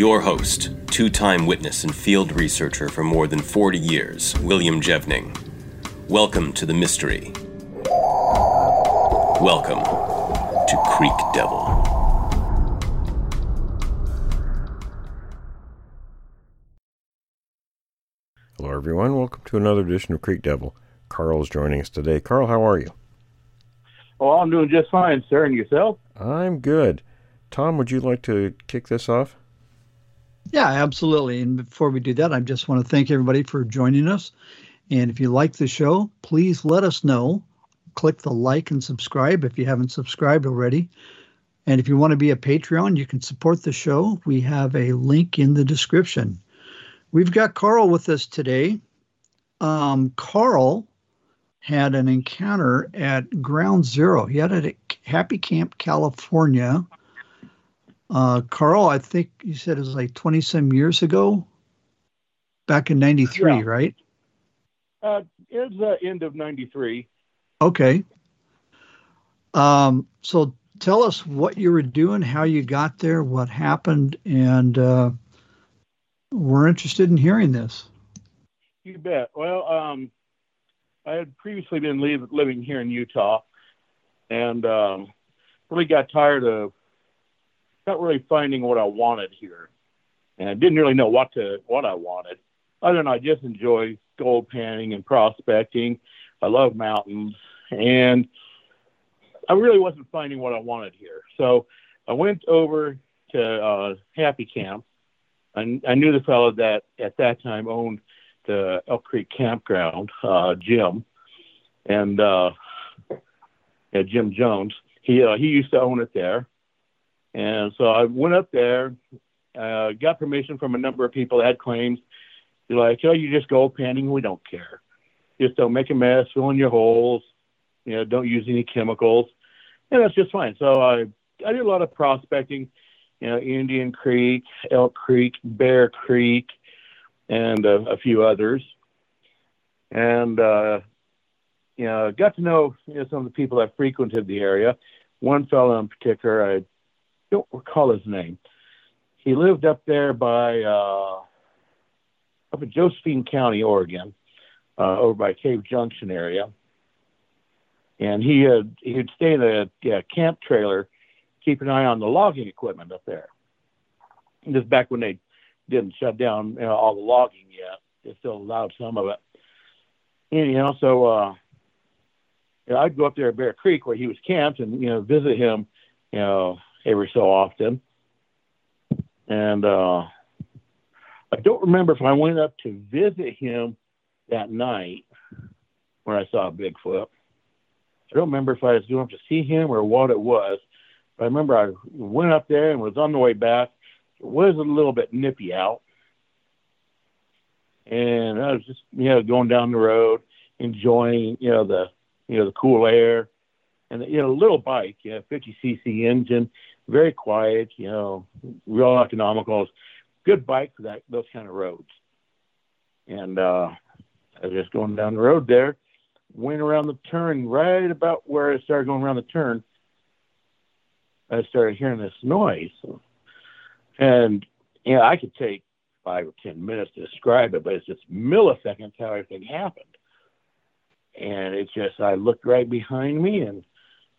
Your host, two time witness and field researcher for more than 40 years, William Jevning. Welcome to the mystery. Welcome to Creek Devil. Hello, everyone. Welcome to another edition of Creek Devil. Carl is joining us today. Carl, how are you? Oh, I'm doing just fine, sir. And yourself? I'm good. Tom, would you like to kick this off? Yeah, absolutely. And before we do that, I just want to thank everybody for joining us. And if you like the show, please let us know. Click the like and subscribe if you haven't subscribed already. And if you want to be a Patreon, you can support the show. We have a link in the description. We've got Carl with us today. Um, Carl had an encounter at Ground Zero. He had it at Happy Camp, California. Uh, Carl, I think you said it was like 20 some years ago, back in 93, Yeah. right? Uh, it's the end of '93. Okay. Um, so tell us what you were doing, how you got there, what happened, and uh, we're interested in hearing this. You bet. Well, um, I had previously been live, living here in Utah, and um, really got tired of not really finding what I wanted here, and I didn't really know what to what I wanted. Other than I just enjoy gold panning and prospecting. I love mountains, and I really wasn't finding what I wanted here. So I went over to uh, Happy Camp. I, I knew the fellow that at that time owned the Elk Creek Campground, uh, Jim, and uh, yeah, Jim Jones. He uh, he used to own it there, and so I went up there, uh, got permission from a number of people that had claims. They're like, "Oh, you just gold panning. We don't care. Just don't make a mess, fill in your holes. You know, don't use any chemicals, and that's just fine." So I I did a lot of prospecting, you know, Indian Creek, Elk Creek, Bear Creek, and a few others. And, uh, you know, got to know, you know, some of the people that frequented the area. One fellow in particular, I don't recall his name. He lived up there by, uh, up in Josephine County, Oregon, uh, over by Cave Junction area. And he had, he'd stay in a yeah, camp trailer, keep an eye on the logging equipment up there. And this back when they didn't shut down you know, all the logging yet. They still allowed some of it. And, you know, so uh, you know, I'd go up there at Bear Creek where he was camped and you know visit him, you know, every so often. And uh, I don't remember if I went up to visit him that night when I saw Bigfoot. I don't remember if I was going up to see him or what it was. But I remember I went up there and was on the way back it was a little bit nippy out. And I was just, you know, going down the road, enjoying, you know, the, you know, the cool air and, you know, a little bike, you know, 50 cc engine, very quiet, you know, real economical, good bike for that, those kind of roads. And, uh, I was just going down the road there, went around the turn right about where I started going around the turn. I started hearing this noise. And you know, I could take five or ten minutes to describe it, but it's just milliseconds how everything happened. And it's just I looked right behind me and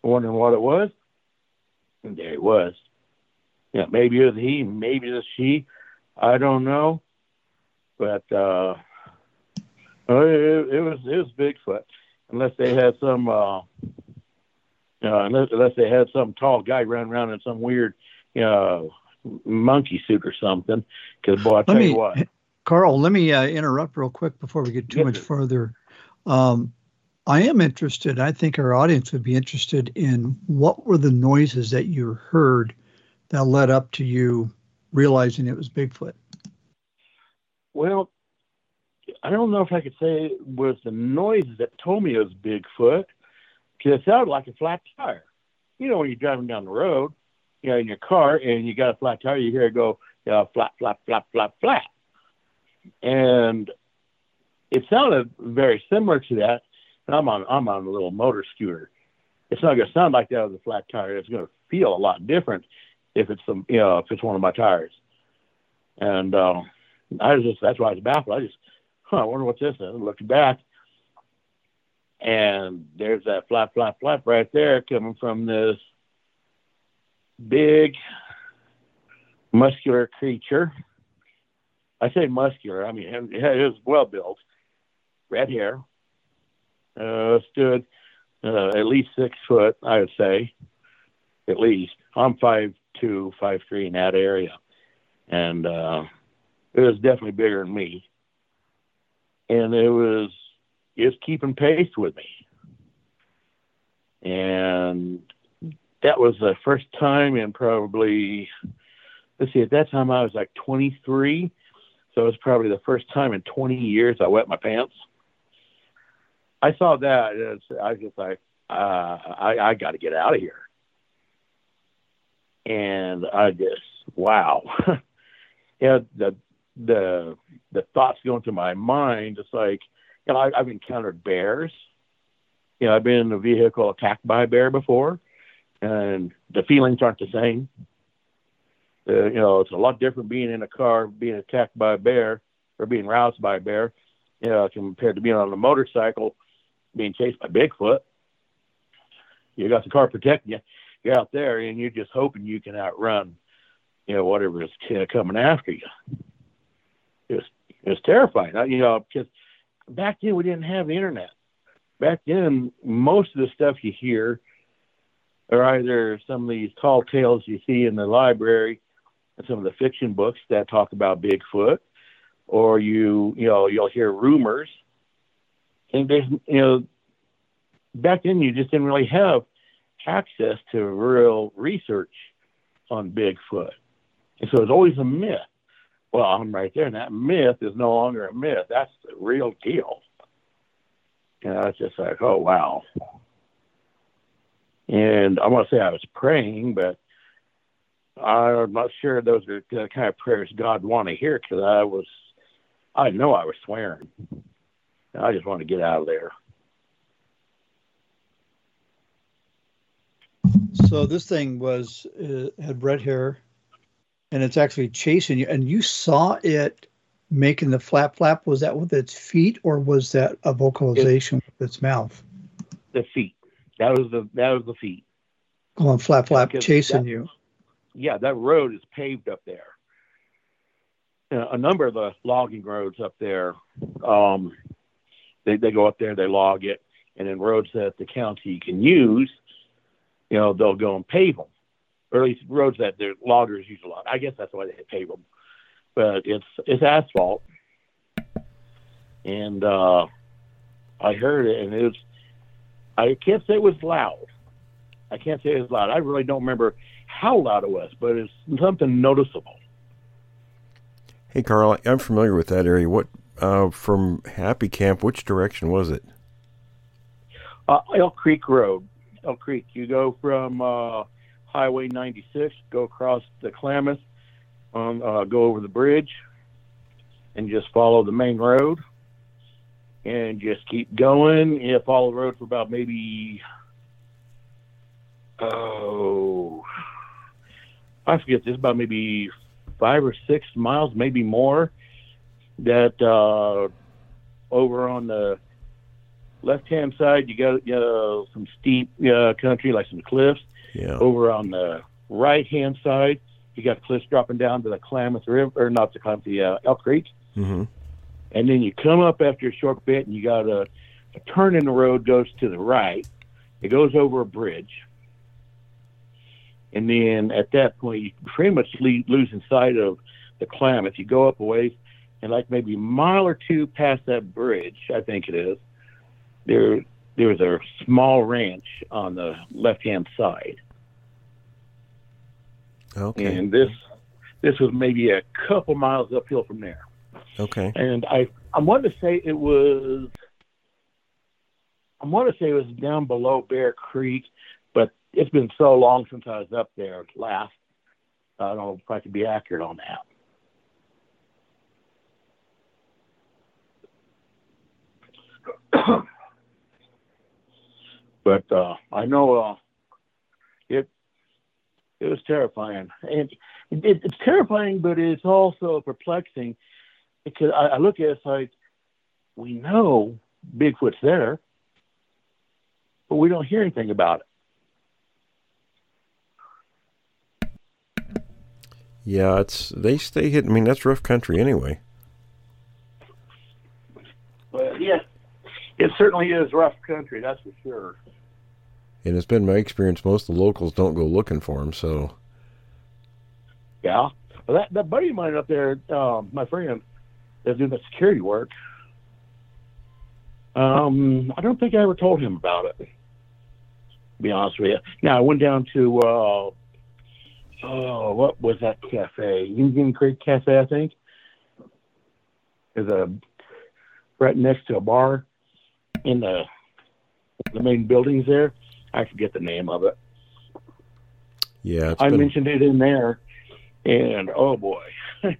wondering what it was. And there it was. Yeah, maybe it was he, maybe it was she. I don't know. But uh it, it was it was Bigfoot. Unless they had some uh you know, unless unless they had some tall guy running around in some weird, you know, monkey suit or something. Because boy, I tell me, you what, Carl, let me uh, interrupt real quick before we get too Yes, much sir. further. Um, I am interested. I think our audience would be interested in what were the noises that you heard that led up to you realizing it was Bigfoot? Well, I don't know if I could say it was the noises that told me it was Bigfoot, because it sounded like a flat tire. You know, when you're driving down the road, you know, in your car, and you got a flat tire, you hear it go, you know, flat, flat, flat, flat, flat, and it sounded very similar to that. I'm on, I'm on a little motor scooter. It's not going to sound like that with a flat tire. It's going to feel a lot different if it's some, you know, if it's one of my tires. And uh, I was just, that's why I was baffled. I just huh, I wonder what's this. And I looked back, and there's that flap, flap, flap right there coming from this big, muscular creature. I say muscular. I mean, it was well built, red hair, uh, stood uh, at least six foot, I would say, at least. I'm five two, five three in that area, and uh, it was definitely bigger than me and it was just keeping pace with me. And that was the first time in probably let's see, at that time I was like 23, so it was probably the first time in 20 years I wet my pants. I saw that, and I was just like, uh, I, I got to get out of here. And I just, wow. yeah, the the the thoughts going through my mind. It's like, you know, I, I've encountered bears. You know, I've been in a vehicle attacked by a bear before, and the feelings aren't the same. Uh, you know, it's a lot different being in a car, being attacked by a bear, or being roused by a bear, you know, compared to being on a motorcycle, being chased by Bigfoot. You got the car protecting you. You're out there, and you're just hoping you can outrun, you know, whatever is coming after you it was it was terrifying. You know, because back then we didn't have the internet. Back then, most of the stuff you hear are either some of these tall tales you see in the library and some of the fiction books that talk about Bigfoot, or you you know you'll hear rumors. And there's you know back then you just didn't really have access to real research on Bigfoot, and so it's always a myth. Well, I'm right there, and that myth is no longer a myth. That's the real deal. You know, it's just like, oh wow. And I want to say I was praying, but I'm not sure those are the kind of prayers God want to hear because I was, I know I was swearing. I just want to get out of there. So this thing was uh, had red hair, and it's actually chasing you. And you saw it making the flap flap. Was that with its feet, or was that a vocalization it, with its mouth? The feet. That was the that was the feet. Going flap flap, chasing that, you. Yeah, that road is paved up there. Uh, a number of the logging roads up there, um, they they go up there, they log it, and then roads that the county can use, you know, they'll go and pave them or at least roads that the loggers use a lot. I guess that's why they pave them. But it's it's asphalt, and uh, I heard it, and it was. I can't say it was loud. I can't say it was loud. I really don't remember how loud it was, but it's something noticeable. Hey, Carl, I'm familiar with that area. What uh, from Happy Camp? Which direction was it? Uh, Elk Creek Road. Elk Creek. You go from uh, Highway 96, go across the Klamath, um, go over the bridge, and just follow the main road, and just keep going. You follow the road for about maybe oh, I forget this about maybe five or six miles, maybe more. That uh, over on the left hand side, you got know, some steep uh, country, like some cliffs. Yeah. Over on the right hand side, you got cliffs dropping down to the Klamath River, or not the Klamath, the uh, Elk Creek. Mm-hmm. And then you come up after a short bit, and you got a, a turn in the road goes to the right. It goes over a bridge. And then at that point, you pretty much leave, losing sight of the Klamath. You go up a ways, and like maybe a mile or two past that bridge, I think it is, there there was a small ranch on the left hand side. Okay. And this this was maybe a couple miles uphill from there. Okay. And I I want to say it was I want to say it was down below Bear Creek, but it's been so long since I was up there last. I don't know if I could be accurate on that. but uh, I know uh, it it was terrifying, and it, it's terrifying, but it's also perplexing because I, I look at it like we know Bigfoot's there, but we don't hear anything about it. Yeah, it's they stay hidden. I mean, that's rough country anyway. Well, yeah, it certainly is rough country, that's for sure. And it's been my experience most of the locals don't go looking for them. So Yeah, well, that that buddy of mine up there, um, my friend, that's doing the security work. Um, I don't think I ever told him about it. To be honest with you. Now I went down to uh, oh, what was that cafe? Union Creek Cafe, I think. Is a right next to a bar in the the main buildings there. I forget the name of it. yeah, it's I been, mentioned it in there, and oh boy, next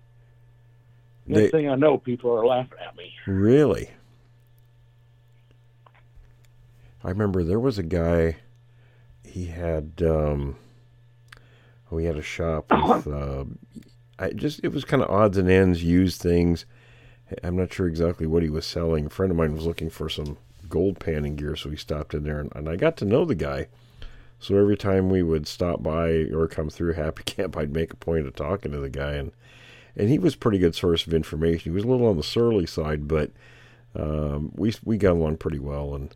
They- thing I know, people are laughing at me. Really? I remember there was a guy. He had um, oh, he had a shop with. Uh, I just it was kind of odds and ends, used things. I'm not sure exactly what he was selling. A friend of mine was looking for some gold panning gear, so we stopped in there, and, and I got to know the guy. So every time we would stop by or come through Happy Camp, I'd make a point of talking to the guy, and and he was a pretty good source of information. He was a little on the surly side, but um, we we got along pretty well, and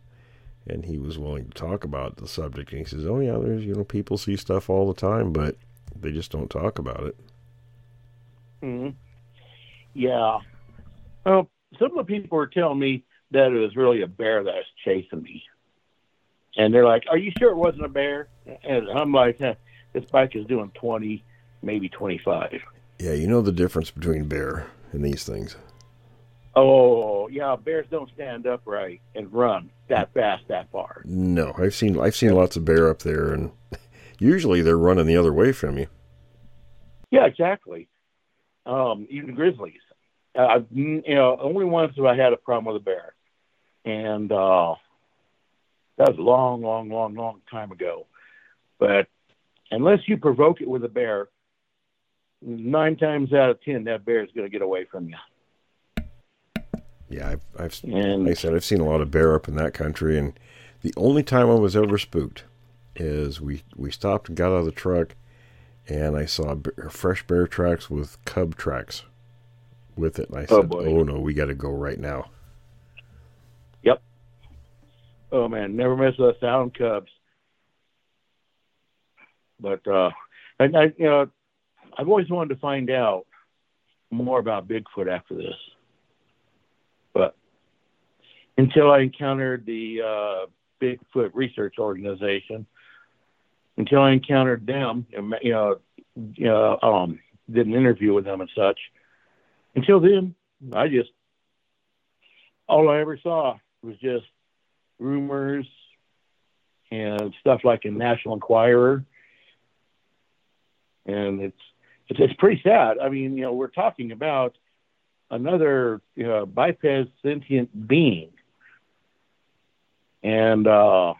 and he was willing to talk about the subject. And he says, "Oh yeah, there's you know people see stuff all the time, but they just don't talk about it." hmm Yeah. Well, some of the people were telling me that it was really a bear that was chasing me, and they're like, "Are you sure it wasn't a bear?" And I'm like, eh, "This bike is doing twenty, maybe twenty-five. Yeah, you know the difference between bear and these things. Oh, yeah, bears don't stand upright and run that fast that far. No, I've seen I've seen lots of bear up there, and usually they're running the other way from you. Yeah, exactly. Um, even grizzlies. Uh, you know, only once have I had a problem with a bear, and uh, that was a long, long, long, long time ago. But unless you provoke it with a bear, nine times out of ten, that bear is going to get away from you. Yeah, I've, I've And like I said, I've seen a lot of bear up in that country, and the only time I was ever spooked is we we stopped and got out of the truck, and I saw bear, fresh bear tracks with cub tracks with it, and I Oh, said, boy. "Oh no, we got to go right now." Oh man, never with a sound cubs. But uh, and I, you know, I've always wanted to find out more about Bigfoot after this, but until I encountered the uh, Bigfoot Research Organization, until I encountered them, you know, you know, um, did an interview with them and such. Until then, I just all I ever saw was just rumors and stuff like in National Enquirer, and it's it's, it's pretty sad. I mean, you know, we're talking about another you know, biped sentient being, and uh,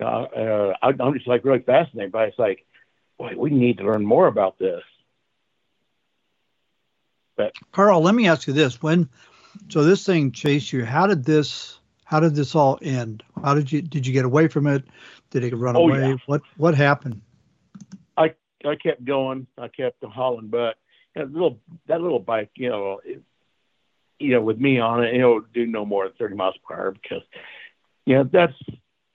uh, uh, I'm just like really fascinated by it. It's like, boy, we need to learn more about this. But Carl, let me ask you this: When, so this thing chased you, how did this? How did this all end? How did you did you get away from it? Did it run Oh, away? yeah. What what happened? I I kept going. I kept hauling butt. That little that little bike, you know, it, you know, with me on it, you know, do no more than 30 miles per hour because, you know, that's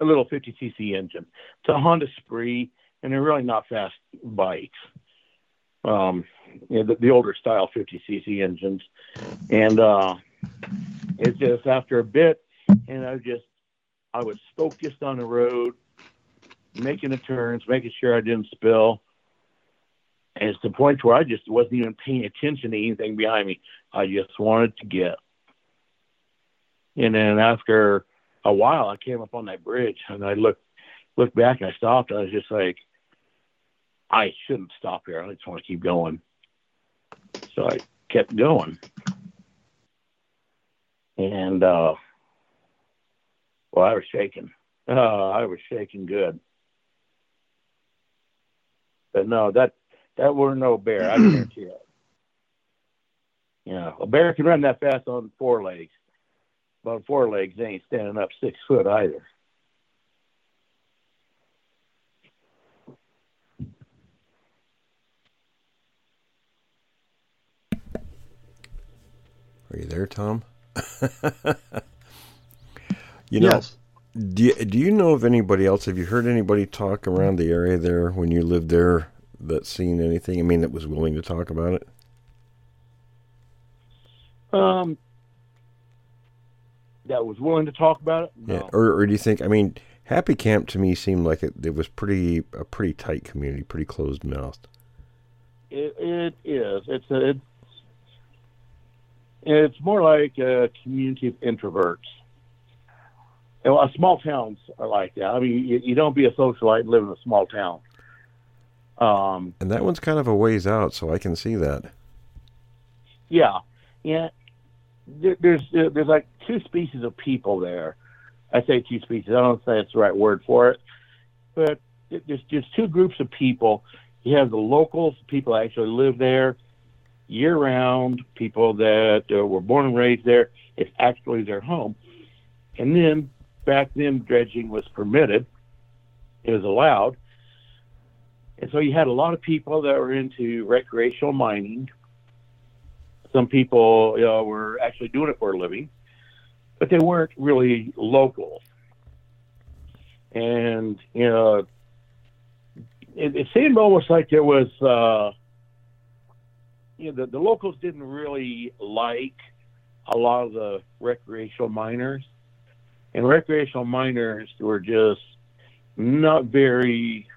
a little 50 cc engine. It's a Honda Spree, and they're really not fast bikes. Um, you know, the, the older style 50 cc engines, and uh, it's just after a bit, and I just I was focused on the road, making the turns, making sure I didn't spill And it's the point where I just wasn't even paying attention to anything behind me. I just wanted to get. And then after a while, I came up on that bridge and I looked looked back and I stopped. I was just like, I shouldn't stop here. I just want to keep going. So I kept going. And uh, well, I was shaking. I was shaking good. But no, that that were no bear. I guarantee it. You a bear can run that fast on four legs, but on four legs, they ain't standing up six foot either. Are you there, Tom? you know, yes. do you, do you know of anybody else? Have you heard anybody talk around the area there when you lived there that seen anything? I mean, that was willing to talk about it. Um, that was willing to talk about it. No. Yeah. Or, or do you think? I mean, Happy Camp to me seemed like it, it was pretty a pretty tight community, pretty closed mouthed. It, it is. It's a, it's it's more like a community of introverts. You know, small towns are like that. I mean, you, you don't be a socialite and live in a small town. Um, And that one's kind of a ways out, so I can see that. yeah, yeah. There, there's there's like two species of people there. I say two species. I don't say it's the right word for it, but there's just two groups of people. You have the locals, people that actually live there year round, people that uh, were born and raised there. It's actually their home. And then back then, dredging was permitted, it was allowed. And so you had a lot of people that were into recreational mining. Some people you know, were actually doing it for a living, but they weren't really local. And, you know, it, it seemed almost like there was, uh, you know, the, the locals didn't really like a lot of the recreational miners. And recreational miners were just not very,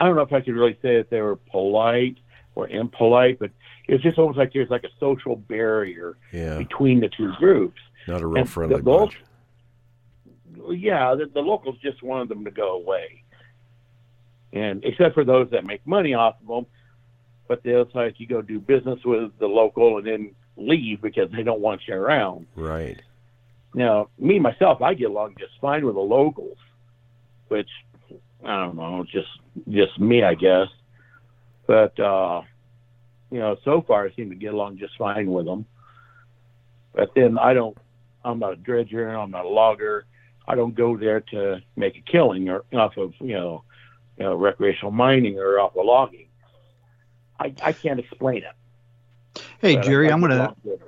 I don't know if I could really say that they were polite or impolite, but it's just almost like there's like a social barrier Yeah. between the two groups. Not a real And friendly the- the bunch. yeah, the, the locals just wanted them to go away. And except for those that make money off of them, but the other side, you go do business with the local and then leave because they don't want you around. Right. Now, me myself, I get along just fine with the locals, which I don't know, just just me, I guess. But uh, you know, so far I seem to get along just fine with them. But then I don't. I'm not a dredger. I'm not a logger. I don't go there to make a killing or off of you know, you know, recreational mining or off of logging. I, I can't explain it. Hey, Jerry, I I'm going to along with it.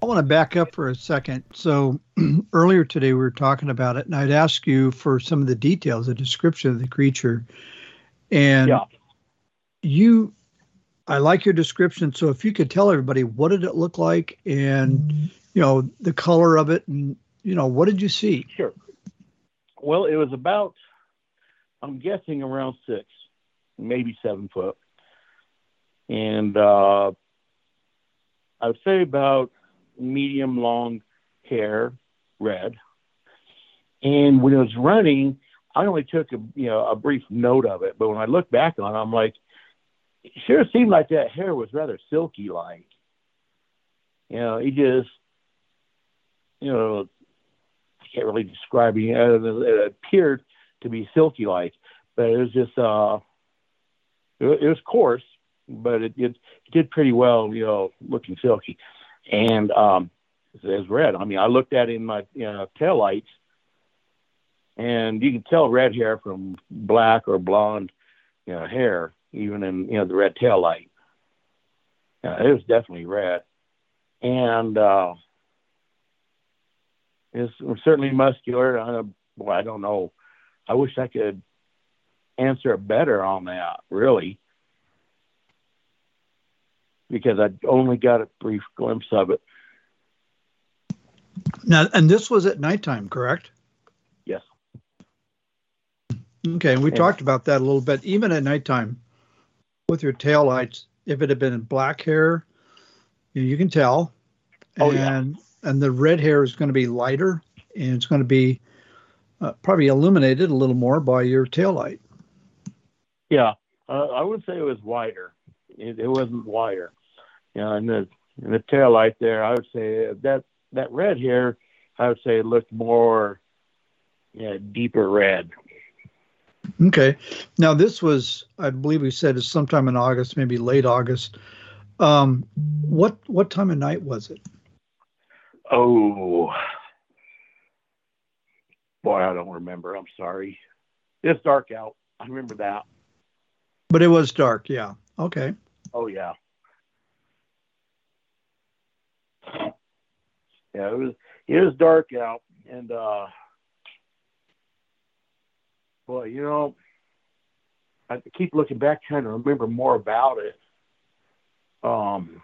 I want to back up for a second. So earlier today we were talking about it, and I'd ask you for some of the details, a description of the creature, and Yeah. you. I like your description. So if you could tell everybody what did it look like, and you know the color of it, and you know what did you see? Sure. Well, it was about, I'm guessing around six, maybe seven foot. And uh, I would say about medium long hair, red. And when it was running, I only took a you know a brief note of it, but when I look back on it, I'm like, it sure seemed like that hair was rather silky like. You know, he just you know I can't really describe it. Uh, It appeared to be silky like, but it was just uh, it, it was coarse, but it, it did pretty well, you know, looking silky, and um, was red. I mean, I looked at it in my you know tail lights, and you can tell red hair from black or blonde, you know, hair, even in you know the red tail light. Uh, it was definitely red, and. uh is certainly muscular. I, I don't know. I wish I could answer better on that, really, because I only got a brief glimpse of it. Now, and this was at nighttime, correct? Yes. Okay, and we Yeah. talked about that a little bit. Even at nighttime, with your tail lights, if it had been black hair, you, can tell. Oh, yeah. and and the red hair is going to be lighter, and it's going to be uh, probably illuminated a little more by your tail light. Yeah, uh, I would say it was wider. It, it wasn't wider. You know, and the and the tail light there, I would say that that red hair, I would say it looked more, yeah, deeper red. Okay, now this was, I believe we said, is sometime in August, maybe late August. Um, what what time of night was it? Oh, boy, I don't remember. I'm sorry. It's dark out. I remember that. But it was dark. Yeah. Okay. Oh yeah. Yeah, it was it was dark out and uh boy, you know I keep looking back trying to remember more about it. Um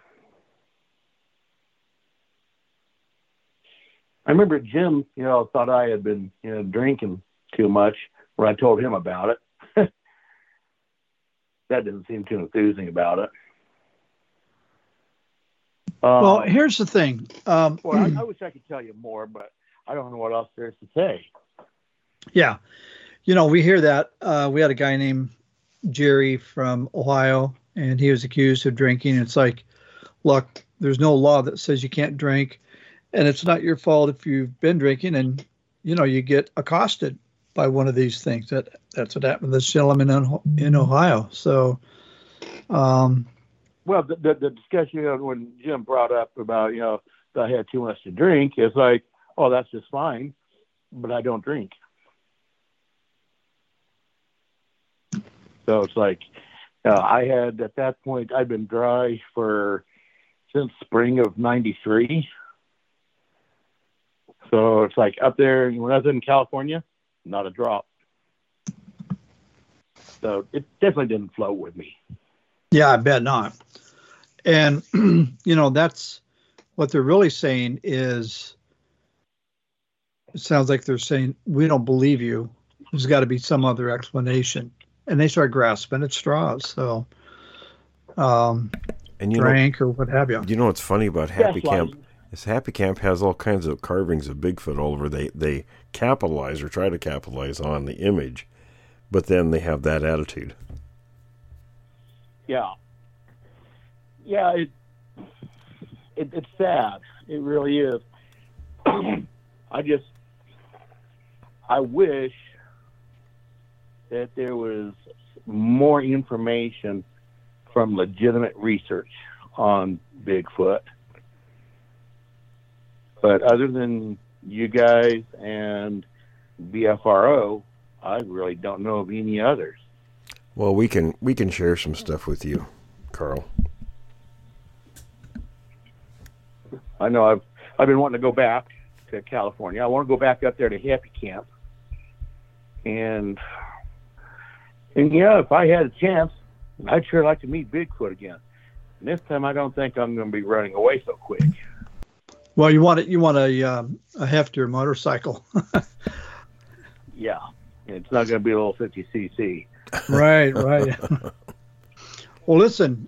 I remember Jim, you know, thought I had been, you know, drinking too much when I told him about it. that didn't seem too enthusing about it. Um, Well, here's the thing. Um, well, I, I wish I could tell you more, but I don't know what else there is to say. Yeah. You know, we hear that. Uh, we had a guy named Jerry from Ohio, and he was accused of drinking. It's like, look, there's no law that says you can't drink, and it's not your fault if you've been drinking and, you know, you get accosted by one of these things. That That's what happened to this gentleman in, in Ohio. So, um, Well, the, the, the discussion when Jim brought up about, you know, that I had too much to drink, it's like, oh, that's just fine, but I don't drink. So it's like, uh, I had at that point, I'd been dry for since spring of '93. So it's like up there when I was in California, not a drop. So it definitely didn't flow with me. Yeah, I bet not. And you know, that's what they're really saying is it sounds like they're saying we don't believe you. There's got to be some other explanation. And they start grasping at straws. So um And you know, or what have you. you know what's funny about Happy Gaslighting. Camp? Is Happy Camp has all kinds of carvings of Bigfoot all over. They they capitalize or try to capitalize on the image, but then they have that attitude. Yeah. Yeah it, it it's sad. It really is. I just i wish that there was more information from legitimate research on bigfoot. But other than you guys and bfro i really don't know of any others Well, we can we can share some stuff with you, Carl. I know I've I've been wanting to go back to California. I want to go back up there to Happy Camp, and and yeah, if I had a chance, I'd sure like to meet Bigfoot again. And this time, I don't think I'm going to be running away so quick. Well, you want it you want a um, a heftier motorcycle. Yeah, it's not going to be a little 50 cc. Right, right. well, listen,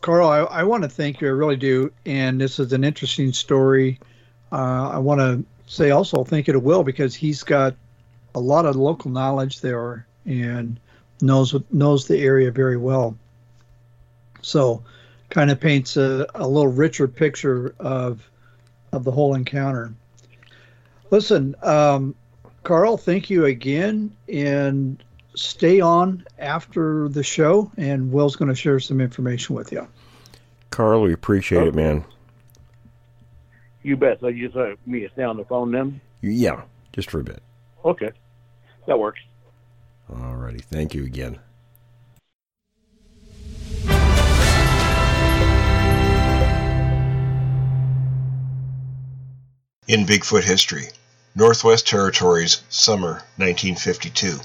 Carl, I, I want to thank you. I really do. And this is an interesting story. Uh, I want to say also thank you to Will because he's got a lot of local knowledge there and knows knows the area very well. So, kind of paints a, a little richer picture of of the whole encounter. Listen, um, Carl, thank you again, and stay on after the show, and Will's going to share some information with you. Carl, we appreciate it, man. You bet. So you just uh, me to stay on the phone then? Yeah, just for a bit. Okay, that works. Alrighty, thank you again. In Bigfoot history, Northwest Territories, summer 1952.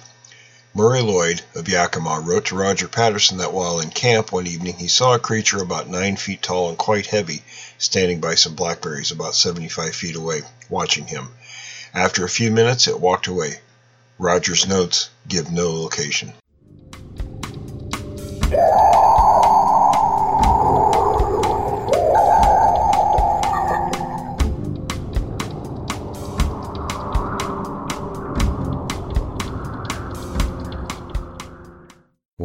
Murray Lloyd of Yakima wrote to Roger Patterson that while in camp one evening he saw a creature about nine feet tall and quite heavy standing by some blackberries about 75 feet away, watching him. After a few minutes it walked away. Rogers notes give no location.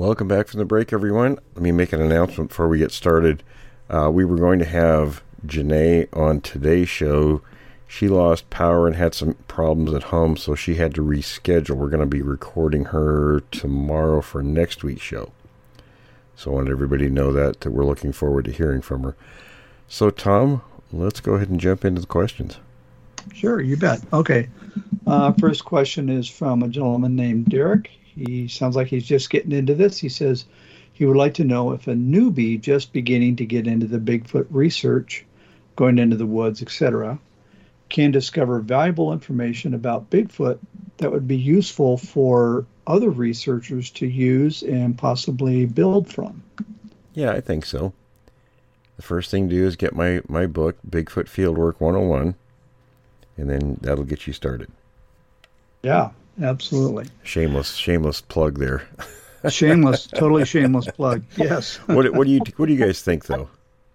Welcome back from the break, everyone. Let me make an announcement before we get started. Uh, we were going to have Janae on today's show. She lost power and had some problems at home, so she had to reschedule. We're going to be recording her tomorrow for next week's show. So I want everybody to know that, that we're looking forward to hearing from her. So, Tom, let's go ahead and jump into the questions. Sure, you bet. Okay. Uh, first question is from a gentleman named Derek. He sounds like he's just getting into this. He says he would like to know if a newbie just beginning to get into the Bigfoot research, going into the woods, etc., can discover valuable information about Bigfoot that would be useful for other researchers to use and possibly build from. Yeah, I think so. The first thing to do is get my, my book, Bigfoot Fieldwork 101, and then that'll get you started. Yeah, absolutely. Shameless, shameless plug there. shameless, totally shameless plug. Yes. what what do you what do you guys think though?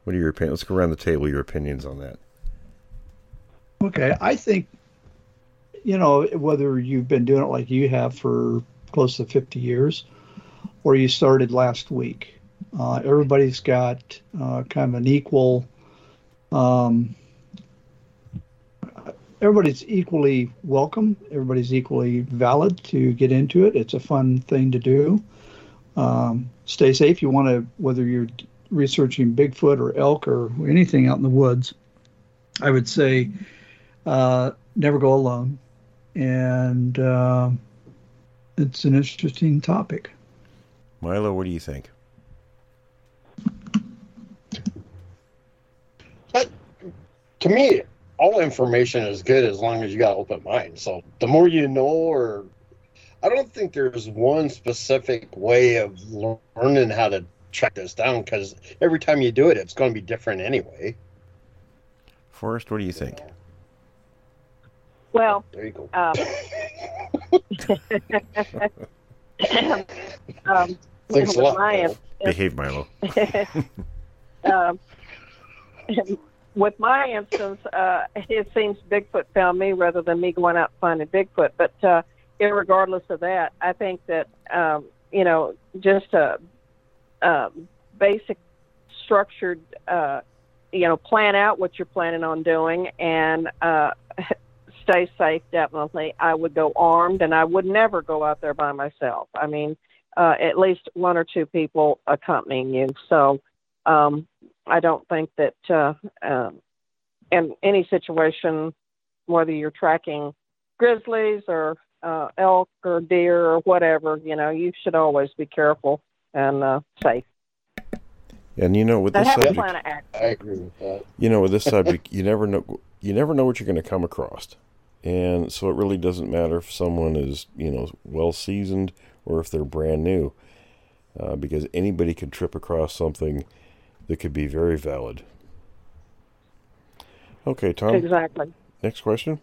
What are your opinions? Let's go around the table. Your opinions on that. Okay, I think you know whether you've been doing it like you have for close to 50 years, or you started last week. Uh, everybody's got uh, kind of an equal. Um, everybody's equally welcome. Everybody's equally valid to get into it. It's a fun thing to do. Um, stay safe. You want to, whether you're researching Bigfoot or elk or anything out in the woods, I would say uh, never go alone. And uh, it's an interesting topic. Milo, what do you think? But to me, all information is good as long as you got open mind. So the more you know, or I don't think there's one specific way of learning how to track this down because every time you do it, it's going to be different anyway. Forrest, what do you think? Well, there you go. Um, um, Thanks a lot. My, Behave, Milo. um, with my instance, uh, it seems Bigfoot found me rather than me going out finding Bigfoot. But uh, regardless of that, I think that um, you know just a, a basic structured, uh, you know, plan out what you're planning on doing and uh, stay safe. Definitely, I would go armed, and I would never go out there by myself. I mean, uh, at least one or two people accompanying you. So. Um, I don't think that uh, uh, in any situation, whether you're tracking grizzlies or uh, elk or deer or whatever, you know, you should always be careful and uh, safe. And you know, with this have subject, a plan of action. I agree with that. you know, with this subject, you never know you never know what you're going to come across, and so it really doesn't matter if someone is you know well seasoned or if they're brand new, uh, because anybody could trip across something that could be very valid. Okay, Tom. Exactly. Next question.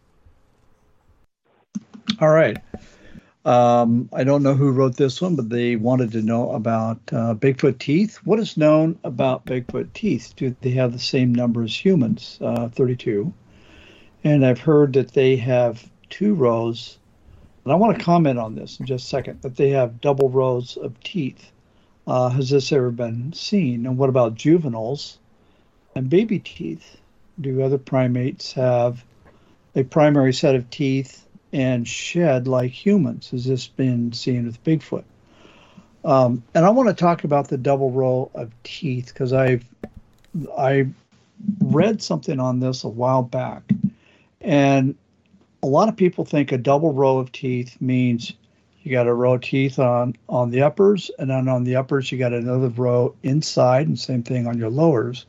All right. Um, I don't know who wrote this one, but they wanted to know about uh, Bigfoot teeth. What is known about Bigfoot teeth? Do they have the same number as humans, uh, 32? And I've heard that they have two rows, and I want to comment on this in just a second, that they have double rows of teeth. Uh, has this ever been seen? And what about juveniles and baby teeth? Do other primates have a primary set of teeth and shed like humans? Has this been seen with Bigfoot? Um, and I want to talk about the double row of teeth because I've I read something on this a while back, and a lot of people think a double row of teeth means you got a row of teeth on on the uppers, and then on the uppers you got another row inside, and same thing on your lowers.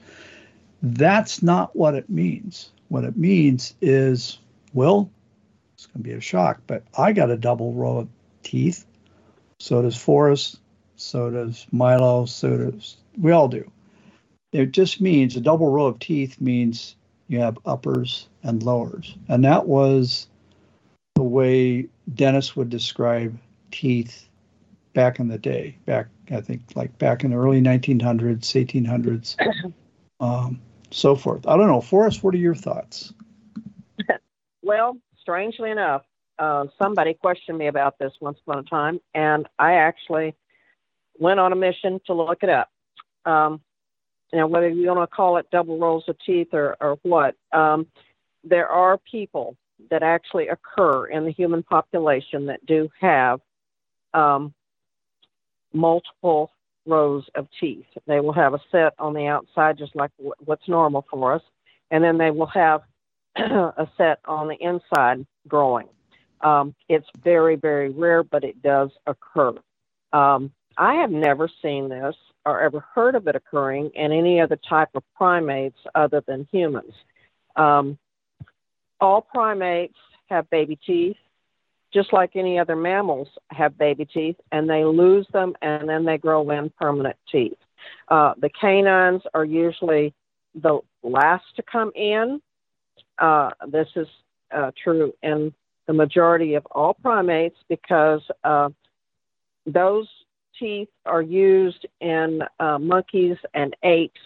That's not what it means. What it means is, well, it's going to be a shock, but I got a double row of teeth. So does Forrest. So does Milo. So does we all do. It just means a double row of teeth means you have uppers and lowers, and that was the way dentists would describe teeth back in the day, back I think like back in the early 1900s, 1800s, um, so forth. I don't know, Forrest. What are your thoughts? well, strangely enough, uh, somebody questioned me about this once upon a time, and I actually went on a mission to look it up. Um, you know, whether you want to call it double rows of teeth or, or what, um, there are people that actually occur in the human population that do have um, multiple rows of teeth. They will have a set on the outside, just like w- what's normal for us, and then they will have a set on the inside growing. Um, it's very, very rare, but it does occur. Um, I have never seen this or ever heard of it occurring in any other type of primates other than humans. Um, all primates have baby teeth, just like any other mammals have baby teeth, and they lose them and then they grow in permanent teeth. Uh, the canines are usually the last to come in. Uh, this is uh, true in the majority of all primates because uh, those teeth are used in uh, monkeys and apes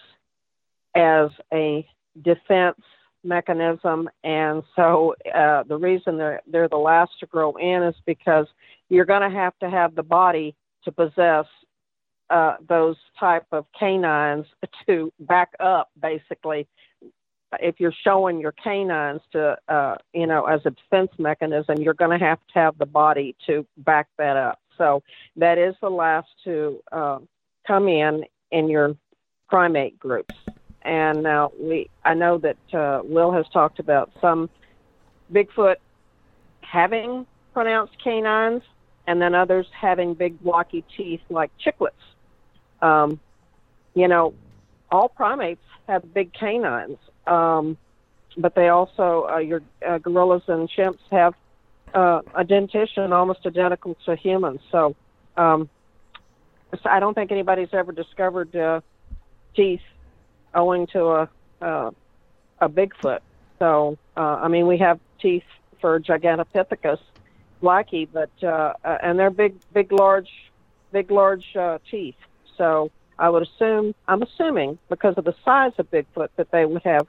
as a defense mechanism. And so uh, the reason they're, they're the last to grow in is because you're going to have to have the body to possess uh, those type of canines to back up, basically. If you're showing your canines to, uh, you know, as a defense mechanism, you're going to have to have the body to back that up. So that is the last to uh, come in in your primate groups. And now we, I know that uh, Will has talked about some Bigfoot having pronounced canines, and then others having big blocky teeth like chiclets. Um, you know, all primates have big canines, um, but they also uh, your uh, gorillas and chimps have uh, a dentition almost identical to humans. So, um, so I don't think anybody's ever discovered uh, teeth owing to a uh, a Bigfoot. So, uh, I mean, we have teeth for Gigantopithecus blacki, but uh, uh, and they're big, big, large, big, large uh, teeth. So I would assume, I'm assuming, because of the size of Bigfoot, that they would have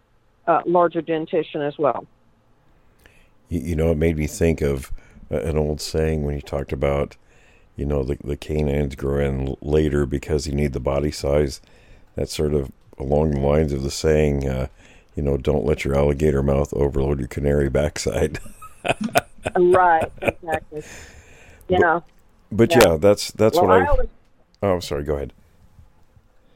uh, larger dentition as well. You, know, it made me think of an old saying when you talked about, you know, the, the canines grow in later because you need the body size. That sort of along the lines of the saying, uh, you know, don't let your alligator mouth overload your canary backside. right, exactly. You but, know. But yeah, yeah that's that's well, what I. Always, oh, sorry. Go ahead.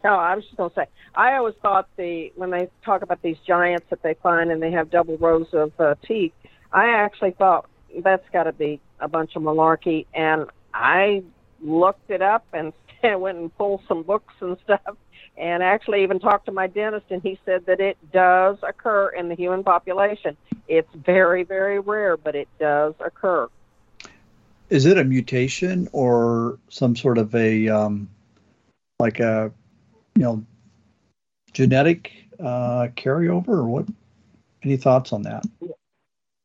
No, I was just going to say. I always thought the when they talk about these giants that they find and they have double rows of uh, teeth, I actually thought that's got to be a bunch of malarkey, and I looked it up and went and pulled some books and stuff, and actually even talked to my dentist, and he said that it does occur in the human population. It's very, very rare, but it does occur. Is it a mutation or some sort of a um, like a you know genetic uh, carryover or what? Any thoughts on that?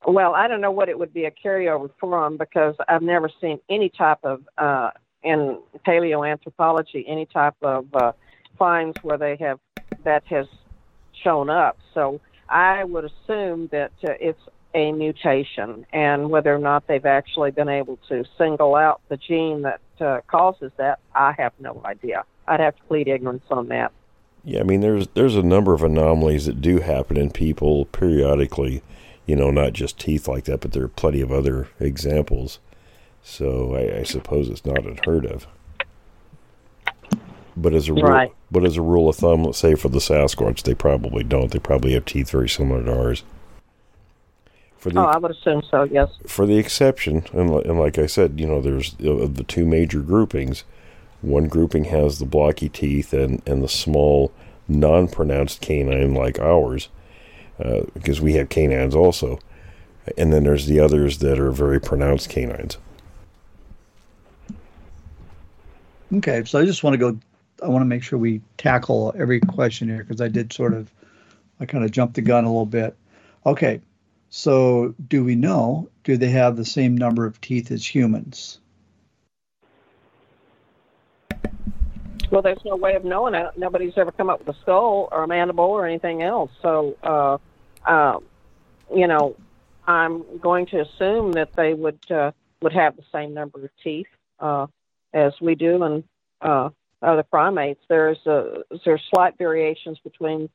Well, I don't know what it would be a carryover from because I've never seen any type of uh, in paleoanthropology any type of uh, finds where they have that has shown up. So I would assume that uh, it's a mutation, and whether or not they've actually been able to single out the gene that uh, causes that, I have no idea. I'd have to plead ignorance on that. Yeah, I mean, there's there's a number of anomalies that do happen in people periodically. You know, not just teeth like that, but there are plenty of other examples. So I, I suppose it's not unheard of. But as a rule, right. but as a rule of thumb, let's say for the Sasquatch, they probably don't. They probably have teeth very similar to ours. For the, oh, I would assume so. Yes. For the exception, and, and like I said, you know, there's of the two major groupings. One grouping has the blocky teeth and and the small, non-pronounced canine like ours, uh, because we have canines also, and then there's the others that are very pronounced canines. Okay, so I just want to go I want to make sure we tackle every question here because I did sort of, I kind of jumped the gun a little bit. Okay, so do we know do they have the same number of teeth as humans? Well, there's no way of knowing it. Nobody's ever come up with a skull or a mandible or anything else. So, uh, uh, you know, I'm going to assume that they would uh, would have the same number of teeth uh, as we do in uh, other primates. There's a, there's slight variations between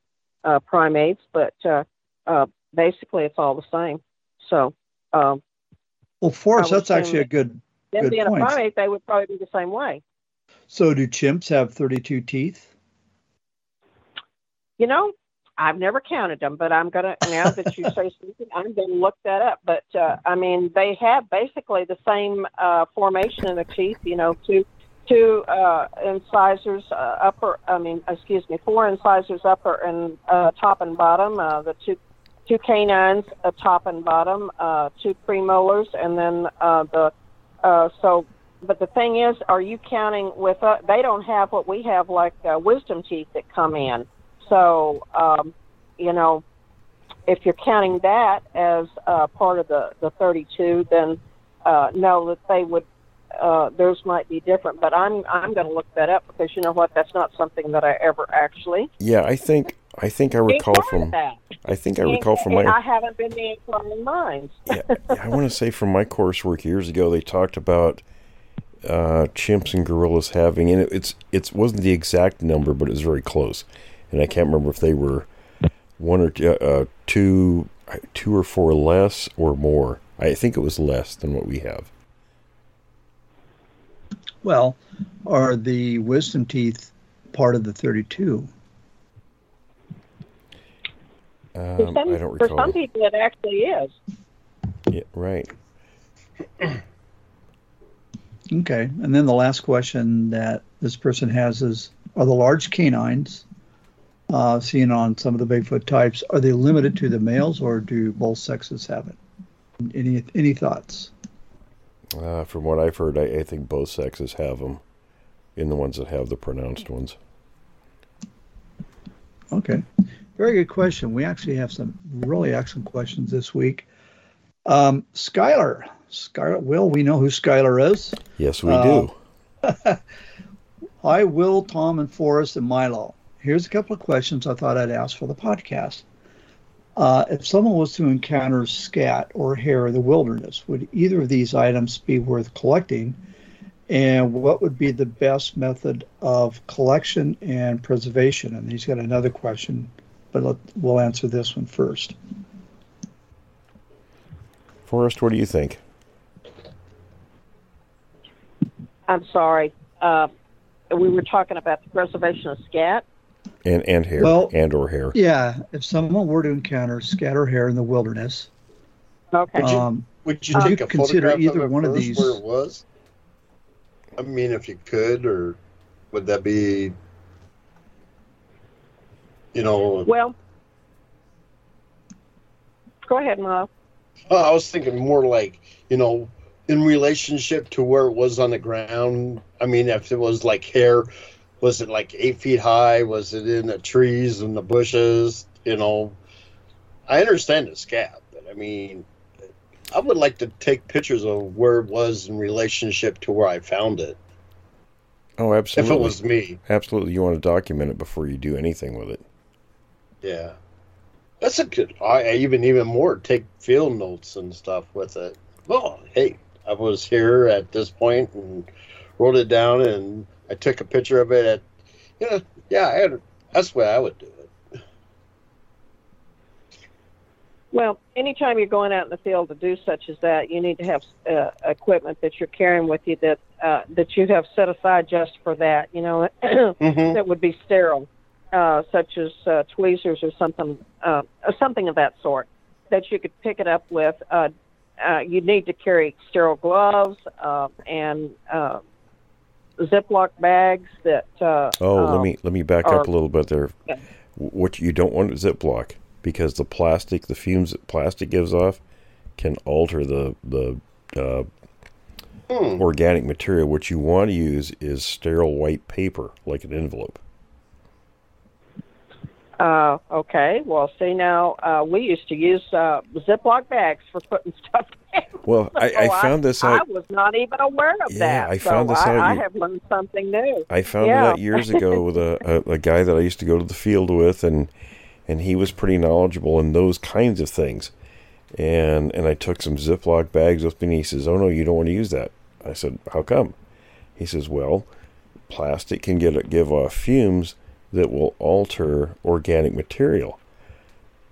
uh, primates, but uh, uh, basically it's all the same. So, um, Well, I would that's actually a good. them Good being point. a primate, they would probably be the same way. So, do chimps have 32 teeth? You know, I've never counted them, but I'm gonna now that you say something, I'm gonna look that up. But uh, I mean, they have basically the same uh, formation in the teeth. You know, two two uh, incisors uh, upper. I mean, excuse me, four incisors upper and uh, top and bottom. Uh, the two two canines, uh, top and bottom. Uh, two premolars, and then uh, the uh, so. But the thing is, are you counting with? Uh, they don't have what we have, like uh, wisdom teeth that come in. So, um, you know, if you're counting that as uh, part of the, the 32, then uh, know that they would, uh, theirs might be different. But I'm I'm going to look that up because you know what? That's not something that I ever actually Yeah, I think I think I recall from that. I think I recall from And I haven't been the inquiring minds. yeah, I want to say from my coursework years ago they talked about uh, chimps and gorillas having and it, it's it wasn't the exact number but it was very close and I can't remember if they were one or two, uh, two two or four less or more. I think it was less than what we have. Well, are the wisdom teeth part of the 32? Um, for, some, I don't for some people, it actually is. Yeah, right. Okay. And then the last question that this person has is Are the large canines uh, seen on some of the Bigfoot types, are they limited to the males or do both sexes have it? Any, any thoughts? Uh, from what I've heard, I, I think both sexes have them. In the ones that have the pronounced ones. Okay. Very good question. We actually have some really excellent questions this week. Um, Skylar. Skylar, Will, we know who Skylar is. Yes, we Uh, do. Hi, Will, Tom, and Forrest, and Milo. Here's a couple of questions I thought I'd ask for the podcast. Uh, if someone was to encounter scat or hair in the wilderness, would either of these items be worth collecting? And what would be the best method of collection and preservation? And he's got another question, but let, we'll answer this one first. Forrest, what do you think? I'm sorry. Uh, we were talking about the preservation of scat. And and hair Well- and or hair. Yeah, if someone were to encounter scatter hair in the wilderness, Okay. Would you, um, would you take you a consider photograph either of it one of these- where it was? I mean, if you could, or would that be, you know? well, go ahead, Mo. Oh, I was thinking more like, you know, in relationship to where it was on the ground. I mean, if it was like hair, was it like eight feet high? Was it in the trees and the bushes? You know, I understand the scab, but I mean, I would like to take pictures of where it was in relationship to where I found it. Oh, absolutely. If it was me, Absolutely, you want to document it before you do anything with it. yeah. That's a good. I even even more take field notes and stuff with it. Well, hey, I was here at this point and wrote it down, and I took a picture of it. At you know, yeah, I had, that's the way I would do it. Well, anytime you're going out in the field to do such as that, you need to have uh, equipment that you're carrying with you that uh, that you have set aside just for that. You know, Mm-hmm. that would be sterile, uh, such as uh, tweezers or something, uh, or something of that sort, that you could pick it up with. Uh, uh, you need to carry sterile gloves uh, and uh, Ziploc bags that. Uh, Oh, uh, let me let me back or- up a little bit there. Yeah. What you don't want is Ziploc because the plastic, the fumes that plastic gives off, can alter the the uh, Hmm. organic material. What you want to use is sterile white paper, like an envelope. Uh, okay. Well, see now, uh, we used to use uh, Ziploc bags for putting stuff. in. Well, I, So I found this out. I was not even aware of Yeah, that. I found so this I, out I have learned something new. I found yeah. it out years ago with a, a, a guy that I used to go to the field with, and and he was pretty knowledgeable in those kinds of things. And and I took some Ziploc bags with me, and he says, "Oh no, you don't want to use that." I said, "How come?" He says, "Well, plastic can get give off fumes that will alter organic material."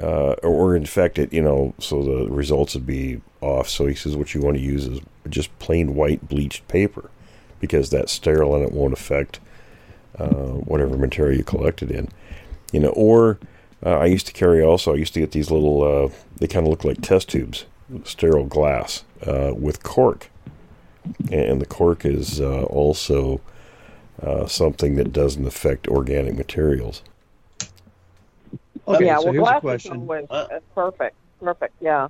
Uh, or infect it, you know, so the results would be off. So he says, what you want to use is just plain white bleached paper, because that's sterile and it won't affect uh, whatever material you collected in. You know, or uh, I used to carry also. I used to get these little. Uh, they kind of look like test tubes, sterile glass uh, with cork, and the cork is uh, also uh, something that doesn't affect organic materials. Okay, yeah, so well, here's a glass question. is uh, perfect. Perfect. Yeah.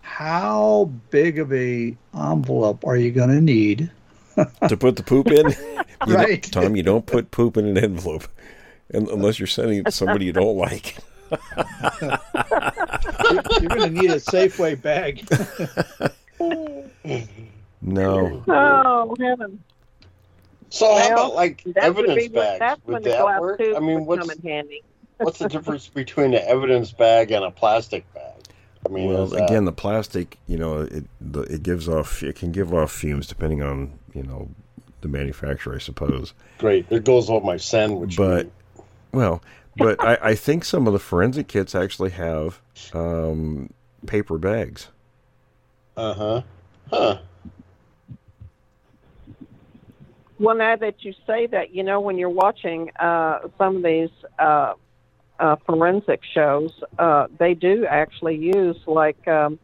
How big of a envelope are you going to need? to put the poop in, Right. don't- Tom. You don't put poop in an envelope, unless you're sending it to somebody you don't like. You're going to need a Safeway bag. No. Oh heaven. So how about like evidence be bags? that's Would when that work? I mean, what's come in handy. what's the difference between an evidence bag and a plastic bag? I mean, Well, is that- again, the plastic, you know, it the, it gives off it can give off fumes depending on you know the manufacturer, I suppose. great. There goes all my sandwich. But well, but I, I think some of the forensic kits actually have um, paper bags. uh huh, huh? Well, now that you say that, you know, when you're watching uh, some of these uh, uh, forensic shows, uh, they do actually use like um,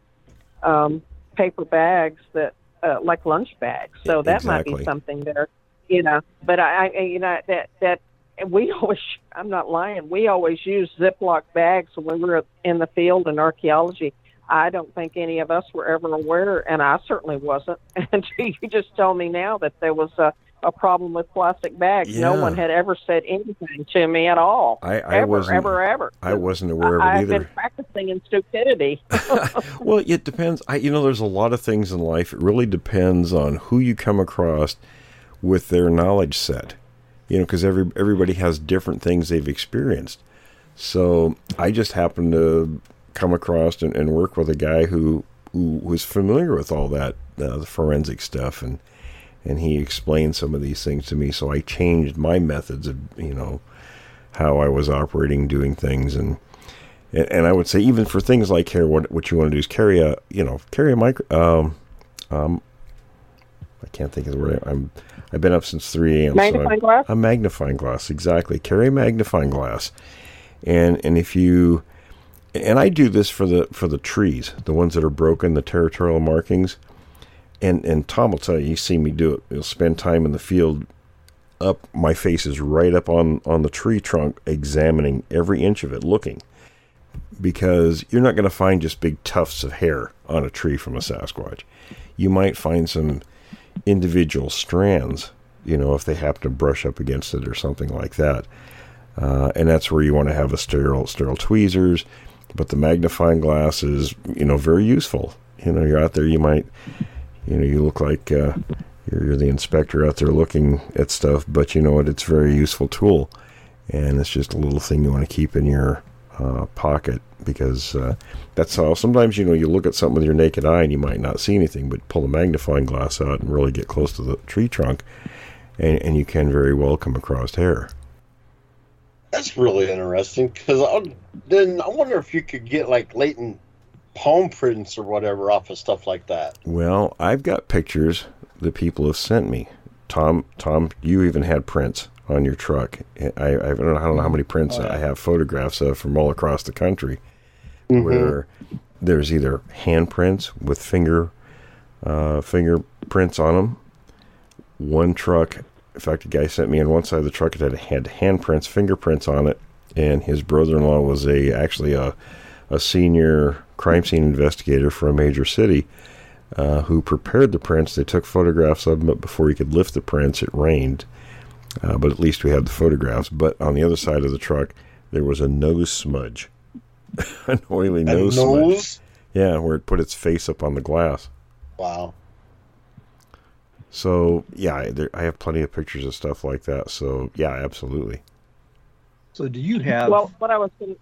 um, paper bags that, uh, like lunch bags. So that might be something there, you know. But I, I you know, that that we always, I'm not lying, we always use Ziploc bags when we were in the field in archaeology. I don't think any of us were ever aware, and I certainly wasn't. And you just told me now that there was a, a problem with plastic bags. No one had ever said anything to me at all. I, I ever, wasn't ever, ever. I wasn't aware of it I've been practicing in stupidity. Well, it depends. I, you know, there's a lot of things in life. It really depends on who you come across with their knowledge set. You know, because every everybody has different things they've experienced. So I just happened to come across and, and work with a guy who who was familiar with all that uh, the forensic stuff, and and he explained some of these things to me. So I changed my methods of you know how I was operating, doing things, and and, I would say even for things like here, what what you want to do is carry a you know carry a micro. Um, um, I can't think of the word. I'm I've been up since three a.m. Magnifying I'm- glass? A magnifying glass, exactly. Carry a magnifying glass, and and if you and I do this for the for the trees, the ones that are broken, the territorial markings. And and Tom will tell you, you see me do it. You'll spend time in the field up my face is right up on on the tree trunk examining every inch of it looking. Because you're not going to find just big tufts of hair on a tree from a sasquatch. You might find some individual strands you know if they happen to brush up against it or something like that. Uh, and that's where you want to have a sterile sterile tweezers but the magnifying glass is you know very useful. You know you're out there you might you know you look like uh, you're, you're the inspector out there looking at stuff but you know what? It's a very useful tool. And it's just a little thing you want to keep in your uh, pocket because uh, that's how sometimes you know you look at something with your naked eye and you might not see anything but pull a magnifying glass out and really get close to the tree trunk and, and you can very well come across hair. That's really interesting because then I wonder if you could get like latent palm prints or whatever off of stuff like that. Well, I've got pictures that people have sent me. Tom, Tom, you even had prints on your truck. I, I don't know, I don't know how many prints Oh, yeah. I have photographs of from all across the country, Mhm. where there's either handprints with finger uh, fingerprints on them. One truck, in fact, a guy sent me on one side of the truck that had, had handprints, fingerprints on it, and his brother-in-law was a actually a a senior crime scene investigator for a major city uh, who prepared the prints. They took photographs of them, but before he could lift the prints, it rained. Uh, but at least we had the photographs. But on the other side of the truck, there was a nose smudge, an oily A nose, smudge. Yeah, where it put its face up on the glass. Wow. So yeah, I- there, I have plenty of pictures of stuff like that. So yeah, absolutely. So do you have? Well, what I was gonna,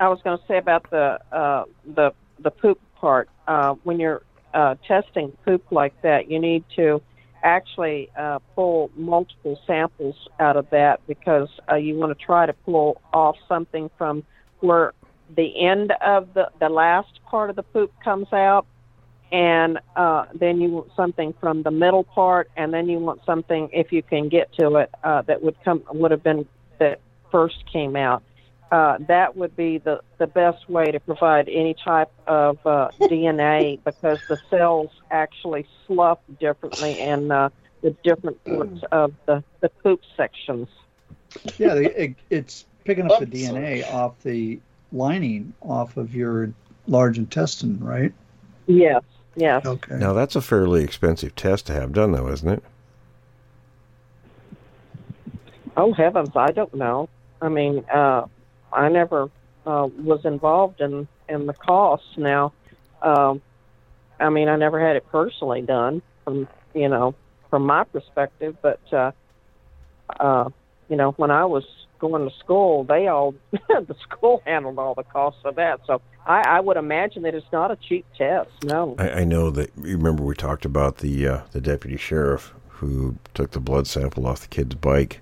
I was going to say about the uh, the the poop part. Uh, when you're uh, testing poop like that, you need to actually uh, pull multiple samples out of that because uh, you want to try to pull off something from where the end of the the last part of the poop comes out and uh, then you want something from the middle part, and then you want something if you can get to it uh, that would come would have been that first came out. Uh, that would be the the best way to provide any type of uh, DNA because the cells actually slough differently in uh, the different parts of the the poop sections. yeah, it, it's picking up the DNA off the lining off of your large intestine, right? Yes, yes. Okay. Now that's a fairly expensive test to have done, though, isn't it? Oh heavens, I don't know. I mean, uh, I never uh, was involved in in the costs. Now, um, I mean, I never had it personally done from you know from my perspective, but uh, uh, you know, when I was going to school, they all the school handled all the costs of that. So I, I would imagine that it's not a cheap test. No. I, I know that. You remember we talked about the uh, the deputy sheriff who took the blood sample off the kid's bike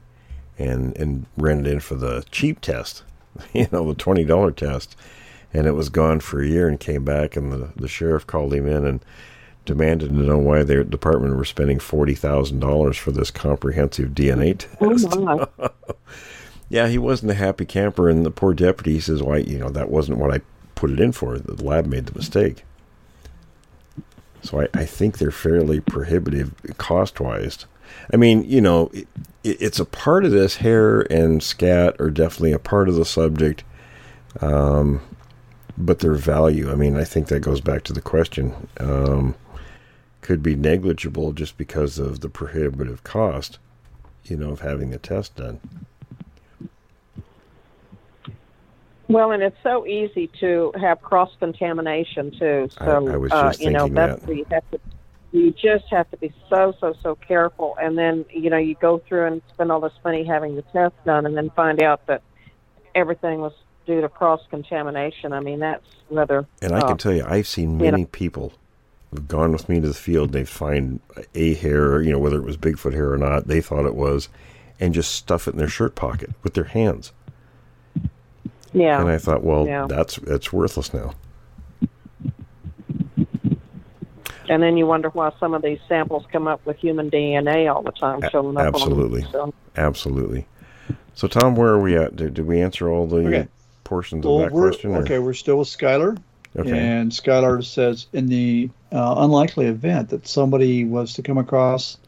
and and ran it in for the cheap test, you know, the twenty dollar test, and it was gone for a year and came back, and the the sheriff called him in and demanded to know why their department were spending forty thousand dollars for this comprehensive DNA test. Oh my. Yeah, he wasn't a happy camper, and the poor deputy says, "Why, you know, that wasn't what I put it in for. The lab made the mistake." So I, I think they're fairly prohibitive cost-wise. I mean, you know, it, it, it's a part of this. Hair and scat are definitely a part of the subject, um, but their value. I mean, I think that goes back to the question. Um, could be negligible just because of the prohibitive cost, you know, of having the test done. Well, and it's so easy to have cross contamination too. So I was uh, you know thinking that's that. where you have to. You just have to be so so so careful, and then you know you go through and spend all this money having the test done, and then find out that everything was due to cross contamination. I mean that's another And I uh, can tell you, I've seen you know. many people who've gone with me to the field. They find a hair, you know, whether it was Bigfoot hair or not, they thought it was, and just stuff it in their shirt pocket with their hands. yeah. And I thought, well, Yeah. that's that's worthless now. And then you wonder why some of these samples come up with human DNA all the time showing up. absolutely. On them. So, Absolutely. So, Tom, where are we at? Did, did we answer all the Okay. portions of that question? or- okay, we're still with Skylar. Okay. And Skylar says, in the uh, unlikely event that somebody was to come across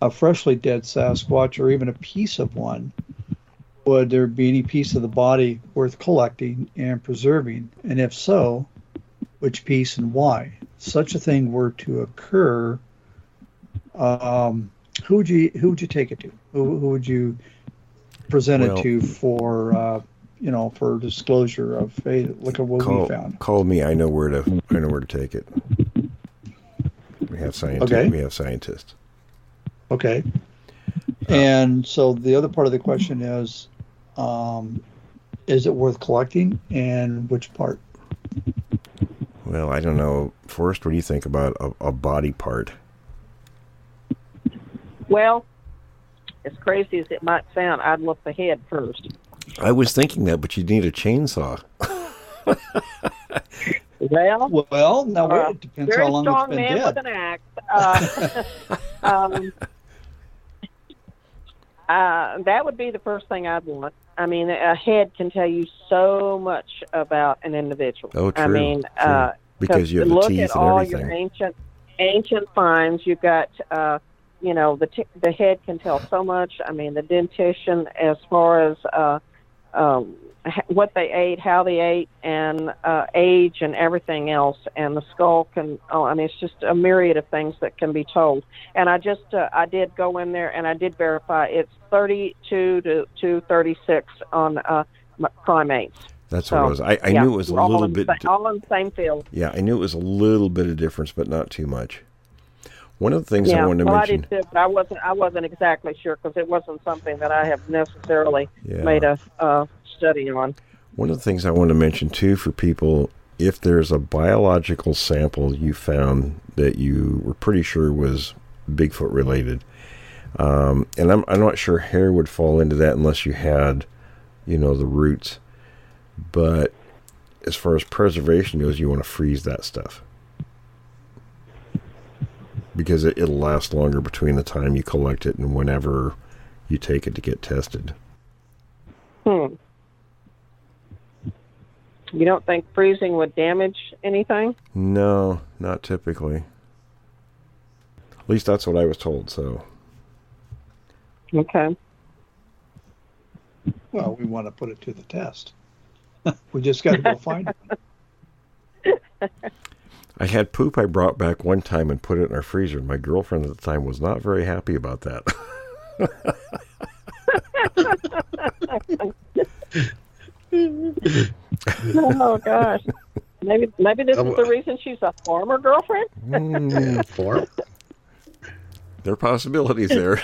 a freshly dead Sasquatch or even a piece of one, would there be any piece of the body worth collecting and preserving? And if so, which piece and why? Such a thing were to occur, um, who would you who would you take it to? Who, who would you present Well- it to for uh, you know for disclosure of hey look at what call, we found? call me. I know where to. I know where to take it. We have scientists. Okay. We have scientists. Okay. And so the other part of the question is, um, is it worth collecting, and which part? Well, I don't know. Forrest, what do you think about a, a body part? well, as crazy as it might sound, I'd look the head first. I was thinking that, but you'd need a chainsaw. Well, Well, now wait, Uh, it depends very how long strong it's been man with an axe. Uh, um, uh, that would be the first thing I'd want. I mean, a head can tell you so much about an individual. Oh, true. I mean, true. uh, Because you have the look at all everything. your ancient ancient finds. You've got, uh, you know, the t- the head can tell so much. I mean, the dentition as far as uh, um, what they ate, how they ate, and uh, age and everything else. And the skull can. Oh, I mean, it's just a myriad of things that can be told. And I just uh, I did go in there and I did verify it's 32 to to 36 on uh, primates. That's So, what it was. I, I yeah, knew it was a little bit. all in the same field. Yeah, I knew it was a little bit of difference, but not too much. One of the things yeah, I wanted to well, mention. I did too, but I wasn't. I wasn't exactly sure because it wasn't something that I have necessarily Yeah. made a uh, study on. One of the things I want to mention too for people, if there's a biological sample you found that you were pretty sure was Bigfoot related, um, and I'm I'm not sure hair would fall into that unless you had, you know, the roots. But as far as preservation goes, you want to freeze that stuff because it, it'll last longer between the time you collect it and whenever you take it to get tested. Hmm. You don't think freezing would damage anything? No, not typically. At least that's what I was told. So Okay. Well, we want to put it to the test. we just got to go find it. I had poop I brought back one time and put it in our freezer. and My girlfriend at the time was not very happy about that. oh gosh. Maybe maybe this is the reason she's a former girlfriend. Mm, Farm? there are possibilities there.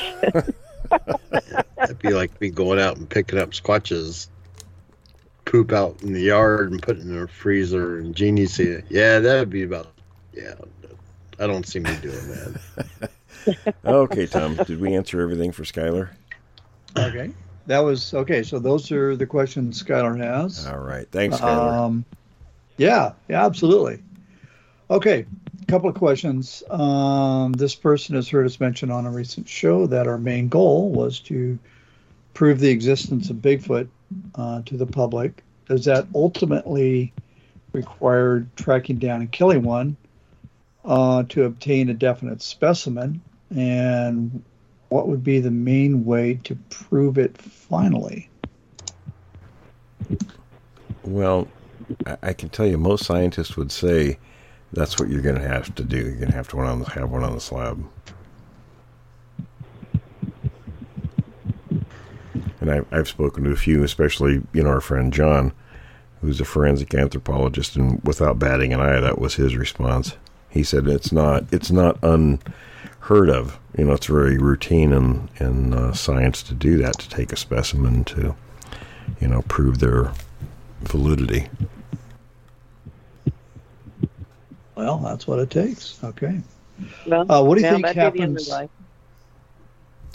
That'd be like me going out and picking up squatches, poop out in the yard and put it in a freezer, and Jeannie see it. Yeah, that'd be about. Yeah, I don't see me doing that. okay, Tom. Did we answer everything for Skylar? Okay. That was okay. So those are the questions Skylar has. All right. Thanks, Skylar. Um, yeah, yeah, absolutely. Okay, a couple of questions. Um, this person has heard us mention on a recent show that our main goal was to prove the existence of Bigfoot uh, to the public. Does that ultimately require tracking down and killing one uh, to obtain a definite specimen? And what would be the main way to prove it finally? Well, I, can tell you, most scientists would say that's what you're going to have to do. You're going to have to have one on the slab. And I, I've spoken to a few, especially you know our friend John, who's a forensic anthropologist, and without batting an eye, that was his response. He said it's not it's not unheard of. You know, it's very routine in in uh, science to do that to take a specimen to, you know, prove their validity. Well, that's what it takes. Okay. Well, Uh, what do you think that'd be the only happens-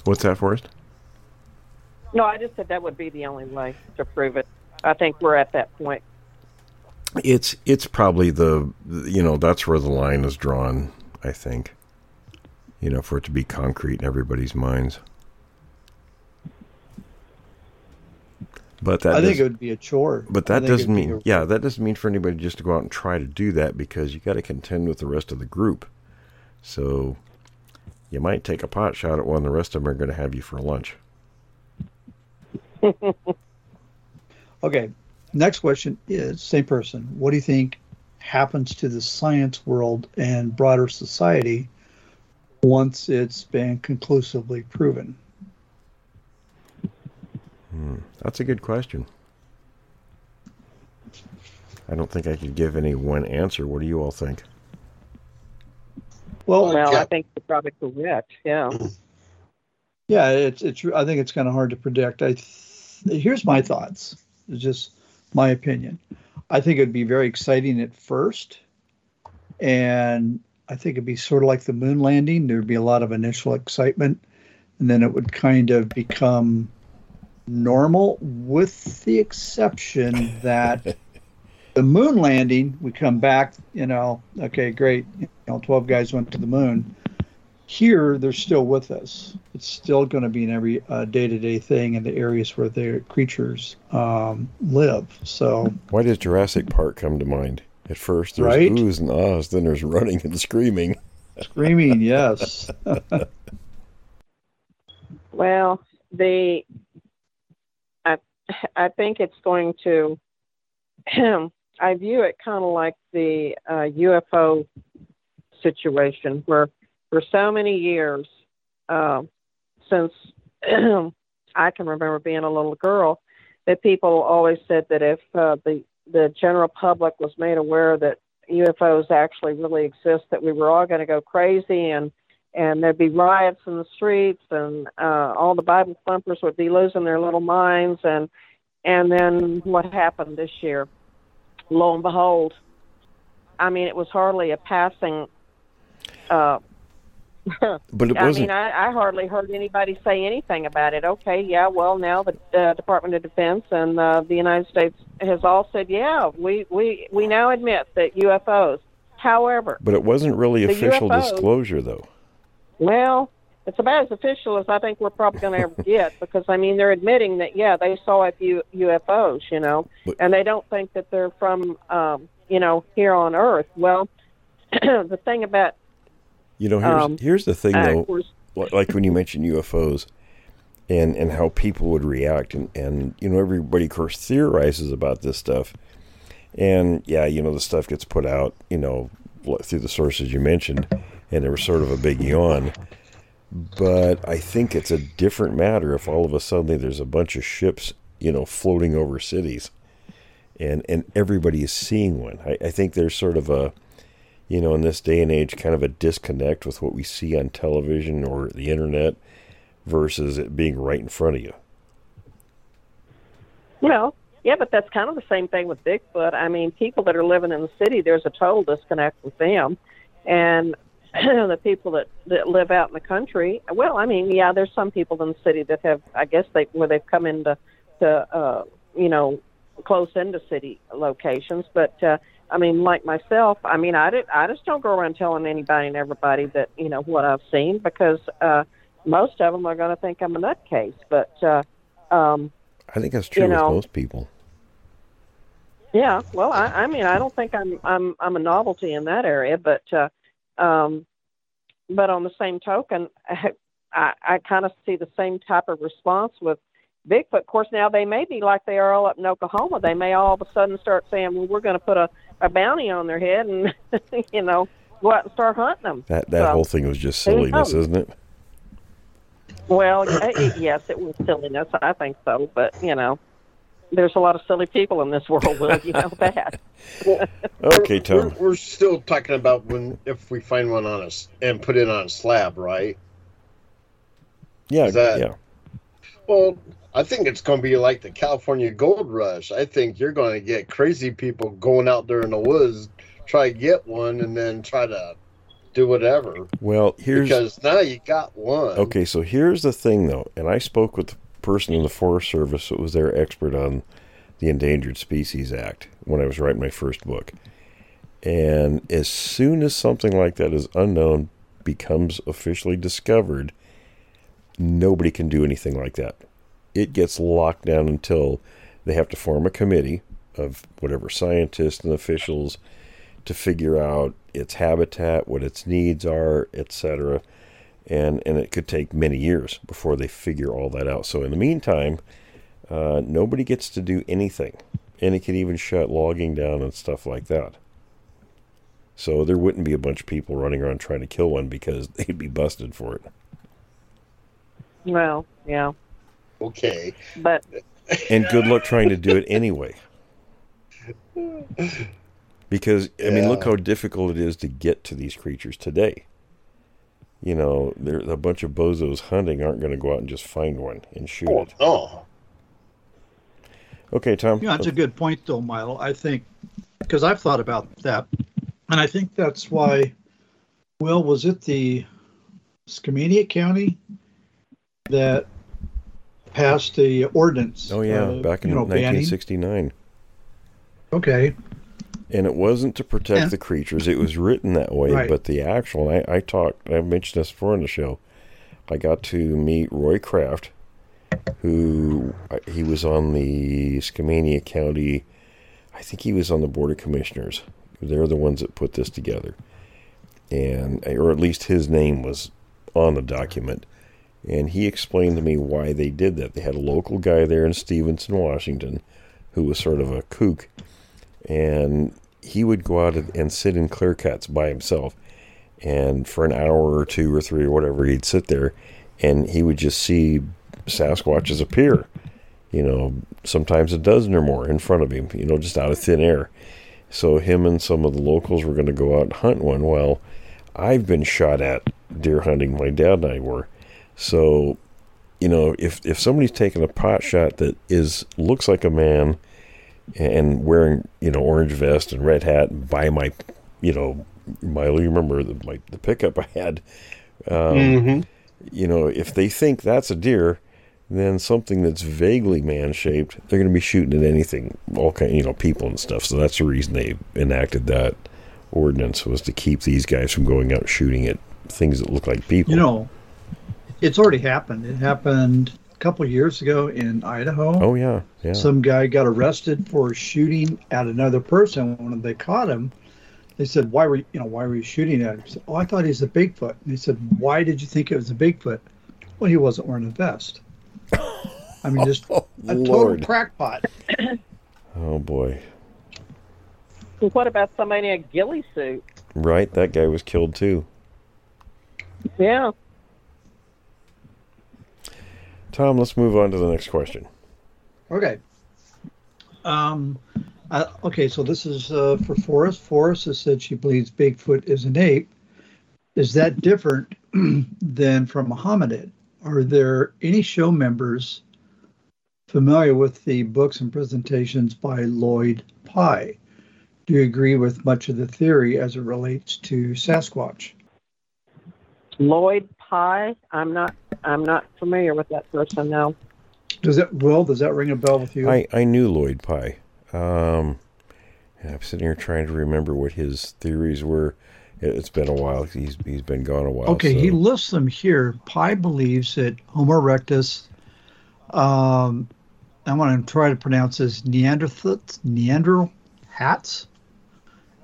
What's that, Forrest? No, I just said that would be the only way to prove it. I think we're at that point. It's it's probably the you know that's where the line is drawn. I think, you know, for it to be concrete in everybody's minds. But that I think it would be a chore. But that doesn't it'd be mean, yeah, that doesn't mean for anybody just to go out and try to do that because you got to contend with the rest of the group. So you might take a pot shot at one, the rest of them are going to have you for lunch. Okay. Next question is same person. What do you think happens to the science world and broader society once it's been conclusively proven? Hmm, that's a good question. I don't think I could give any one answer. What do you all think? Well, Well, I think you're probably correct. Yeah. Yeah, it's it's. I think it's kind of hard to predict. I th- here's my thoughts. It's just my opinion. I think it'd be very exciting at first, and I think it'd be sort of like the moon landing. There'd be a lot of initial excitement, and then it would kind of become normal, with the exception that the moon landing, we come back. You know, okay, great. You know, twelve guys went to the moon here they're still with us. It's still going to be an every uh, day-to-day thing in the areas where the creatures um, live. So Why does Jurassic Park come to mind? At first, there's Right? oohs and ahs, then there's running and screaming. screaming, yes. Well, they, I I think it's going to. I view it kind of like the uh, UFO situation, where for so many years, uh, since I can remember being a little girl, that people always said that if uh, the the general public was made aware that UFOs actually really exist, that we were all going to go crazy and and there'd be riots in the streets and uh, all the Bible thumpers would be losing their little minds and and then what happened this year? Lo and behold, I mean, it was hardly a passing. Uh, but it I wasn't. I mean, I, I hardly heard anybody say anything about it. Okay, yeah, well, now the uh, Department of Defense and uh, the United States has all said, yeah, we we we now admit that UFOs. However, but it wasn't really official UFOs disclosure, though. well, it's about as official as I think we're probably going to ever get because I mean they're admitting that yeah they saw a few UFOs, you know, But- and they don't think that they're from um, you know here on Earth. Well, the thing about You know, here's Um, here's the thing, uh, though. like when you mentioned UFOs and and how people would react and and you know everybody of course theorizes about this stuff. And yeah you know the stuff gets put out you know through the sources you mentioned and there was sort of a big yawn. But I think it's a different matter if all of a sudden there's a bunch of ships you know floating over cities and and everybody is seeing one. I, I think there's sort of a you know, in this day and age, kind of a disconnect with what we see on television or the internet versus it being right in front of you. well, yeah, but that's kind of the same thing with Bigfoot. I mean, people that are living in the city, there's a total disconnect with them, and the people that that live out in the country. Well, I mean, yeah, there's some people in the city that have, I guess, they where they've come into to uh, you know close into city locations, but. uh I mean, like myself, I mean, I did, I just don't go around telling anybody and everybody that you know what I've seen because uh, most of them are going to think I'm a nutcase. But uh, um, I think that's true You know. with most people. yeah, well, I, I mean, I don't think I'm I'm I'm a novelty in that area, but uh, um, but on the same token, I I kind of see the same type of response with Bigfoot. Of course, now they may be like they are all up in Oklahoma. They may all of a sudden start saying, "Well, we're going to put a a bounty on their head and you know go out and start hunting them." That that So, whole thing was just silliness, isn't it? Well, y- y- yes, it was silliness. I think so, but you know, there's a lot of silly people in this world. Will you know that? Okay, We're, Tom. we're still talking about when if we find one on us and put it on a slab, right? Yeah, that- yeah. Well, I think it's going to be like the California Gold Rush. I think you're going to get crazy people going out there in the woods, try to get one, and then try to do whatever. Well, here's because now you got one. okay. So here's the thing, though, and I spoke with the person in the Forest Service that was their expert on the Endangered Species Act when I was writing my first book. And as soon as something like that is unknown becomes officially discovered, nobody can do anything like that. It gets locked down until they have to form a committee of whatever scientists and officials to figure out its habitat, what its needs are, etc. And and it could take many years before they figure all that out. So in the meantime, uh, nobody gets to do anything, and it could even shut logging down and stuff like that. So there wouldn't be a bunch of people running around trying to kill one because they'd be busted for it. well, yeah, Okay. but And good luck trying to do it anyway. Because I mean, look how difficult it is to get to these creatures today. You know, there a bunch of bozos hunting aren't going to go out and just find one and shoot Oh, it. no. Okay, Tom. Yeah, that's a good point, though, Milo. I think because I've thought about that, and I think that's why. Well, was it the Skamania County that passed the ordinance? Oh yeah, uh, back in you know, banning? 1969. Okay, And it wasn't to protect Yeah. the creatures. It was written that way, Right. but the actual I, I talked I've mentioned this before in the show. I got to meet Roy Kraft, who uh, he was on the Skamania County I think he was on the Board of Commissioners. They're the ones that put this together. And or at least his name was on the document. And he explained to me why they did that. They had a local guy there in Stevenson, Washington, who was sort of a kook and he would go out and- sit in clear cuts by himself and for an hour or two or three or whatever he'd sit there and he would just see sasquatches appear you know, sometimes a dozen or more in front of him, you know, just out of thin air. So him and some of the locals were going to go out and hunt one. Well, I've been shot at deer hunting. My dad and I were. So, you know, if if somebody's taking a pot shot that is looks like a man and wearing you know orange vest and red hat by my you know my you remember the my the pickup I had. Um, Mhm. You know, if they think that's a deer, then something that's vaguely man shaped, they're going to be shooting at anything, all kind, you know, people and stuff. So that's the reason they enacted that ordinance was to keep these guys from going out shooting at things that look like people. You know, it's already happened. It happened a couple of years ago in Idaho. Oh yeah, yeah. Some guy got arrested for shooting at another person. When they caught him, they said, "Why were you, you know why were you shooting at him?" He said, "Oh, I thought he's a Bigfoot." And they said, "Why did you think it was a Bigfoot?" Well, he wasn't wearing a vest. I mean, just a oh, total crackpot. oh boy. What about somebody in a ghillie suit? Right, that guy was killed too. Yeah. Tom, let's move on to the next question. Okay. Um, uh, okay, so this is uh, for Forrest. Forrest has said she believes Bigfoot is an ape. Is that different than from a hominid? Are there any show members familiar with the books and presentations by Lloyd Pye? Do you agree with much of the theory as it relates to Sasquatch? Lloyd Pye. I'm not. I'm not familiar with that person now. Does that Will? Does that ring a bell with you? I, I knew Lloyd Pye. Um, and I'm sitting here trying to remember what his theories were. It, it's been a while. He's he's been gone a while. Okay, so- he lists them here. Pye believes that Homo erectus, um, I want to try to pronounce this Neanderthal, Neanderthal hats,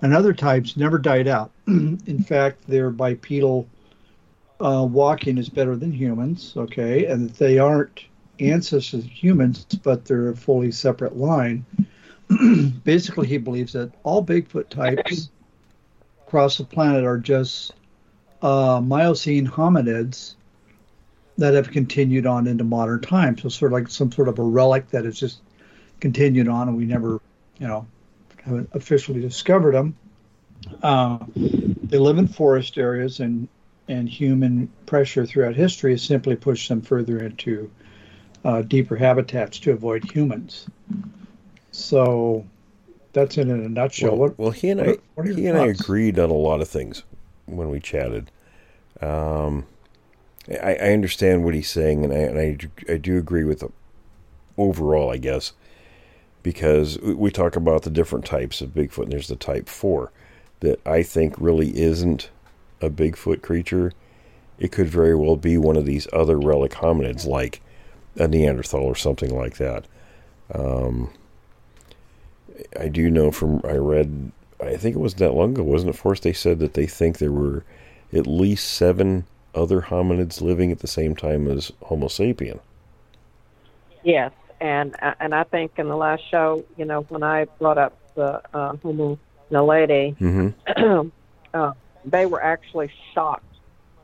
and other types never died out. In fact, their bipedal uh, walking is better than humans, okay, and that they aren't ancestors of humans, but they're a fully separate line. Basically, he believes that all Bigfoot types across the planet are just uh, Miocene hominids that have continued on into modern times. So sort of like some sort of a relic that has just continued on, and we never, you know, haven't officially discovered them. Uh, they live in forest areas, and and human pressure throughout history has simply pushed them further into uh, deeper habitats to avoid humans. So that's it in a nutshell. Well, what, well, he and what I, what he and I agreed on a lot of things when we chatted. Um, I, I understand what he's saying, and I, and I, do- I do agree with the overall, I guess, because we talk about the different types of Bigfoot, and there's the type four that I think really isn't a Bigfoot creature. It could very well be one of these other relic hominids, like a Neanderthal or something like that. Um, I do know from I read, I think it was that long ago, wasn't it? Forrest, they said that they think there were at least seven other hominids living at the same time as Homo sapien. Yes, and and I think in the last show, you know, when I brought up the uh, Homo naledi, Mm-hmm. uh, they were actually shocked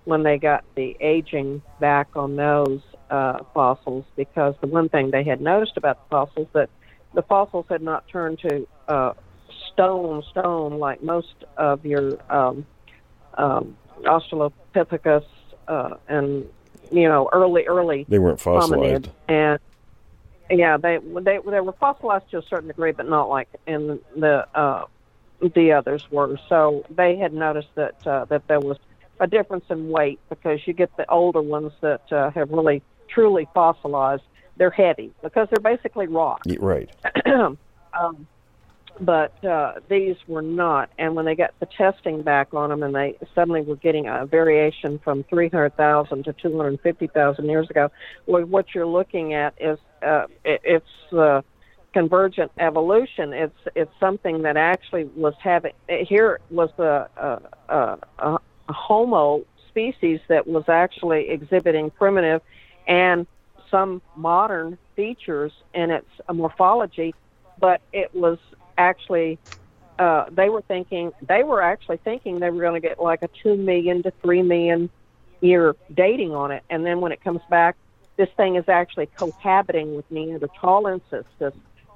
when they got the aging back on those uh, fossils because the one thing they had noticed about the fossils that the fossils had not turned to uh, stone stone like most of your um, um, Australopithecus uh, and you know early early They weren't fossilized. And yeah, they they they were fossilized to a certain degree, but not like in the uh, the others were. So they had noticed that uh, that there was a difference in weight because you get the older ones that uh, have really truly fossilized. They're heavy because they're basically rock. Yeah, right. um, but uh, these were not. And when they got the testing back on them, and they suddenly were getting a variation from 300,000 to 250,000 years ago, well, what you're looking at is uh, it, it's uh, convergent evolution. It's it's something that actually was having here was a, a, a, a Homo species that was actually exhibiting primitive and some modern features in its morphology, but it was actually uh, they were thinking they were actually thinking they were going to get like a two million to three million year dating on it, and then when it comes back, this thing is actually cohabiting with Neanderthal ancestors,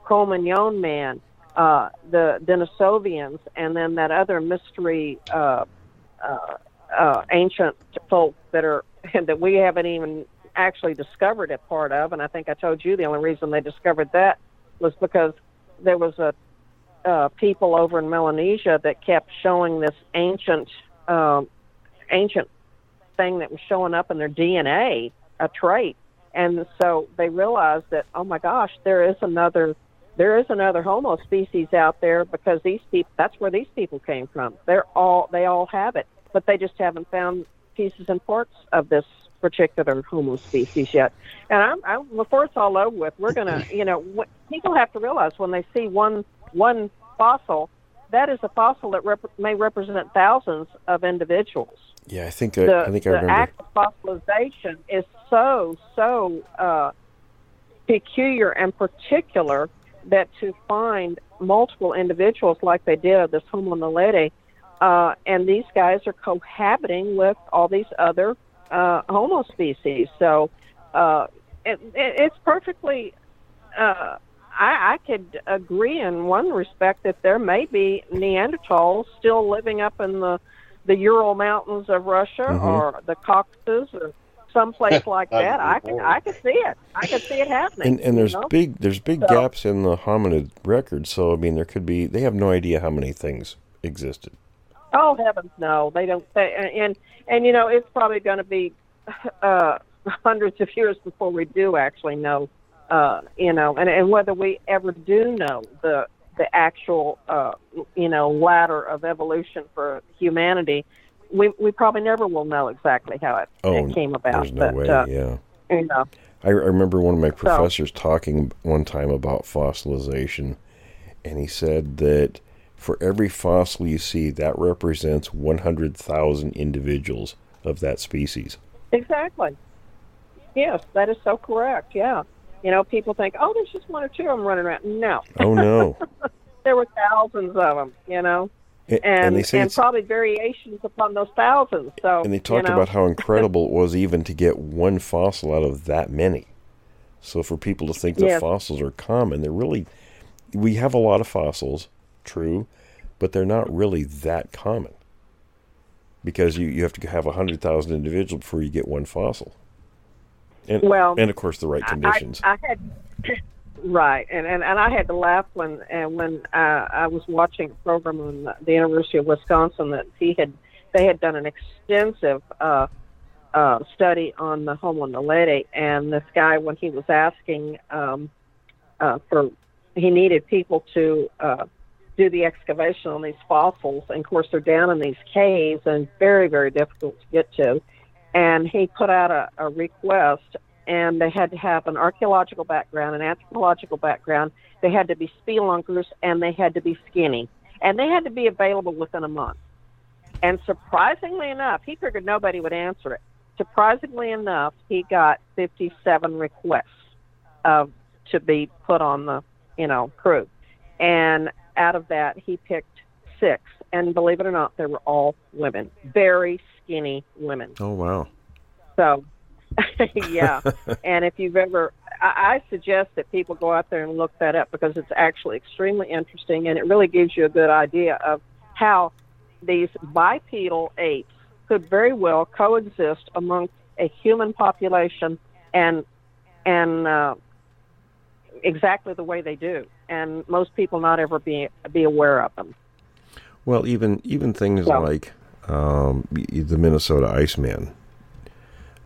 Cro-Magnon man, uh, the Denisovians, and then that other mystery uh, uh, uh, ancient folk that are that we haven't even actually discovered a part of. And I think I told you the only reason they discovered that was because there was a uh, people over in Melanesia that kept showing this ancient um, ancient thing that was showing up in their DNA, a trait, and so they realized that oh my gosh, there is another there is another Homo species out there because these people that's where these people came from. They're all they all have it, but they just haven't found pieces and parts of this particular Homo species yet. And I'm, I'm before it's all over with, we're gonna you know what, people have to realize when they see one one fossil, that is a fossil that rep- may represent thousands of individuals. Yeah, I think I, the, I think I the act of fossilization is so so uh, peculiar and particular that to find multiple individuals like they did of this Homo naledi, uh, and these guys are cohabiting with all these other uh, Homo species. So uh, it, it, it's perfectly. Uh, I, I could agree in one respect that there may be Neanderthals still living up in the the Ural Mountains of Russia Mhm. or the Caucasus or someplace like that. I can. I can see it. I can see it happening. And and there's know? big there's big So- gaps in the hominid record. So I mean, there could be they have no idea how many things existed. Oh heavens, no! They don't. They, and and you know it's probably going to be uh, hundreds of years before we do actually know. Uh, you know, and and whether we ever do know the the actual uh, you know ladder of evolution for humanity, we we probably never will know exactly how it, Oh, it came about. there's no but way. uh, yeah. you know, I, I remember one of my professors talking one time about fossilization, and he said that for every fossil you see, that represents 100,000 individuals of that species. Exactly. Yes, that is so correct. Yeah. You know, people think, oh, there's just one or two of them running around. No. Oh, no. there were thousands of them, you know, And, and and and probably variations upon those thousands. So and they you talked know, about how incredible it was even to get one fossil out of that many. So for people to think that Yes. fossils are common, they're really we have a lot of fossils, true, but they're not really that common. Because you, you have to have a hundred thousand individuals before you get one fossil. And, Well, and of course the right conditions. I, I had right, and, and and I had to laugh when and when uh, I was watching a program on the, University of Wisconsin that he had they had done an extensive uh, uh, study on the Homo naledi, and this guy when he was asking um, uh, for he needed people to uh, do the excavation on these fossils, and of course they're down in these caves and very very difficult to get to. And he put out a, a request and they had to have an archaeological background an anthropological background. They had to be spelunkers and they had to be skinny. And they had to be available within a month. And surprisingly enough he figured nobody would answer it. Surprisingly enough he got 57 requests of to be put on the you know crew. And out of that he picked six. And believe it or not they were all women. Very skinny women. Oh wow. so, yeah. and if you've ever, I, I suggest that people go out there and look that up because it's actually extremely interesting and it really gives you a good idea of how these bipedal apes could very well coexist amongst a human population and and uh, exactly the way they do, and most people not ever be be aware of them. Well, even even things like um, the Minnesota Iceman.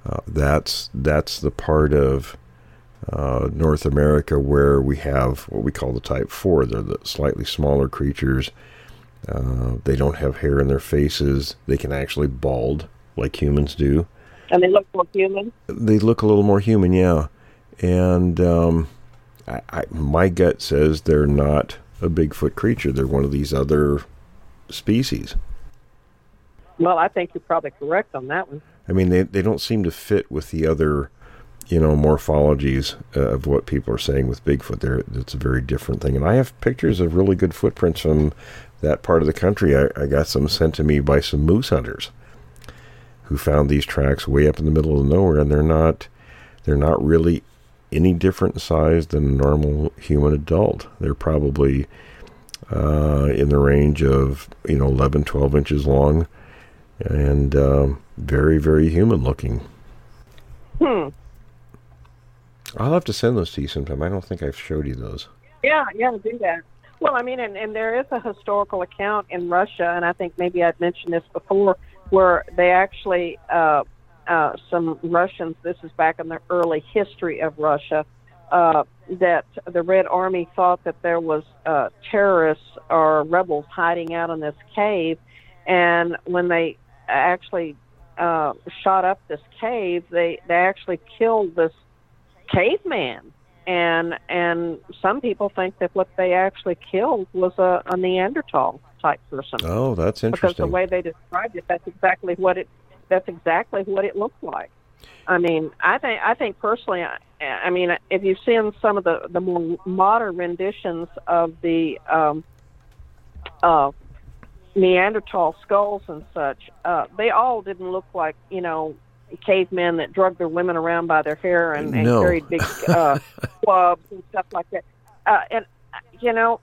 Uh, that's that's the part of uh, North America where we have what we call the Type Four. They're the slightly smaller creatures. Uh, they don't have hair in their faces. They can actually bald like humans do. And they look more human. They look a little more human, yeah. And um, I, I, my gut says they're not a Bigfoot creature. They're one of these other species. Well, I think you're probably correct on that one. I mean, they, they don't seem to fit with the other, you know, morphologies uh, of what people are saying with Bigfoot. There, it's a very different thing. And I have pictures of really good footprints from that part of the country. I, I got some sent to me by some moose hunters who found these tracks way up in the middle of nowhere, and they're not they're not really any different size than a normal human adult. They're probably uh, in the range of you know 11, 12 inches long, and um, very, very human looking. Hmm. I'll have to send those to you sometime. I don't think I've showed you those. Yeah, yeah, do that. Well, I mean, and, and there is a historical account in Russia, and I think maybe I'd mentioned this before, where they actually, uh, uh, some Russians, this is back in the early history of Russia, uh, that the Red Army thought that there was uh, terrorists or rebels hiding out in this cave, and when they actually uh, shot up this cave, they they actually killed this caveman and and some people think that what they actually killed was a, a Neanderthal type person. Oh, that's interesting. Because the way they described it, that's exactly what it that's exactly what it looked like. I mean, I think I think personally, I, I mean, if you've seen some of the the more modern renditions of the um, uh, Neanderthal skulls and such, uh, they all didn't look like you know cavemen that drug their women around by their hair and, and No. carried big uh, clubs and stuff like that. Uh, and you know,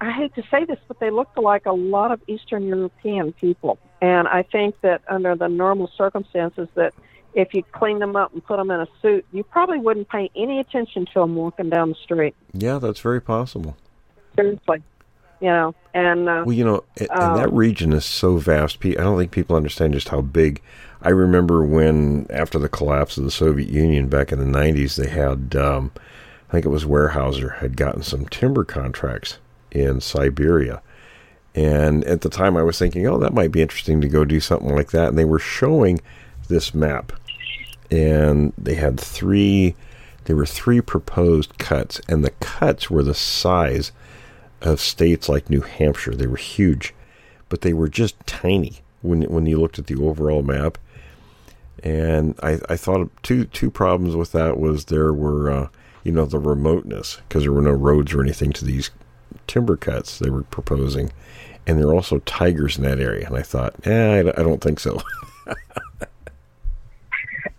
I hate to say this, but they looked like a lot of Eastern European people. And I think that under the normal circumstances, that if you clean them up and put them in a suit, you probably wouldn't pay any attention to them walking down the street. yeah, that's very possible. Seriously, you know. And uh, Well, you know, a- and Um, that region is so vast. I don't think people understand just how big. I remember when, after the collapse of the Soviet Union back in the '90s, they had, um, I think it was Weyerhaeuser, had gotten some timber contracts in Siberia. And at the time, I was thinking, oh, that might be interesting to go do something like that. And they were showing this map, and they had three. There were three proposed cuts, and the cuts were the size of states like New Hampshire. They were huge, but they were just tiny when when you looked at the overall map. And I, I thought two two problems with that was there were uh, you know the remoteness because there were no roads or anything to these timber cuts they were proposing, and there were also tigers in that area. And I thought, eh, I, I don't think so.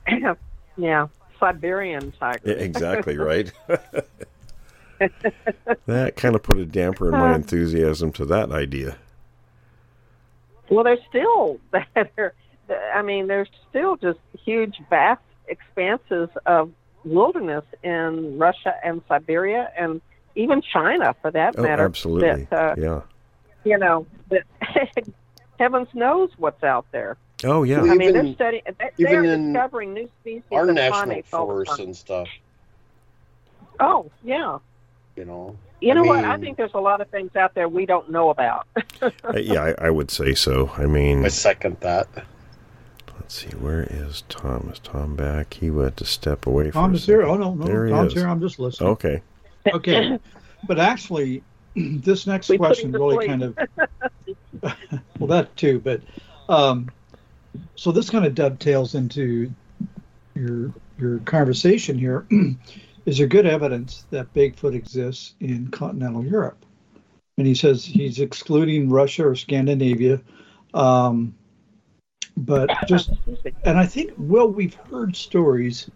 yeah, Siberian tiger. Exactly right. that kind of put a damper in my enthusiasm to that idea. Well, there's still there. I mean, there's still just huge, vast expanses of wilderness in Russia and Siberia, and even China, for that Oh, matter. absolutely. That, uh, yeah. You know, that heavens knows what's out there. Oh yeah. I mean, Even- they're studying. They, even they're in discovering new species Our of national primates forests and stuff, Oh, yeah. You know. You I know what? I think there's a lot of things out there we don't know about. Yeah, I, I would say so. I mean, I second that. let's see, where is Tom? Is Tom back? He went to step away from. Tom's here. Oh no, no, There he Tom's is. here. I'm just listening. Okay. Okay, but actually, this next We question really sleep. kind of well that too, but um, so this kind of dovetails into your your conversation here. Is there good evidence that Bigfoot exists in continental Europe? And he says he's excluding Russia or Scandinavia, um, but just and I think well we've heard stories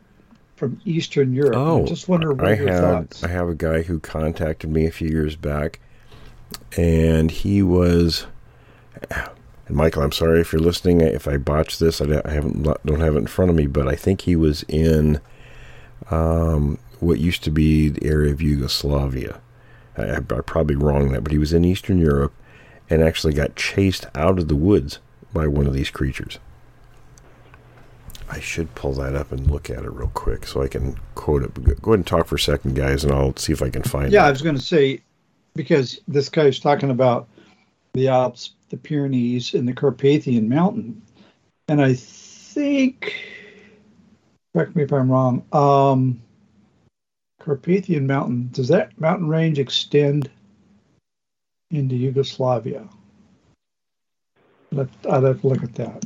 from Eastern Europe. Oh, I just wonder what I your had thoughts. I have a guy who contacted me a few years back, and he was. And Michael, I'm sorry if you're listening. If I botched this, I don't- I haven't don't have it in front of me, but I think he was in um, what used to be the area of Yugoslavia. I, I, I'm probably wrong that, but he was in Eastern Europe and actually got chased out of the woods by one of these creatures. I should pull that up and look at it real quick so I can quote it. Go ahead and talk for a second, guys, and I'll see if I can find Yeah, I was going to say because this guy's talking about the Alps, the Pyrenees, and the Carpathian Mountain, and I think, correct me if I'm wrong. Um, Carpathian Mountain does that mountain range extend into Yugoslavia? Let, I'd have to look at that.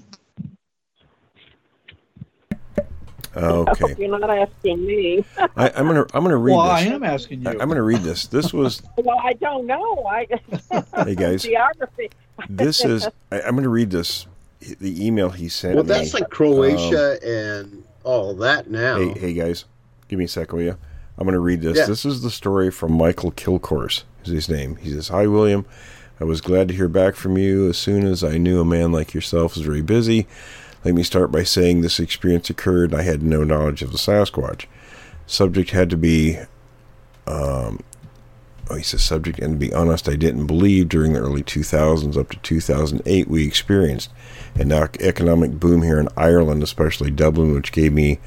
Oh, okay, You're not asking me. I, I'm gonna I'm gonna read this. well, I this. am asking you. I, am gonna read this. This was well, I don't know. I hey guys. geography. This is I, I'm gonna read this. The email he sent Well, me. that's like Croatia um, and all that now. Hey, hey guys, Give me a sec, will you? I'm going to read this. Yeah. This is the story from Michael Kilcourse, is his name. He says, Hi, William. I was glad to hear back from you as soon as I knew a man like yourself was very busy. Let me start by saying this experience occurred. I had no knowledge of the Sasquatch. Subject had to be, um, oh, he says subject, and to be honest, I didn't believe during the early 2000s up to 2008 we experienced an ec- economic boom here in Ireland, especially Dublin, which gave me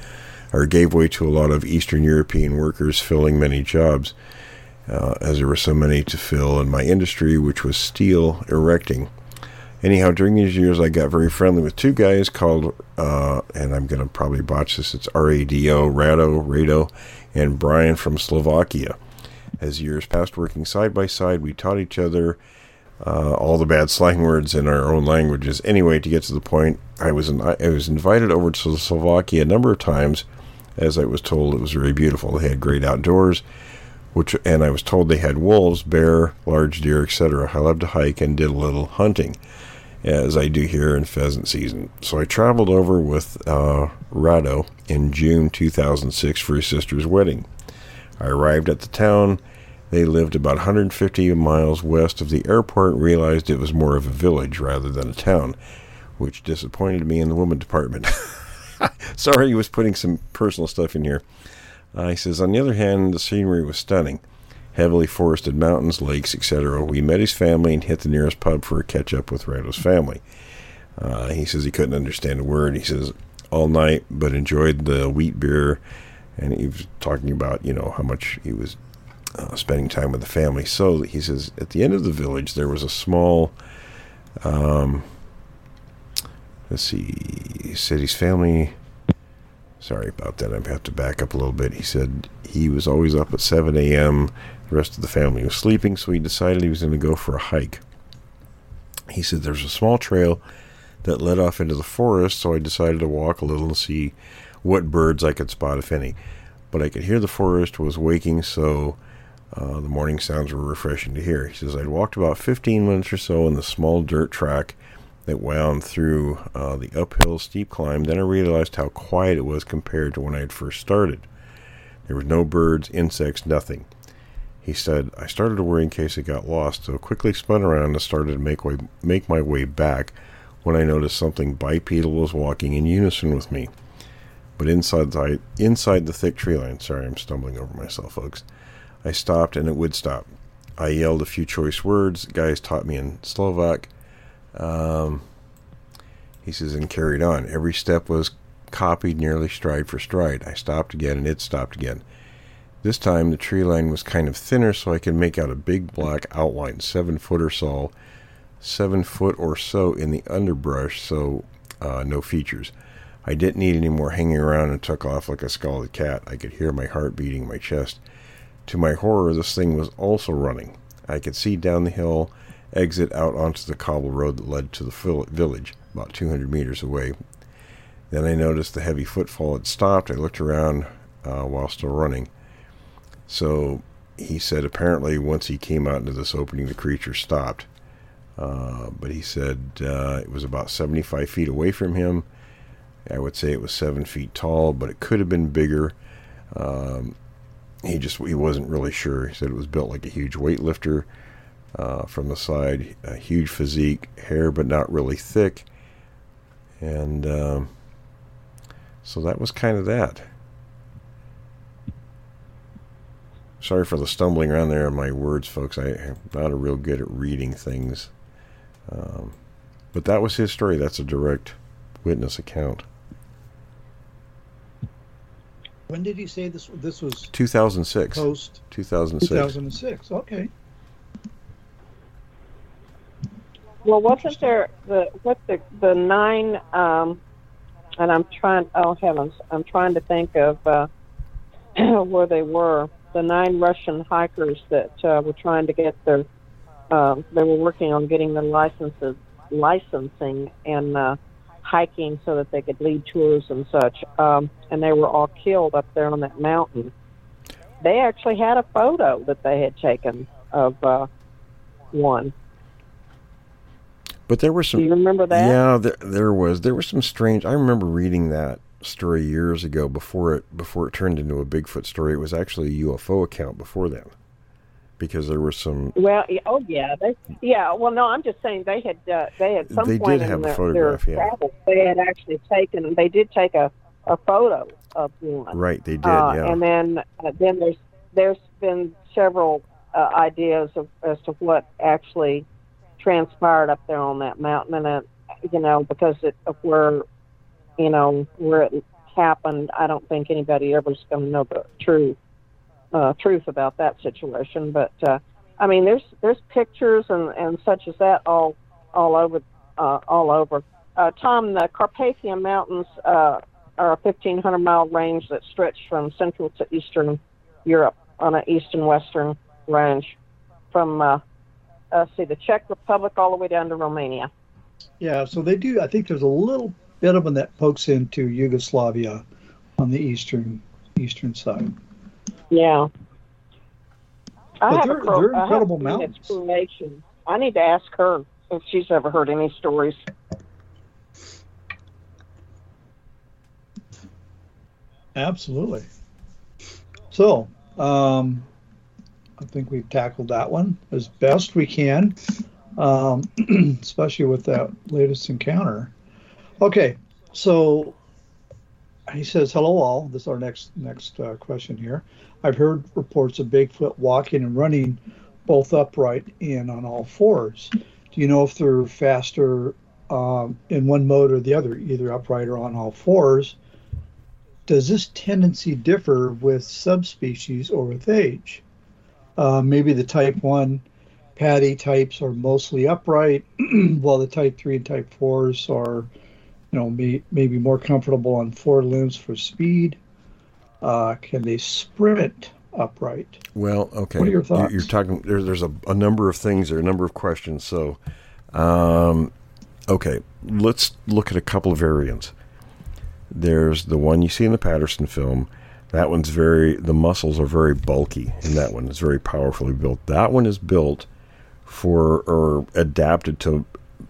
or gave way to a lot of Eastern European workers filling many jobs, uh, as there were so many to fill in my industry, which was steel erecting. Anyhow, during these years, I got very friendly with two guys called, uh, and I'm going to probably botch this, it's R A D O, Rado, Rado, and Brian from Slovakia. As years passed working side by side, we taught each other uh, all the bad slang words in our own languages. Anyway, to get to the point, I was I was invited over to Slovakia a number of times. As I was told, it was very beautiful. They had great outdoors, which and I was told they had wolves, bear, large deer, etc. I loved to hike and did a little hunting, as I do here in pheasant season. So I traveled over with uh, Rado in June 2006 for his sister's wedding. I arrived at the town. They lived about 150 miles west of the airport realized it was more of a village rather than a town, which disappointed me in the woman department. Sorry, he was putting some personal stuff in here. Uh, he says, on the other hand, the scenery was stunning. Heavily forested mountains, lakes, etc. We met his family and hit the nearest pub for a catch up with Rado's family. Uh, he says he couldn't understand a word. He says, all night, but enjoyed the wheat beer. And he was talking about, you know, how much he was uh, spending time with the family. So he says, at the end of the village, there was a small, um, let's see, he said his family, sorry about that, I have to back up a little bit. He said he was always up at 7 a.m., the rest of the family was sleeping, so he decided he was going to go for a hike. He said there's a small trail that led off into the forest, so I decided to walk a little and see what birds I could spot, if any. But I could hear the forest was waking, so uh, the morning sounds were refreshing to hear. He says I'd walked about 15 minutes or so in the small dirt track that wound through uh, the uphill steep climb. Then I realized how quiet it was compared to when I had first started. There was no birds, insects, nothing. He said, I started to worry in case I got lost, so quickly spun around and started to make, way, make my way back when I noticed something bipedal was walking in unison with me. But inside the, inside the thick tree line, sorry, I'm stumbling over myself, folks. I stopped and it would stop. I yelled a few choice words. Guys taught me in Slovak. Um, he says, and carried on. Every step was copied nearly stride for stride. I stopped again and it stopped again. This time the tree line was kind of thinner, so I could make out a big black outline, seven foot or so, seven foot or so in the underbrush, so uh, no features. I didn't need any more hanging around and took off like a scalded cat. I could hear my heart beating in my chest. To my horror, this thing was also running. I could see down the hill, exit out onto the cobble road that led to the village, about 200 meters away. Then I noticed the heavy footfall had stopped. I looked around uh, while still running. So he said apparently once he came out into this opening, the creature stopped. Uh, but he said uh, it was about 75 feet away from him. I would say it was seven feet tall, but it could have been bigger. Um, he just he wasn't really sure. He said it was built like a huge weightlifter uh, from the side, a huge physique, hair but not really thick, and um, so that was kind of that. Sorry for the stumbling around there on my words, folks. I, am not a real good at reading things. Um, but that was his story. That's a direct witness account. When did he say this? This was 2006. Post 2006. 2006. Okay. Well, wasn't there the what the the nine? Um, and I'm trying. Oh heavens! I'm trying to think of uh, where they were. The nine Russian hikers that uh, were trying to get their. Uh, they were working on getting their licenses, licensing, and uh, hiking so that they could lead tours and such. Um, and they were all killed up there on that mountain. They actually had a photo that they had taken of uh, one. But there were some. Do you remember that? Yeah, there, there was. There was some strange. I remember reading that story years ago before it before it turned into a Bigfoot story. It was actually a UFO account before then, because there were some. Well, oh yeah, they yeah. Well, no, I'm just saying they had uh, they had some They point did have in a their, photograph, their yeah. travels. They had actually taken. They did take a a photo of one. Right, they did, Uh, yeah. And then uh, then there's there's been several uh, ideas of, as to what actually transpired up there on that mountain, and uh, you know because it, of where you know where it happened, I don't think anybody ever's going to know the true uh, truth about that situation. But uh, I mean, there's there's pictures and, and such as that all all over uh, all over. Uh, Tom, the Carpathian Mountains uh, are a 1,500 mile range that stretch from central to eastern Europe on an east and western range, from uh, uh, see the Czech Republic all the way down to Romania. Yeah, so they do. I think there's a little bit of one that pokes into Yugoslavia on the eastern eastern side. Yeah. I But have they're- they're I have incredible seen its mountains. cremation. I need to ask her if she's ever heard any stories. Absolutely. So, um, I think we've tackled that one as best we can, um, especially with that latest encounter. Okay, so he says, "Hello, all." This is our next next uh, question here. I've heard reports of Bigfoot walking and running both upright and on all fours. Do you know if they're faster um, in one mode or the other, either upright or on all fours? does this tendency differ with subspecies or with age? Uh, maybe the type 1 patty types are mostly upright, while the type 3 and type 4s are, you know, may, maybe more comfortable on four limbs for speed. Uh, can they sprint upright? Well, okay. What are your thoughts? You're, talking. There's there's a, a number of things. There are a number of questions. So, um, okay, let's look at a couple of variants. There's the one you see in the Patterson film. That one's very. The muscles are very bulky in that one. It's very powerfully built. That one is built for or adapted to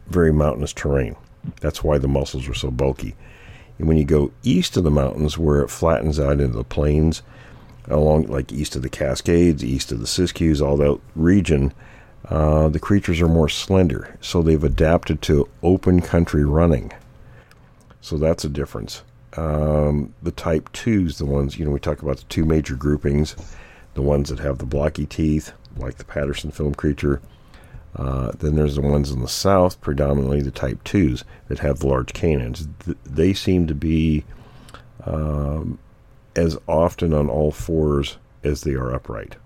very mountainous terrain. That's why the muscles are so bulky. And when you go east of the mountains, where it flattens out into the plains, along like east of the Cascades, east of the Siskiyous, all that region, uh, the creatures are more slender. So they've adapted to open country running. So that's a difference. Um, the type twos, the ones you know, we talk about the two major groupings, the ones that have the blocky teeth, like the Patterson film creature. Uh, then there's the ones in the south, predominantly the type twos that have the large canines. Th- they seem to be um, as often on all fours as they are upright.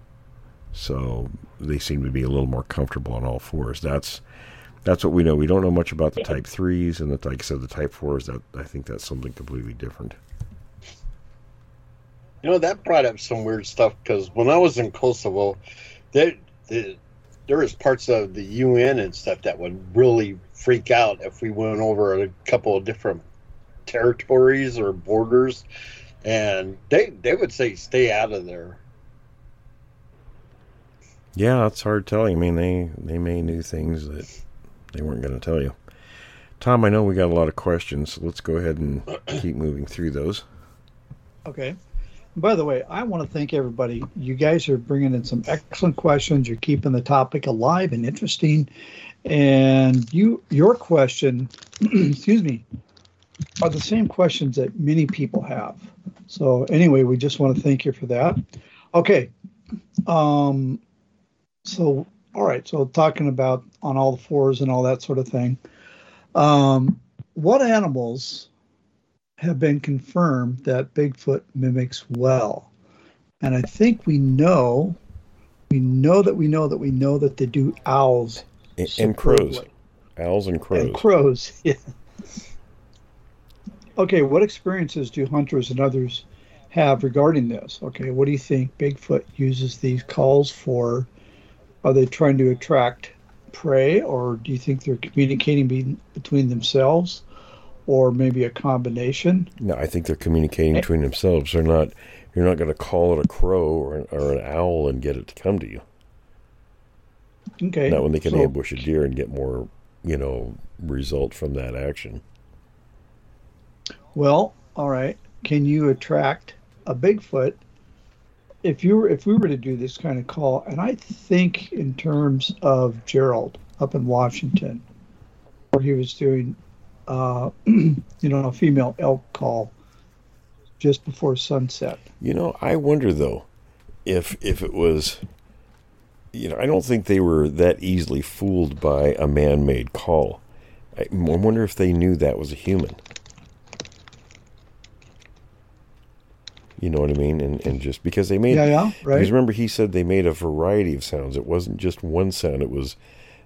So they seem to be a little more comfortable on all fours. That's that's what we know. We don't know much about the type threes and the like I said the type fours. That I think that's something completely different. You know, that brought up some weird stuff because when I was in Kosovo, there, there, there was parts of the UN and stuff that would really freak out if we went over a couple of different territories or borders, and they they would say stay out of there. Yeah, it's hard telling. I mean, they they may knew things that they weren't going to tell you. Tom, I know we got a lot of questions, so let's go ahead and keep moving through those. Okay. By the way, I want to thank everybody. You guys are bringing in some excellent questions. You're keeping the topic alive and interesting. And you, your question, excuse me, are the same questions that many people have. So anyway, we just want to thank you for that. Okay. Um, so all right. So talking about on all the fours and all that sort of thing. Um, what animals have been confirmed that Bigfoot mimics well. And I think we know, we know that we know that we know that they do owls And, and crows, owls and crows. And crows, yeah. Okay, what experiences do hunters and others have regarding this? Okay, what do you think Bigfoot uses these calls for? Are they trying to attract prey, or do you think they're communicating be- between themselves, or maybe a combination? No, I think they're communicating eh. between themselves. They're not. You're not going to call it a crow or an, or an owl and get it to come to you. Okay. Not when they can so- ambush a deer and get more, you know, result from that action. Well, all right, can you attract a Bigfoot? If you were, if we were to do this kind of call, and I think in terms of Gerald up in Washington, where he was doing, uh, you know, a female elk call just before sunset. You know, I wonder though, if if it was, you know, I don't think they were that easily fooled by a man-made call. I wonder if they knew that was a human. You know what I mean? And and just because they made Yeah, yeah, right. Because remember he said they made a variety of sounds. It wasn't just one sound. It was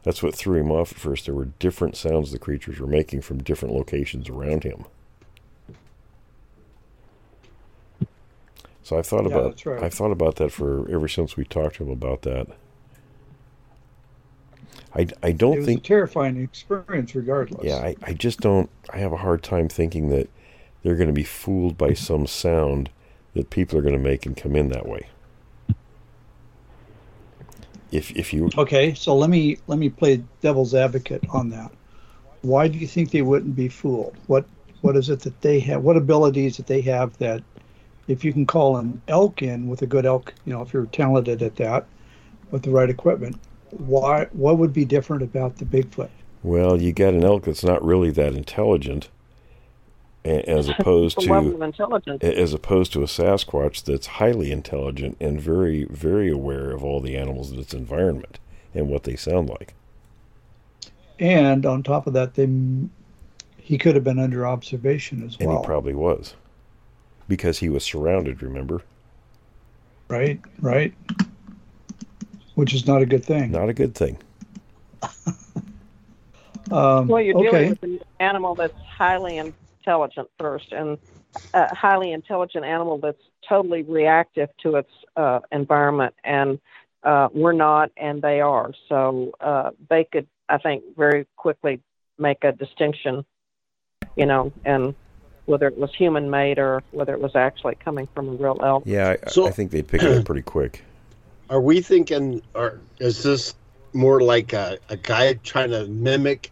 that's what threw him off at first. There were different sounds the creatures were making from different locations around him. So I thought Yeah, about right. I've thought about that for ever since we talked to him about that. I, I don't was think a terrifying experience, regardless. yeah, I, I just don't. I have a hard time thinking that they're going to be fooled by some sound that people are going to make and come in that way. If if you Okay, so let me let me play devil's advocate on that. Why do you think they wouldn't be fooled? What what is it that they have? What abilities that they have that, if you can call an elk in with a good elk, you know, if you're talented at that, with the right equipment, why what would be different about the Bigfoot? well, you got an elk that's not really that intelligent, as opposed to as opposed to a Sasquatch that's highly intelligent and very very aware of all the animals in its environment and what they sound like. And on top of that, they he could have been under observation as And well, he probably was, because he was surrounded. Remember, right? Right. Which is not a good thing. not a good thing. Um, Well, you're okay. dealing with an animal that's highly intelligent first, and a highly intelligent animal that's totally reactive to its uh, environment, and uh, we're not, and they are. So uh, they could, I think, very quickly make a distinction, you know, and whether it was human made or whether it was actually coming from a real elk. Yeah, I, So- I think they'd pick it up pretty quick. Are we thinking, or is this more like a, a guy trying to mimic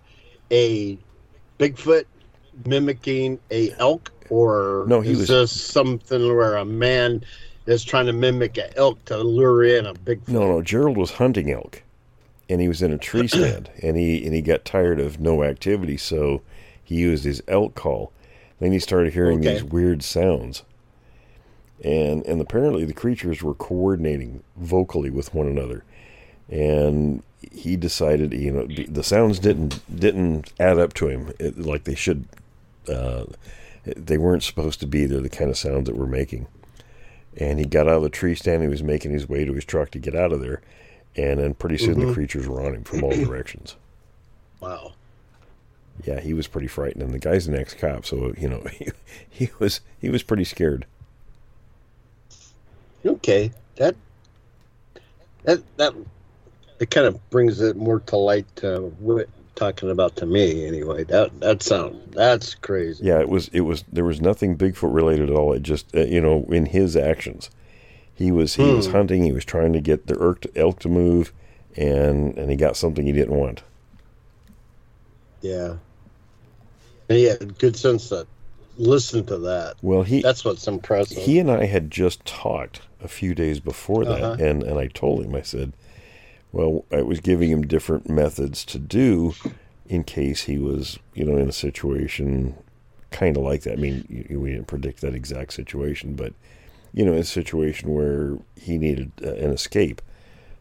a Bigfoot mimicking a elk, or No, he is was- this something where a man is trying to mimic an elk to lure in a big? No, no. Gerald was hunting elk, and he was in a tree stand, and he and he got tired of no activity, so he used his elk call. Then he started hearing Okay. these weird sounds, and and apparently the creatures were coordinating vocally with one another, and he decided, you know, the- sounds didn't didn't add up to him it, like they should. Uh, they weren't supposed to be. They're the kind of sounds that we're making and he got out of the tree stand. He was making his way to his truck to get out of there, and then pretty soon the Mhm. creatures were on him from all directions. Wow. Yeah, he was pretty frightened, and the guy's an ex-cop, so you know he, he was he was pretty scared. Okay, that that that it kind of brings it more to light to what talking about to me anyway. That that sound that's crazy. Yeah, it was it was there was nothing Bigfoot related at all. It just uh, you know in his actions, he was he was Hmm. hunting. He was trying to get the elk to, elk to move, and and he got something he didn't want. Yeah. And he had good sense to listen to that. Well, he That's what's impressive. he and I had just talked a few days before that, Uh-huh. and and I told him I said, well, I was giving him different methods to do in case he was you know in a situation kind of like that. I mean, we didn't predict that exact situation, but you know, a situation where he needed uh, an escape.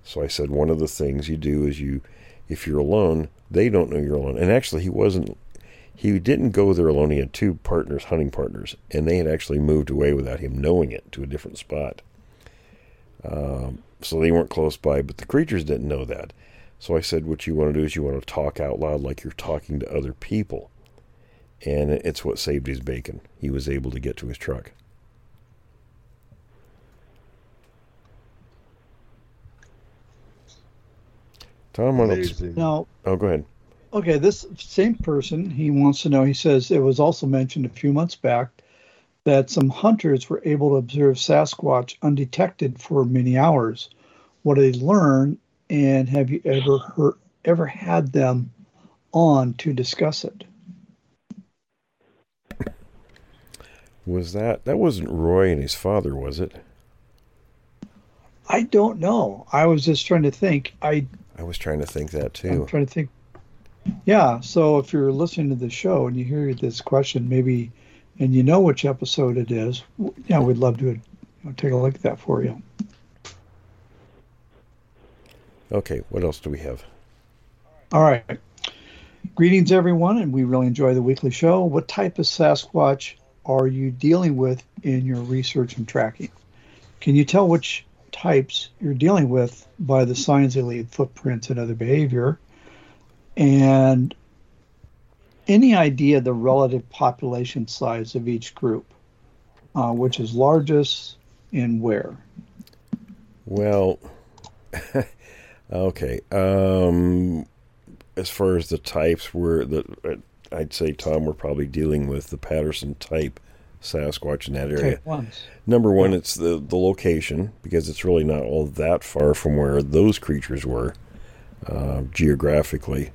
So I said one of the things you do is you, if you're alone, they don't know you're alone. And actually, he wasn't. He didn't go there alone. He had two partners, hunting partners, and they had actually moved away without him knowing it to a different spot. Um, so they weren't close by, but the creatures didn't know that. So I said, what you want to do is you want to talk out loud like you're talking to other people. And it's what saved his bacon. He was able to get to his truck. Tom, why don't- Now, oh, go ahead. Okay, this same person, he wants to know, he says it was also mentioned a few months back that some hunters were able to observe Sasquatch undetected for many hours. What did they learn, and have you ever heard, ever had them on to discuss it? Was that that wasn't Roy and his father, was it? I don't know. I was just trying to think. I I was trying to think that too. I'm trying to think. Yeah. So if you're listening to the show and you hear this question, maybe, and you know which episode it is, yeah, we'd love to you know, take a look at that for you. Okay, what else do we have? All right. Greetings, everyone, and we really enjoy the weekly show. What type of Sasquatch are you dealing with in your research and tracking? Can you tell which types you're dealing with by the signs they leave, footprints, and other behavior? And any idea the relative population size of each group, uh, which is largest and where? Well, okay. Um, as far as the types, we're the I'd say Tom, we're probably dealing with the Patterson type Sasquatch in that area. Number one, it's the the location because it's really not all that far from where those creatures were uh, geographically,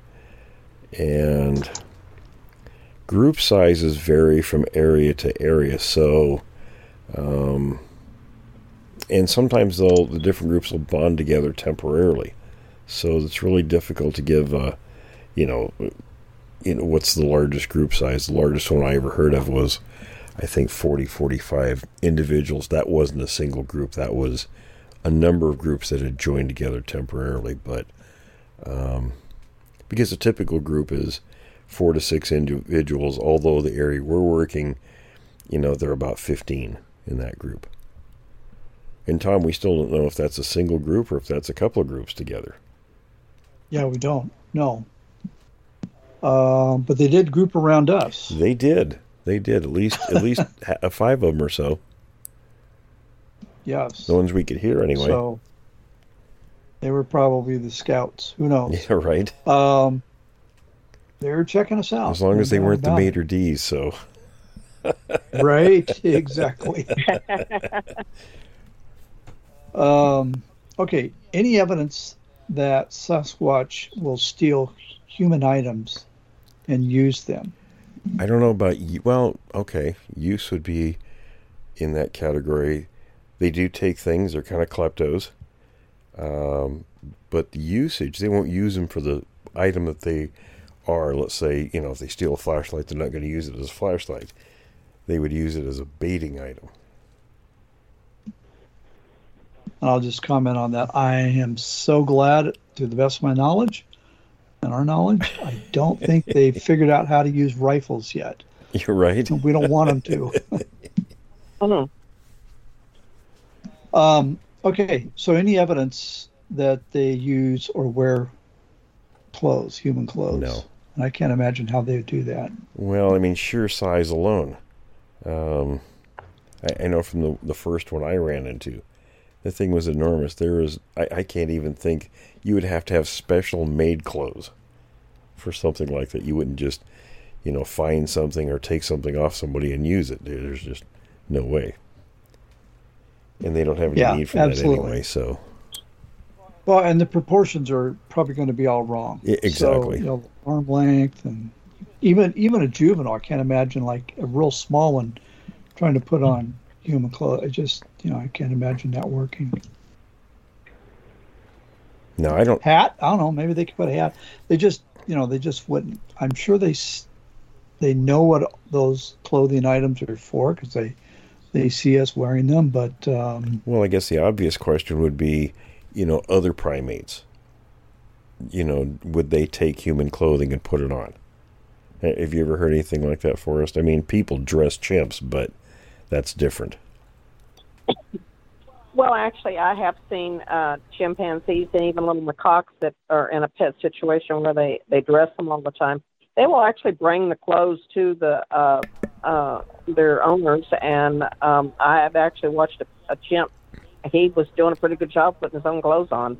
and group sizes vary from area to area. So, um, and sometimes they'll the different groups will bond together temporarily. So it's really difficult to give, uh, you know, you know what's the largest group size. The largest one I ever heard of was, I think 40, 45 individuals. That wasn't a single group. That was a number of groups that had joined together temporarily. But um, because a typical group is four to six individuals, although the area we're working, you know, there are about 15 in that group. And Tom, we still don't know if that's a single group or if that's a couple of groups together. Yeah, we don't. No. Um, but they did group around us. They did. They did at least at least ha- five of them or so. Yes. The ones we could hear anyway. So they were probably the scouts. Who knows? yeah, right. Um, they were checking us out. As long as they weren't the it. maitre d's. So Right. Exactly. um, okay. Any evidence that Sasquatch will steal human items and use them? I don't know about you. Well, okay, use would be in that category. They do take things; they're kind of kleptos. Um, but the usage, they won't use them for the item that they are. Let's say, you know, if they steal a flashlight, they're not going to use it as a flashlight. They would use it as a baiting item. And I'll just comment on that. I am so glad, to the best of my knowledge and our knowledge, I don't think they've figured out how to use rifles yet. You're right. We don't want them to. Mhm. Um, okay, so any evidence that they use or wear clothes, human clothes? No. And I can't imagine how they would do that. Well, I mean, sheer size alone. Um, I, I know from the the first one I ran into, the thing was enormous. There is, I, I can't even think you would have to have special made clothes for something like that. You wouldn't just, you know, find something or take something off somebody and use it. There's just no way. And they don't have any Yeah, need for absolutely. that anyway. So Well, and the proportions are probably going to be all wrong. Exactly. So, you know, arm length and even even a juvenile, I can't imagine like a real small one trying to put on human clothes. I just, you know, I can't imagine that working. no, I don't. Hat? I don't know. Maybe they could put a hat. They just, you know, they just wouldn't. I'm sure they they know what those clothing items are for because they they see us wearing them. But um, Well, I guess the obvious question would be, you know, other primates. You know, would they take human clothing and put it on? Have you ever heard anything like that, Forrest? I mean, people dress chimps, but that's different. Well, actually, I have seen uh, chimpanzees and even little macaques that are in a pet situation where they they dress them all the time. They will actually bring the clothes to the uh, uh, their owners, and um, I have actually watched a, a chimp. He was doing a pretty good job putting his own clothes on.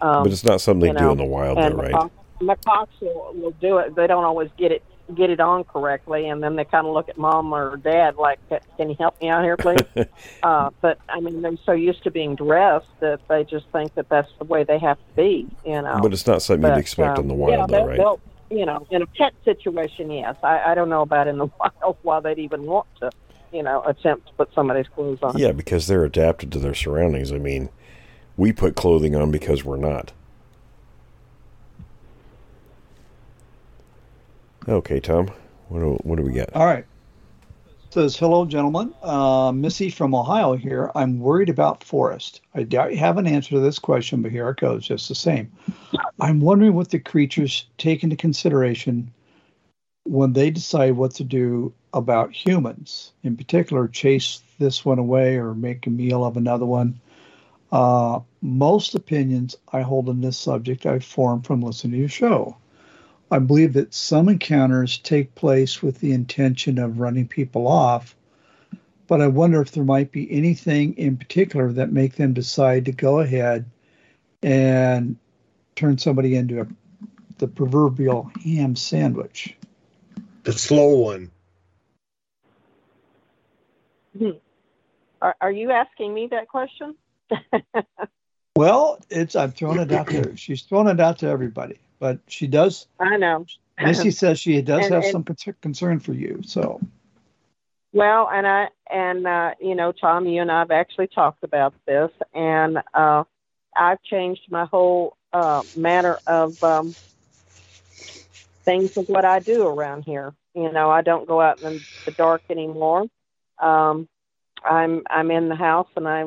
Um, but it's not something they you do know, in the wild, though, right? macaques, macaques will, will do it. They don't always get it get it on correctly, and then they kind of look at mom or dad like, "Can you help me out here, please?" uh, but I mean, they're so used to being dressed that they just think that that's the way they have to be. You know. But it's not something But, you'd expect um, in the yeah, wild, though, right? they'll- you know, in a pet situation, yes. I, I don't know about in the wild why they'd even want to, you know, attempt to put somebody's clothes on. Yeah, because they're adapted to their surroundings. I mean, we put clothing on because we're not. Okay, Tom. What do, what do we get? All right. Says, hello, gentlemen. Uh, Missy from Ohio here. I'm worried about Forrest. I doubt you have an answer to this question, but here it goes just the same. I'm wondering what the creatures take into consideration when they decide what to do about humans, in particular, chase this one away or make a meal of another one. Uh, most opinions I hold on this subject I form from listening to your show. I believe that some encounters take place with the intention of running people off, but I wonder if there might be anything in particular that make them decide to go ahead and turn somebody into a, the proverbial ham sandwich. The slow one. Hmm. Are, are you asking me that question? well, it's I'm throwing it out there. She's throwing it out to everybody, but she does. I know. Missy says she does And- have and- some con- concern for you. So Well, and I and uh, you know, Tom, you and I have actually talked about this, and uh, I've changed my whole uh, manner of um, things of what I do around here. You know, I don't go out in the dark anymore. Um, I'm I'm in the house and I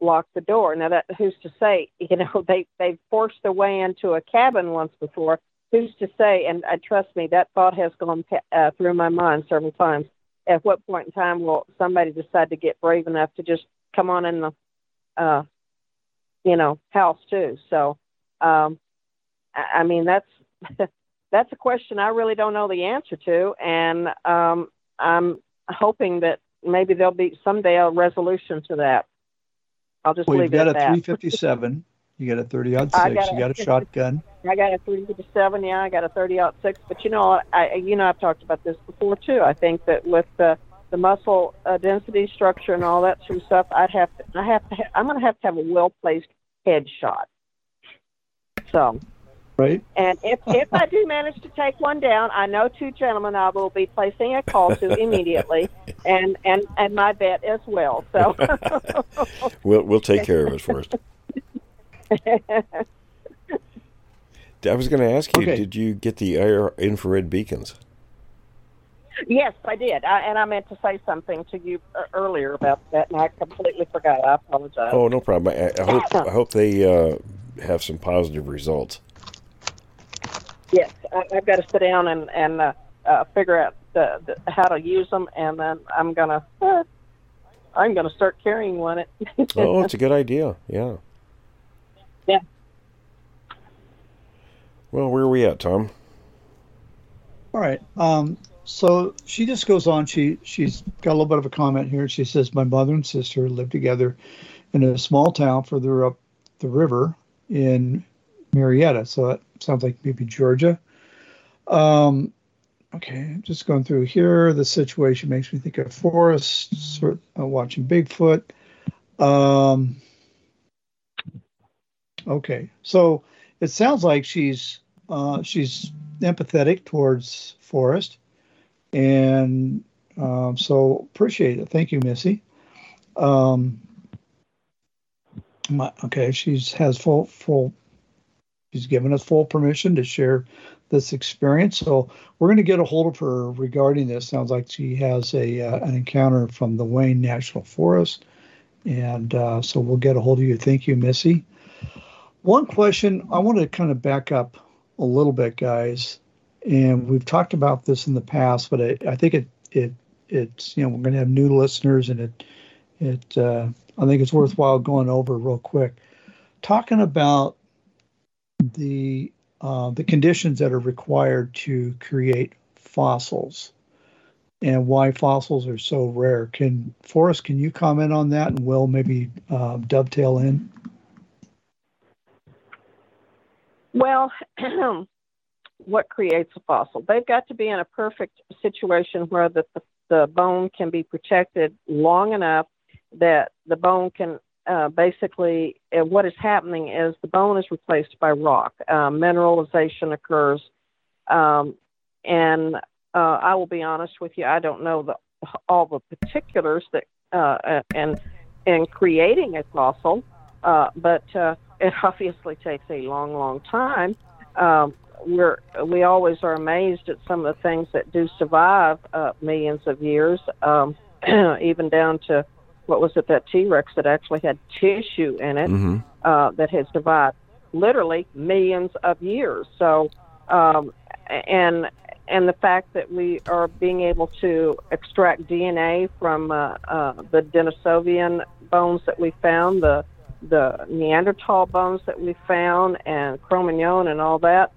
lock the door. Now that who's to say? You know, they they've forced their way into a cabin once before. Who's to say? And uh, trust me, that thought has gone uh, through my mind several times at what point in time will somebody decide to get brave enough to just come on in the uh you know house too so um i, I mean that's that's a question i really don't know the answer to and um i'm hoping that maybe there'll be someday a resolution to that i'll just we've leave got it at that 357. You got a 30 odd six. got You got a shotgun. I got a three to seven, yeah. I got a thirty out six, but you know, I you know I've talked about this before too. I think that with the the muscle uh, density structure and all that sort of stuff, I'd have to, I have to, ha- I'm going to have to have a well placed headshot. So, Right. and if if I do manage to take one down, I know two gentlemen I will be placing a call to immediately, and and and my bet as well. So. We'll we'll take care of it first. I was going to ask you, Okay. did you get the IR infrared beacons? Yes, I did, I, and I meant to say something to you earlier about that, and I completely forgot. I apologize. Oh, no problem. I, I hope I hope they uh, have some positive results. Yes, I, I've got to sit down and and uh, uh, figure out the, the, how to use them, and then I'm gonna uh, I'm gonna start carrying one. It. Oh, it's a good idea. Yeah. Yeah. Well, where are we at, Tom? All right. Um, so she just goes on. She she's got a little bit of a comment here. She says, "My mother and sister lived together in a small town further up the river in Marietta. So that sounds like maybe Georgia." Um, okay, just going through here. The situation makes me think of Forrest sort uh, watching Bigfoot. Um, okay, so it sounds like she's uh, she's empathetic towards Forrest, and um, so appreciate it. Thank you, Missy. Um, my, okay, she's has full full. She's given us full permission to share this experience. So we're going to get a hold of her regarding this. Sounds like she has a uh, an encounter from the Wayne National Forest, and uh, so we'll get a hold of you. Thank you, Missy. One question I want to kind of back up a little bit, guys, and we've talked about this in the past, but I, think it it it's you know we're going to have new listeners, and it it uh, I think it's worthwhile going over real quick, talking about the uh, the conditions that are required to create fossils and why fossils are so rare. Can Forrest, can you comment on that, and Will maybe uh, dovetail in? Well, what creates a fossil? They've got to be in a perfect situation where the, the, the bone can be protected long enough that the bone can uh, basically, uh, what is happening is the bone is replaced by rock. Uh, mineralization occurs. Um, and uh, I will be honest with you, I don't know the all the particulars that and in creating a fossil, but it obviously takes a long, long time. Um, we're we always are amazed at some of the things that do survive millions of years, um, even down to what was it that T Rex that actually had tissue in it Mhm. uh, that has survived literally millions of years. So, um, and and the fact that we are being able to extract DNA from uh, uh, the Denisovian bones that we found, the the Neanderthal bones that we found, and Cro-Magnon and all that,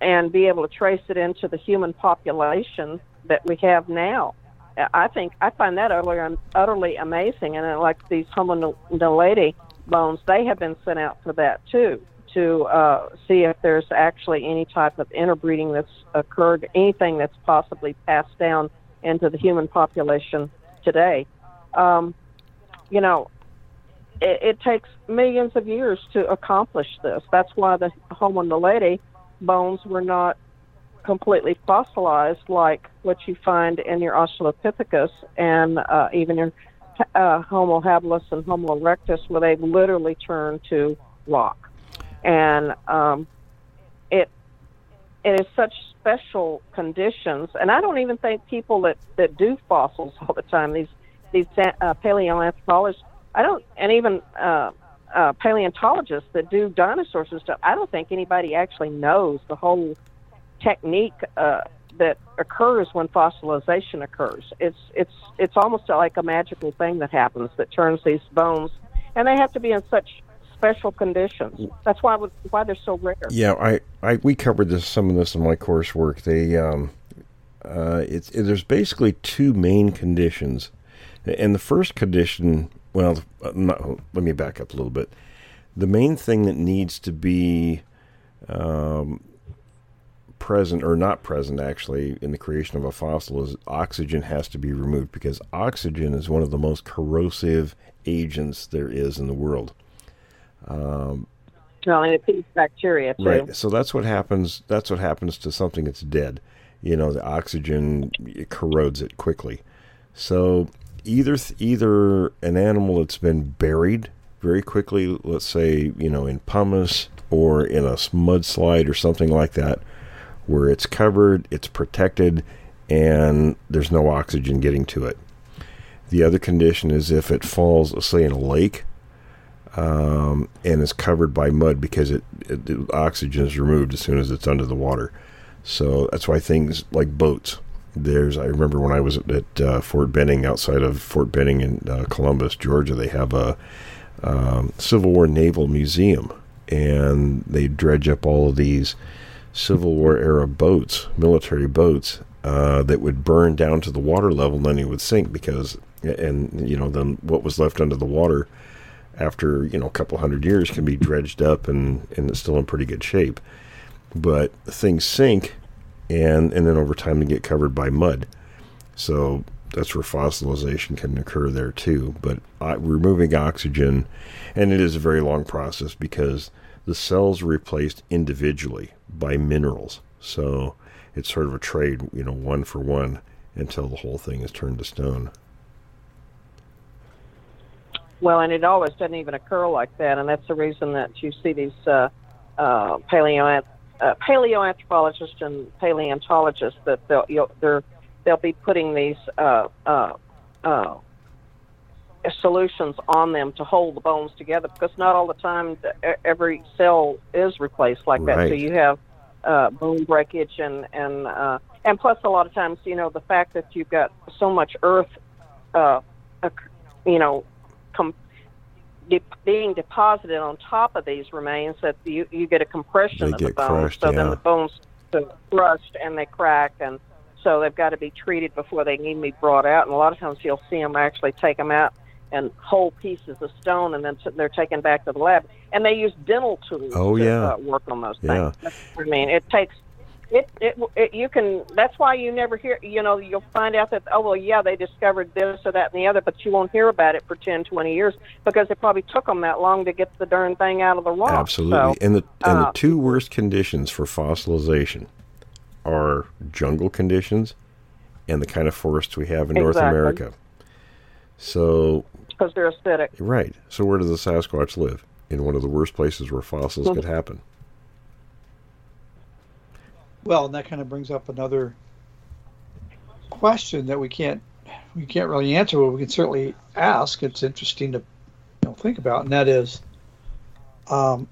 and be able to trace it into the human population that we have now. I think I find that utterly, utterly amazing. And like these Homo naledi bones, they have been sent out for that too, to uh, see if there's actually any type of interbreeding that's occurred, anything that's possibly passed down into the human population today. Um, you know, it, it takes millions of years to accomplish this. That's why the Homo naledi bones were not completely fossilized like what you find in your Australopithecus and uh, even your uh, Homo habilis and Homo erectus, where they literally turn to rock. And um, it it is such special conditions, and I don't even think people that that do fossils all the time these these uh, paleoanthropologists, I don't, and even uh, uh, paleontologists that do dinosaurs and stuff, I don't think anybody actually knows the whole technique uh, that occurs when fossilization occurs. It's it's it's almost like a magical thing that happens that turns these bones, and they have to be in such special conditions. That's why why they're so rare. Yeah, I, I we covered this some of this in my coursework. They um, uh, it's it, there's basically two main conditions, and the first condition. Well, not, let me back up a little bit. The main thing that needs to be um, present or not present actually in the creation of a fossil is oxygen has to be removed because oxygen is one of the most corrosive agents there is in the world. Um, well, and it feeds bacteria too. Right. So that's what happens. That's what happens to something that's dead. You know, the oxygen it corrodes it quickly. So either either an animal that's been buried very quickly, let's say you know in pumice or in a mudslide or something like that, where it's covered, it's protected, and there's no oxygen getting to it. The other condition is if it falls, say in a lake, um, and is covered by mud because it, it, it, oxygen is removed as soon as it's under the water. So that's why things like boats. There's I remember when I was at uh, Fort Benning outside of Fort Benning in uh, Columbus, Georgia. They have a um, Civil War naval museum, and they dredge up all of these Civil War era boats, military boats, uh, that would burn down to the water level, and then it would sink because, and you know, then what was left under the water after you know a couple hundred years can be dredged up and and it's still in pretty good shape. But things sink, and and then over time they get covered by mud. So that's where fossilization can occur there too. But uh, removing oxygen, and it is a very long process because the cells are replaced individually by minerals. So it's sort of a trade, you know, one for one until the whole thing is turned to stone. Well, and it always doesn't even occur like that, and that's the reason that you see these uh, uh, paleo uh, paleoanthropologists and paleontologists that they'll they're they'll be putting these uh, uh, uh, solutions on them to hold the bones together because not all the time every cell is replaced like that. So you have uh, bone breakage and and uh, and plus a lot of times you know the fact that you've got so much earth, uh, you know, com- de- being deposited on top of these remains that you you get a compression They of the get bones. crushed, so yeah. then the bones are crushed and they crack and so they've got to be treated before they need to be brought out. And a lot of times you'll see them actually take them out and whole pieces of stone, and then they're taken back to the lab. And they use dental tools Oh, to yeah. uh, work on those Yeah. things. I mean, it takes it, it it you can. That's why you never hear. You know, you'll find out that oh well, yeah, they discovered this or that and the other, but you won't hear about it for 10, 20 years because it probably took them that long to get the darn thing out of the rock. Absolutely. So, and the and the uh, two worst conditions for fossilization are jungle conditions and the kind of forests we have in North America. So, because they're acidic. right. So, where does the Sasquatch live? In one of the worst places where fossils could happen. Well, and that kind of brings up another question that we can't we can't really answer, but we can certainly ask. It's interesting to you know, think about, and that is, um,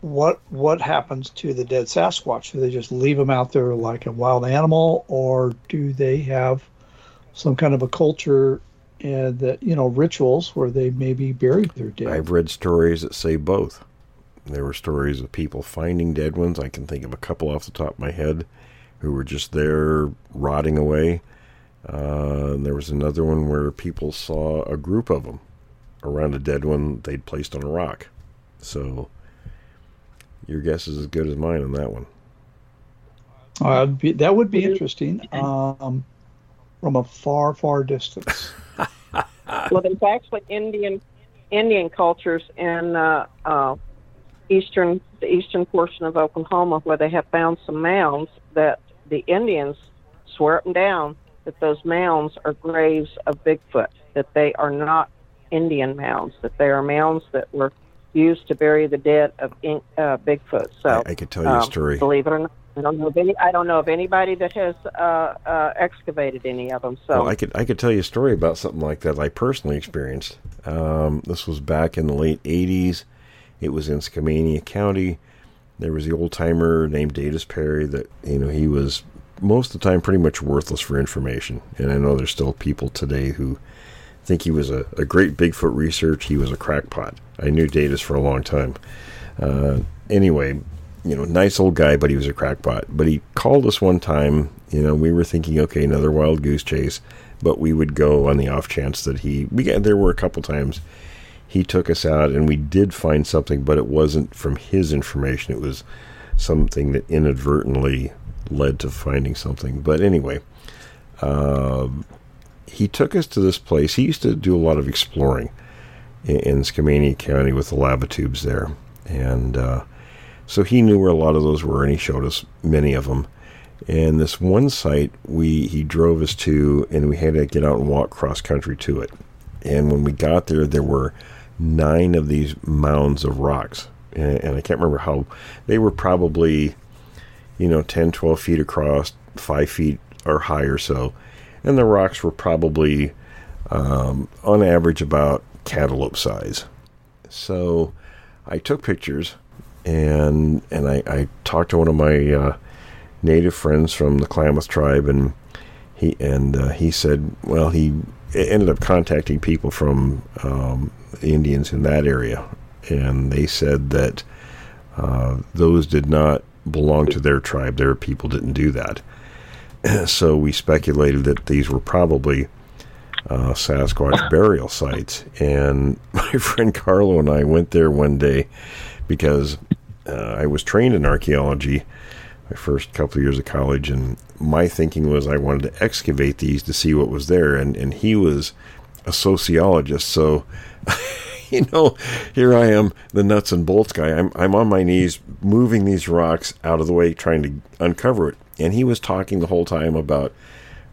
what what happens to the dead Sasquatch? Do they just leave them out there like a wild animal, or do they have some kind of a culture and that you know rituals where they maybe bury their dead? I've read stories that say both. There were stories of people finding dead ones. I can think of a couple off the top of my head who were just there rotting away. Uh, and there was another one where people saw a group of them around a dead one they'd placed on a rock. So your guess is as good as mine on that one. Uh, that'd be, that would be interesting um, from a far, far distance. Well, there's actually Indian Indian cultures in uh, uh, eastern the eastern portion of Oklahoma where they have found some mounds that the Indians swear up and down that those mounds are graves of Bigfoot. That they are not Indian mounds. That they are mounds that were used to bury the dead of uh, Bigfoot. So I, I could tell you a um, story. Believe it or not, I don't know of any. I don't know of anybody that has uh, uh, excavated any of them. So Well, I could I could tell you a story about something like that I personally experienced. Um, this was back in the late '80s. It was in Skamania County. There was the old timer named Datus Perry that you know he was most of the time pretty much worthless for information. And I know there's still people today who think he was a, a great Bigfoot research. He was a crackpot. I knew Datus for a long time. Uh, anyway, you know, nice old guy, but he was a crackpot. But he called us one time. You know, we were thinking, okay, another wild goose chase, but we would go on the off chance that he. We got, there were a couple times he took us out, and we did find something, but it wasn't from his information. It was something that inadvertently led to finding something. But anyway, um, he took us to this place. He used to do a lot of exploring in, in Skamania County with the lava tubes there, and uh, so he knew where a lot of those were, and he showed us many of them. And this one site, we he drove us to, and we had to get out and walk cross country to it. And when we got there, there were nine of these mounds of rocks, and, and I can't remember how they were probably, you know, 10, 12 feet across, five feet or higher, so. And the rocks were probably, um, on average, about cantaloupe size. So I took pictures and and I, I talked to one of my uh, native friends from the Klamath tribe and he and uh, he said well he ended up contacting people from um, the Indians in that area and they said that uh, those did not belong to their tribe their people didn't do that so we speculated that these were probably uh, Sasquatch burial sites. And my friend Carlo and I went there one day because uh, I was trained in archaeology my first couple of years of college, and my thinking was I wanted to excavate these to see what was there. And, and he was a sociologist, so. You know, here I am, the nuts and bolts guy. I'm I'm on my knees, moving these rocks out of the way, trying to uncover it. And he was talking the whole time about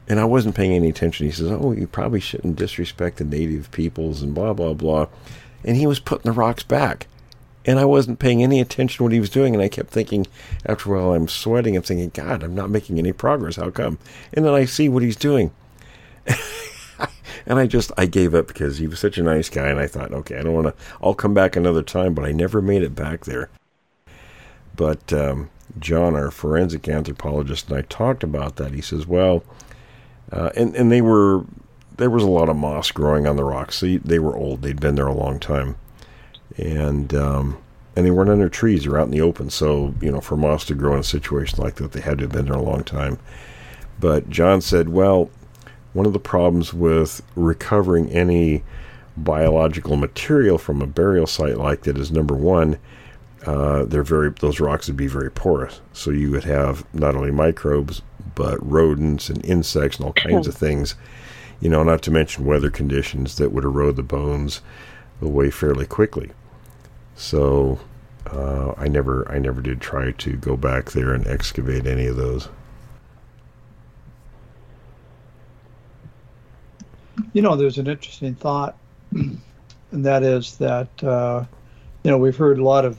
and I wasn't paying any attention. He says, "Oh, you probably shouldn't disrespect the native peoples and blah blah blah," and he was putting the rocks back, and I wasn't paying any attention to what he was doing. And I kept thinking, after a while, I'm sweating. I'm thinking, God, I'm not making any progress. How come? And then I see what he's doing, and I just I gave up because he was such a nice guy, and I thought, okay, I don't want to. I'll come back another time, but I never made it back there. But um, John, our forensic anthropologist, and I talked about that. He says, well. Uh, and and they were there was a lot of moss growing on the rocks. So they were old; they'd been there a long time, and um, and they weren't under trees; they were out in the open. So you know, for moss to grow in a situation like that, they had to have been there a long time. But John said, well, one of the problems with recovering any biological material from a burial site like that is number one, uh, they're very those rocks would be very porous. So you would have not only microbes but rodents and insects and all kinds of things. You know, not to mention weather conditions that would erode the bones away fairly quickly. So uh, I never I never did try to go back there and excavate any of those. You know, there's an interesting thought, and that is that uh, you know we've heard a lot of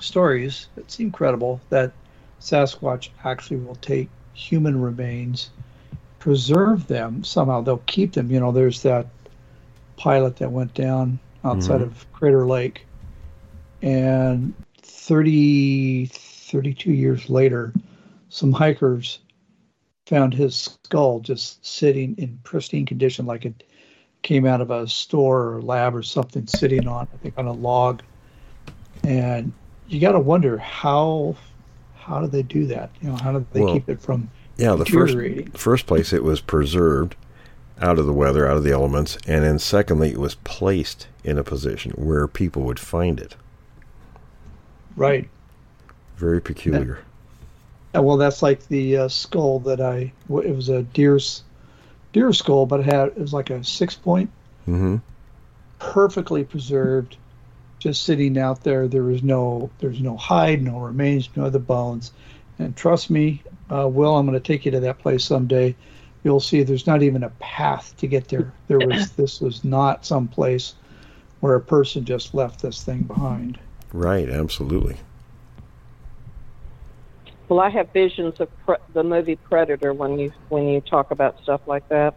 stories that seem credible that Sasquatch actually will take human remains, preserve them somehow. They'll keep them. You know, there's that pilot that went down outside Mhm. of Crater Lake, and 30, 32 years later, some hikers found his skull just sitting in pristine condition, like it came out of a store or lab or something, sitting on, I think, on a log. And you got to wonder how how do they do that? You know, how do they Well, keep it from Yeah, the first first place it was preserved out of the weather, out of the elements, and then secondly it was placed in a position where people would find it. Right. Very peculiar. Well, that's like the uh, skull that I. It was a deer's deer skull, but it had it was like a six point, Mm-hmm. perfectly preserved, just sitting out there. There was no there's no hide, no remains, no other bones. And trust me, uh, Will, I'm going to take you to that place someday. You'll see there's not even a path to get there. There was this was not some place where a person just left this thing behind. Right, absolutely. Well, I have visions of pre- the movie Predator when you when you talk about stuff like that.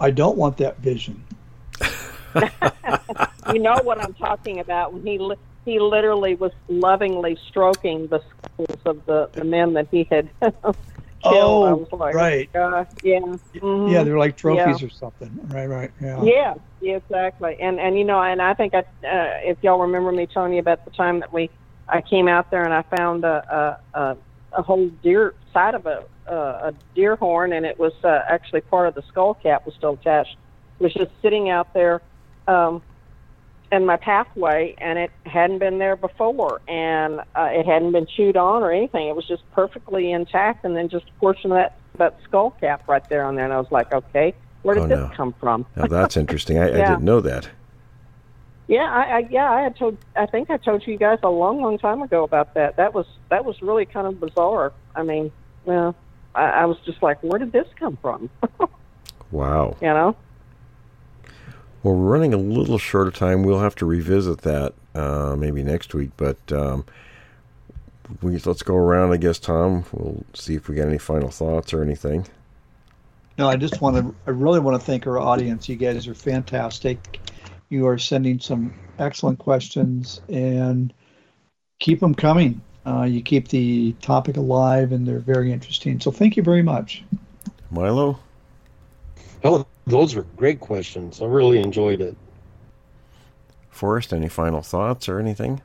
I don't want that vision. you know what I'm talking about when he li- he literally was lovingly stroking the skulls of the, the men that he had killed. Oh, I was like, right. uh, yeah, mhm. Yeah, they're like trophies Yeah. or something. Right, right. Yeah. Yeah, yeah, exactly. And and you know, and I think I, uh, if y'all remember me telling you about the time that we, I came out there and I found a a, a, a whole deer side of a a, a deer horn, and it was uh, actually part of the skull cap was still attached. It was just sitting out there, um, in my pathway, and it hadn't been there before, and uh, it hadn't been chewed on or anything. It was just perfectly intact, and then just a portion of that that skull cap right there on there, and I was like, okay, where did Oh, this come from? Now that's interesting. I, I didn't know that. Yeah, I, I yeah, I had told I think I told you guys a long, long time ago about that. That was that was really kind of bizarre. I mean, well, I, I was just like, where did this come from? Wow. you know? Well, we're running a little short of time. We'll have to revisit that uh, maybe next week. But um, we, let's go around, I guess, Tom. We'll see if we got any final thoughts or anything. No, I just want to. I really want to thank our audience. You guys are fantastic. You are sending some excellent questions, and keep them coming. Uh, you keep the topic alive, and they're very interesting. So thank you very much. Milo? Oh, those were great questions. I really enjoyed it. Forrest, any final thoughts or anything?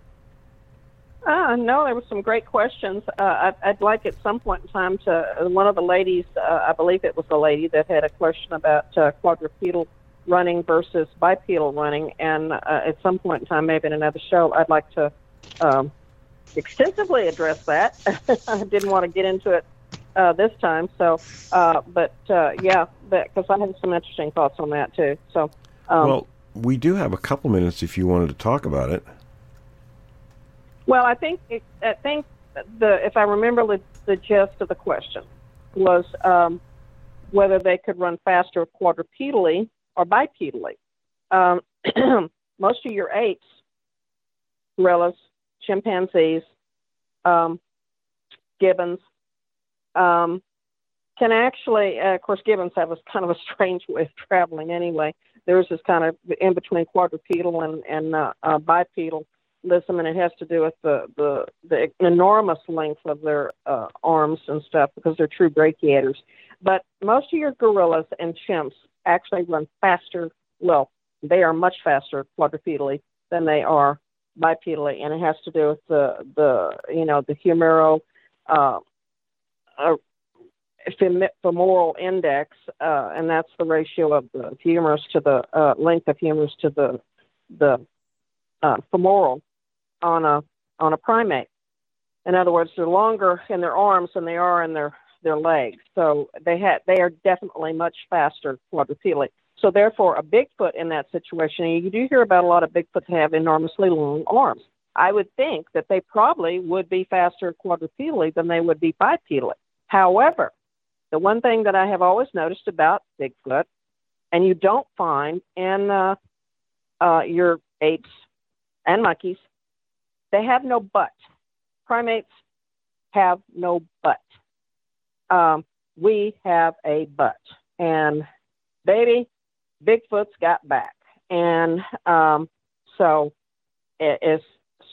Uh, no, there were some great questions. Uh, I'd, I'd like at some point in time to uh, one of the ladies, uh, I believe it was the lady that had a question about uh, quadrupedal running versus bipedal running, and uh, at some point in time, maybe in another show, I'd like to um, extensively address that. I didn't want to get into it uh, this time, so uh, but uh, yeah, because I have some interesting thoughts on that too. So. Um, well, we do have a couple minutes if you wanted to talk about it. Well, I think it, I think the if I remember the, the gist of the question was um, whether they could run faster quadrupedally or bipedally. Um, most of your apes, gorillas, chimpanzees, um, gibbons, um, can actually, uh, of course, gibbons have a kind of a strange way of traveling anyway. Theirs is kind of in between quadrupedal and, and uh, uh, bipedal lism, and it has to do with the, the, the enormous length of their uh, arms and stuff because they're true brachiators. But most of your gorillas and chimps actually run faster. Well, they are much faster quadrupedally than they are bipedally, and it has to do with the the you know the humeral uh, fem- femoral index, uh, and that's the ratio of the humerus to the uh, length of humerus to the the uh, femoral on a on a primate. In other words, they're longer in their arms than they are in their their legs. So they had they are definitely much faster quadrupedally. So therefore, a Bigfoot in that situation, you do hear about a lot of Bigfoot that have enormously long arms. I would think that they probably would be faster quadrupedally than they would be bipedally. However, the one thing that I have always noticed about Bigfoot, and you don't find in uh, uh, your apes and monkeys, they have no butt. Primates have no butt. Um, we have a butt. And baby, Bigfoot's got back. And um, so it, it is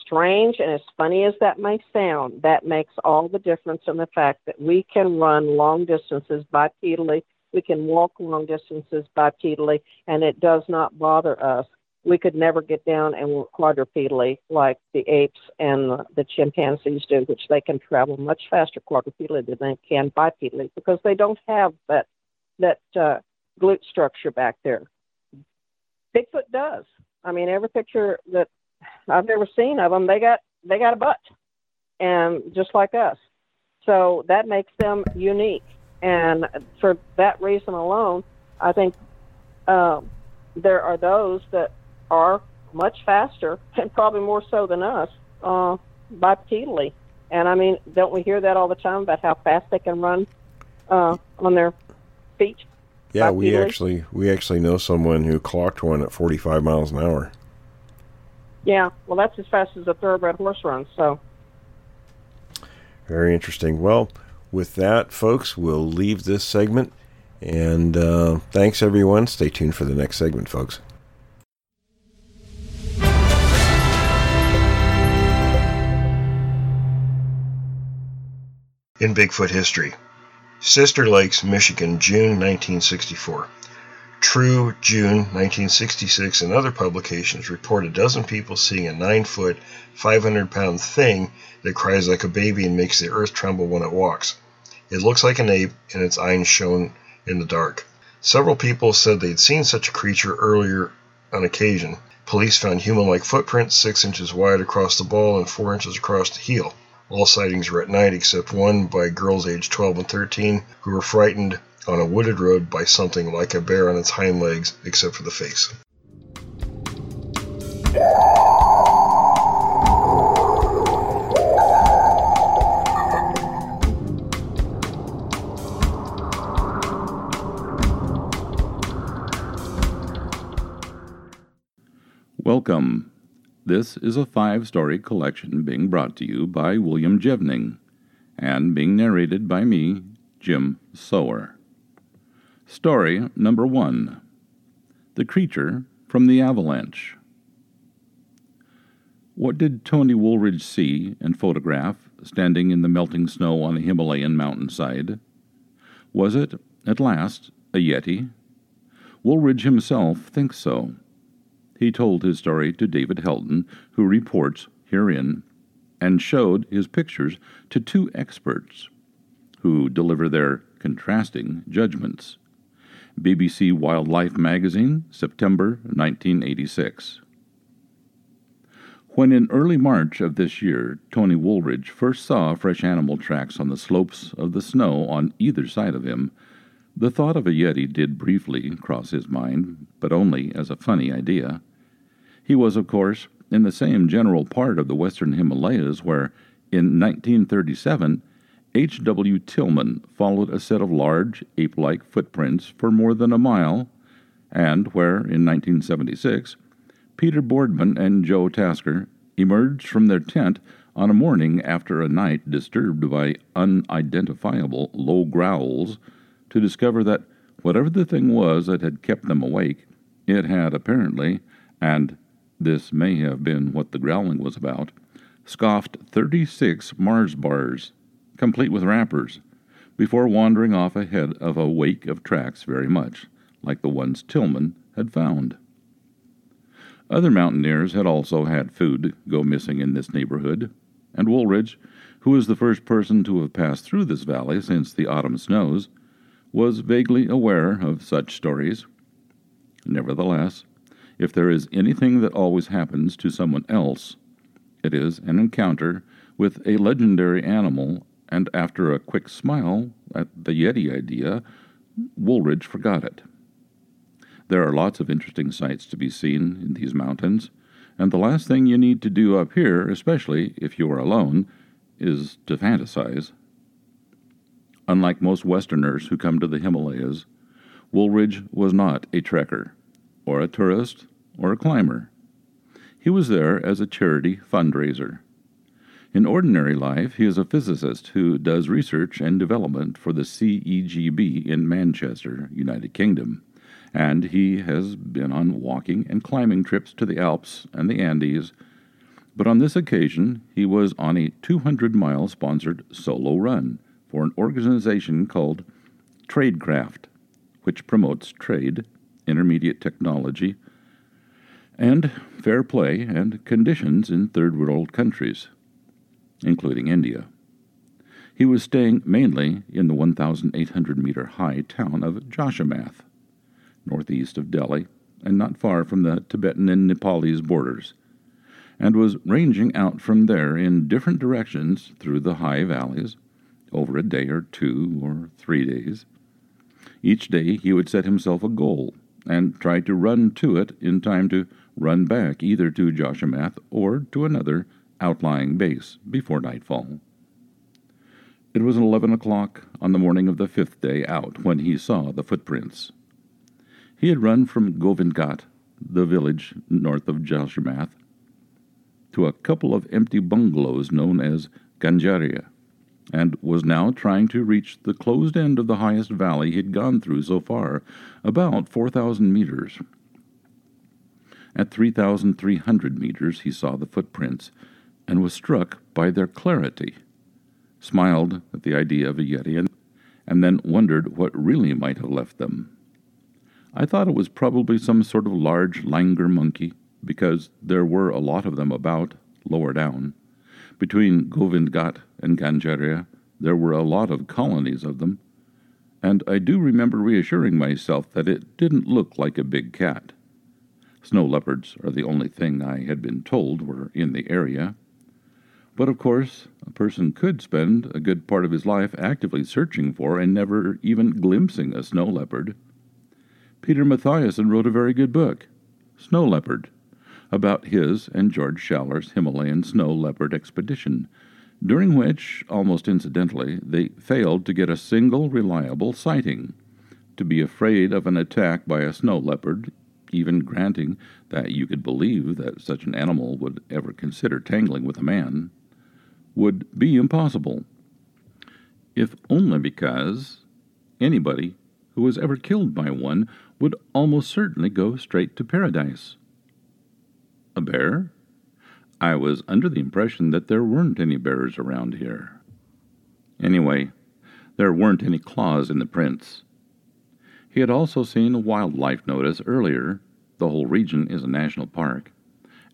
strange and as funny as that may sound, that makes all the difference in the fact that we can run long distances bipedally. We can walk long distances bipedally, and it does not bother us. We could never get down and walk quadrupedally like the apes and the, chimpanzees do, which they can travel much faster quadrupedally than they can bipedally because they don't have that that uh, glute structure back there. Bigfoot does. I mean, every picture that I've never seen of them, they got they got a butt, and just like us. So that makes them unique, and for that reason alone, I think um, there are those that are much faster and probably more so than us uh, bipedally. And I mean, don't we hear that all the time about how fast they can run uh, on their feet? Yeah, we actually we actually know someone who clocked one at 45 miles an hour. Yeah, well, that's as fast as a thoroughbred horse runs. So, Very interesting. Well, with that, folks, we'll leave this segment. And uh, thanks, everyone. Stay tuned for the next segment, folks. in Bigfoot history. Sister Lakes, Michigan, June 1964. True, June 1966, and other publications report a dozen people seeing a 9 foot, 500 pound thing that cries like a baby and makes the earth tremble when it walks. It looks like an ape, and its eyes shone in the dark. Several people said they'd seen such a creature earlier on occasion. Police found human like footprints 6 inches wide across the ball and 4 inches across the heel. All sightings were at night except one by girls aged 12 and 13 who were frightened on a wooded road by something like a bear on its hind legs except for the face. Welcome. This is a five story collection being brought to you by William Jevning and being narrated by me, Jim Sower. Story number one The Creature from the Avalanche. What did Tony Wooldridge see and photograph standing in the melting snow on a Himalayan mountainside? Was it, at last, a Yeti? Wooldridge himself thinks so. He told his story to David Helton, who reports herein, and showed his pictures to two experts, who deliver their contrasting judgments. BBC Wildlife Magazine, September 1986. When in early March of this year Tony Wooldridge first saw fresh animal tracks on the slopes of the snow on either side of him, the thought of a Yeti did briefly cross his mind, but only as a funny idea. He was, of course, in the same general part of the western Himalayas where, in 1937, H. W. Tilman followed a set of large, ape like footprints for more than a mile, and where, in 1976, Peter Boardman and Joe Tasker emerged from their tent on a morning after a night disturbed by unidentifiable low growls to discover that whatever the thing was that had kept them awake, it had apparently, and this may have been what the growling was about, scoffed 36 Mars bars, complete with wrappers, before wandering off ahead of a wake of tracks very much like the ones Tilman had found. Other mountaineers had also had food go missing in this neighborhood, and Wooldridge, who was the first person to have passed through this valley since the autumn snows, was vaguely aware of such stories. Nevertheless, if there is anything that always happens to someone else, it is an encounter with a legendary animal, and after a quick smile at the Yeti idea, Wooldridge forgot it. There are lots of interesting sights to be seen in these mountains, and the last thing you need to do up here, especially if you are alone, is to fantasize. Unlike most Westerners who come to the Himalayas, Wooldridge was not a trekker, or a tourist, or a climber. He was there as a charity fundraiser. In ordinary life, he is a physicist who does research and development for the CEGB in Manchester, United Kingdom, and he has been on walking and climbing trips to the Alps and the Andes. But on this occasion, he was on a 200 mile sponsored solo run for an organization called Traidcraft, which promotes trade, intermediate technology, and fair play and conditions in third world countries, including India. He was staying mainly in the 1,800 meter high town of Joshimath, northeast of Delhi, and not far from the Tibetan and Nepalese borders, and was ranging out from there in different directions through the high valleys over a day or two or three days. Each day he would set himself a goal and try to run to it in time to run back either to Joshimath or to another outlying base before nightfall. It was eleven o'clock on the morning of the fifth day out when he saw the footprints. He had run from Govindghat, the village north of Joshimath, to a couple of empty bungalows known as Ganjaria, and was now trying to reach the closed end of the highest valley he had gone through so far, about 4,000 meters. At 3,300 meters, he saw the footprints and was struck by their clarity, smiled at the idea of a Yeti, and then wondered what really might have left them. I thought it was probably some sort of large langur monkey, because there were a lot of them about, lower down. Between Govindghat and Ganjaria, there were a lot of colonies of them, and I do remember reassuring myself that it didn't look like a big cat. Snow leopards are the only thing I had been told were in the area. But of course, a person could spend a good part of his life actively searching for and never even glimpsing a snow leopard. Peter Matthiessen wrote a very good book, Snow Leopard, about his and George Schaller's Himalayan snow leopard expedition, during which, almost incidentally, they failed to get a single reliable sighting. To be afraid of an attack by a snow leopard, even granting that you could believe that such an animal would ever consider tangling with a man, would be impossible. If only because anybody who was ever killed by one would almost certainly go straight to paradise. A bear? I was under the impression that there weren't any bears around here. Anyway, there weren't any claws in the prints. He had also seen a wildlife notice earlier. The whole region is a national park.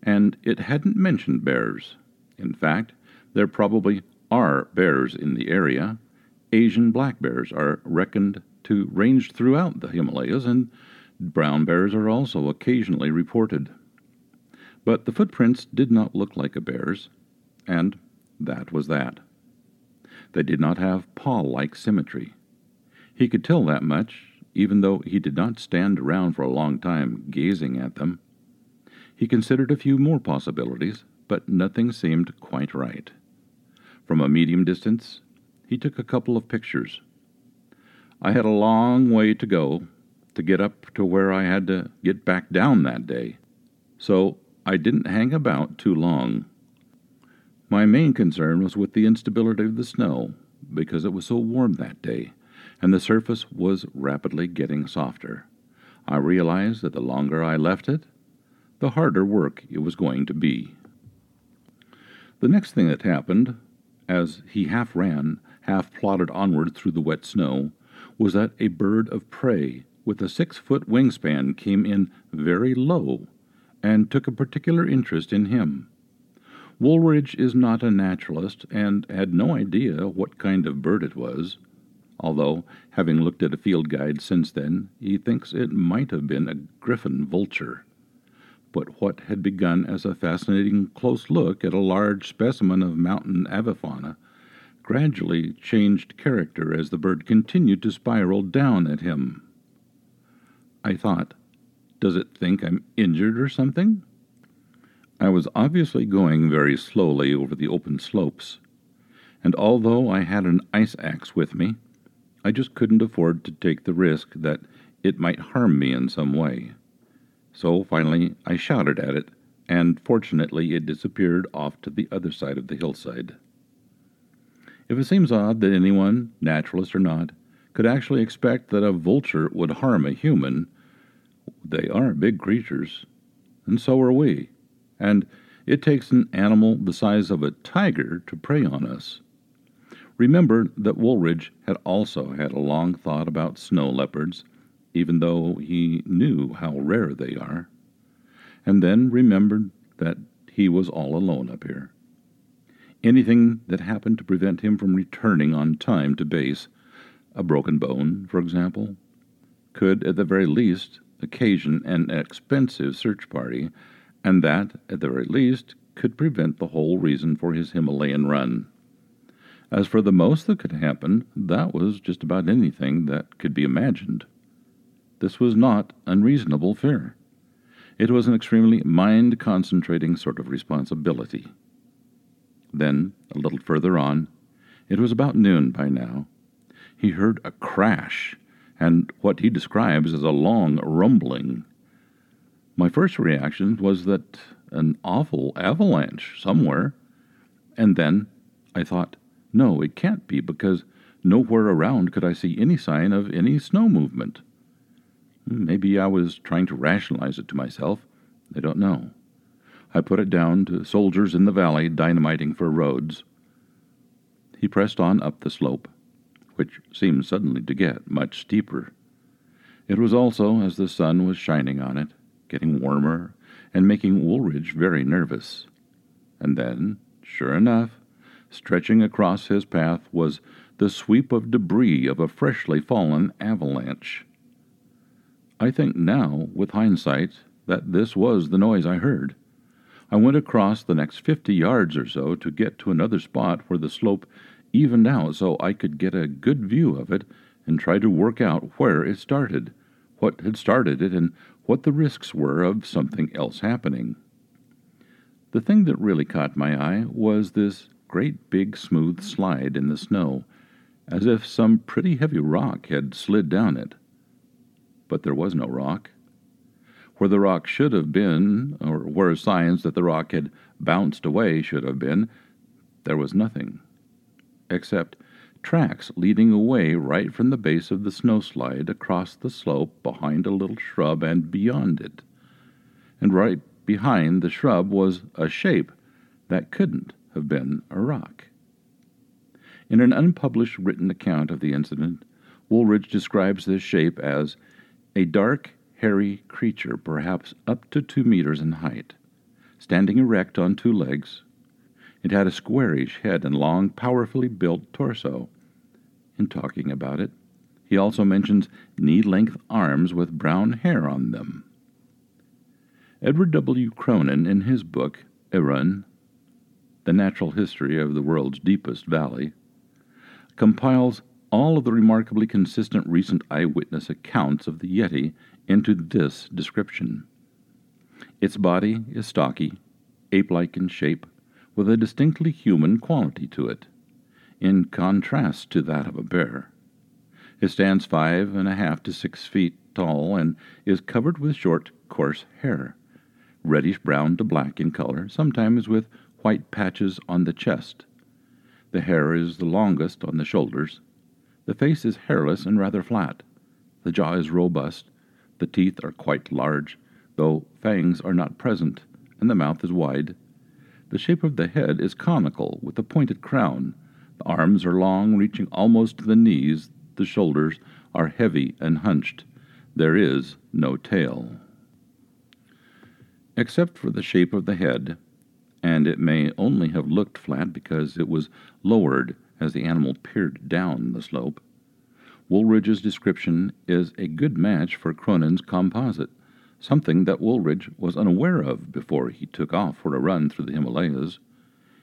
And it hadn't mentioned bears. In fact, there probably are bears in the area. Asian black bears are reckoned to range throughout the Himalayas, and brown bears are also occasionally reported. But the footprints did not look like a bear's, and that was that. They did not have paw like symmetry. He could tell that much, even though he did not stand around for a long time gazing at them. He considered a few more possibilities, but nothing seemed quite right. From a medium distance, he took a couple of pictures. I had a long way to go to get up to where I had to get back down that day, so I didn't hang about too long. My main concern was with the instability of the snow, because it was so warm that day, and the surface was rapidly getting softer. I realized that the longer I left it, the harder work it was going to be. The next thing that happened, as he half ran, half plodded onward through the wet snow, was that a bird of prey with a six foot wingspan came in very low and took a particular interest in him. Wooldridge is not a naturalist and had no idea what kind of bird it was, although, having looked at a field guide since then, he thinks it might have been a griffon vulture. But what had begun as a fascinating close look at a large specimen of mountain avifauna gradually changed character as the bird continued to spiral down at him. I thought, does it think I'm injured or something? I was obviously going very slowly over the open slopes, and although I had an ice axe with me, I just couldn't afford to take the risk that it might harm me in some way. So finally I shouted at it, and fortunately it disappeared off to the other side of the hillside. If it seems odd that anyone, naturalist or not, could actually expect that a vulture would harm a human, they are big creatures, and so are we, and it takes an animal the size of a tiger to prey on us. Remember that Wooldridge had also had a long thought about snow leopards, even though he knew how rare they are, and then remembered that he was all alone up here. Anything that happened to prevent him from returning on time to base, a broken bone, for example, could at the very least occasion an expensive search party, and that, at the very least, could prevent the whole reason for his Himalayan run. As for the most that could happen, that was just about anything that could be imagined. This was not unreasonable fear. It was an extremely mind concentrating sort of responsibility. Then, a little further on, it was about noon by now, he heard a crash and what he describes as a long rumbling. My first reaction was that an awful avalanche somewhere, and then I thought, no, it can't be because nowhere around could I see any sign of any snow movement. Maybe I was trying to rationalize it to myself. I don't know. I put it down to soldiers in the valley dynamiting for roads. He pressed on up the slope, which seemed suddenly to get much steeper. It was also as the sun was shining on it, getting warmer and making Wooldridge very nervous. And then, sure enough, Stretching across his path was the sweep of debris of a freshly fallen avalanche. I think now, with hindsight, that this was the noise I heard. I went across the next fifty yards or so to get to another spot where the slope evened out so I could get a good view of it and try to work out where it started, what had started it, and what the risks were of something else happening. The thing that really caught my eye was this great big smooth slide in the snow, as if some pretty heavy rock had slid down it. But there was no rock. Where the rock should have been, or where signs that the rock had bounced away should have been, there was nothing, except tracks leading away right from the base of the snowslide across the slope behind a little shrub and beyond it. And right behind the shrub was a shape that couldn't have been a rock. In an unpublished written account of the incident, Wooldridge describes this shape as a dark, hairy creature, perhaps up to two meters in height, standing erect on two legs. It had a squarish head and long, powerfully built torso. In talking about it, he also mentions knee length arms with brown hair on them. Edward W. Cronin, in his book, Arun, the natural history of the world's deepest valley, compiles all of the remarkably consistent recent eyewitness accounts of the Yeti into this description. Its body is stocky, ape like in shape, with a distinctly human quality to it, in contrast to that of a bear. It stands five and a half to six feet tall and is covered with short, coarse hair, reddish brown to black in color, sometimes with white patches on the chest. The hair is the longest on the shoulders. The face is hairless and rather flat. The jaw is robust. The teeth are quite large, though fangs are not present, and the mouth is wide. The shape of the head is conical, with a pointed crown. The arms are long, reaching almost to the knees. The shoulders are heavy and hunched. There is no tail. Except for the shape of the head, and it may only have looked flat because it was lowered as the animal peered down the slope. Wooldridge's description is a good match for Cronin's composite, something that Wooldridge was unaware of before he took off for a run through the Himalayas.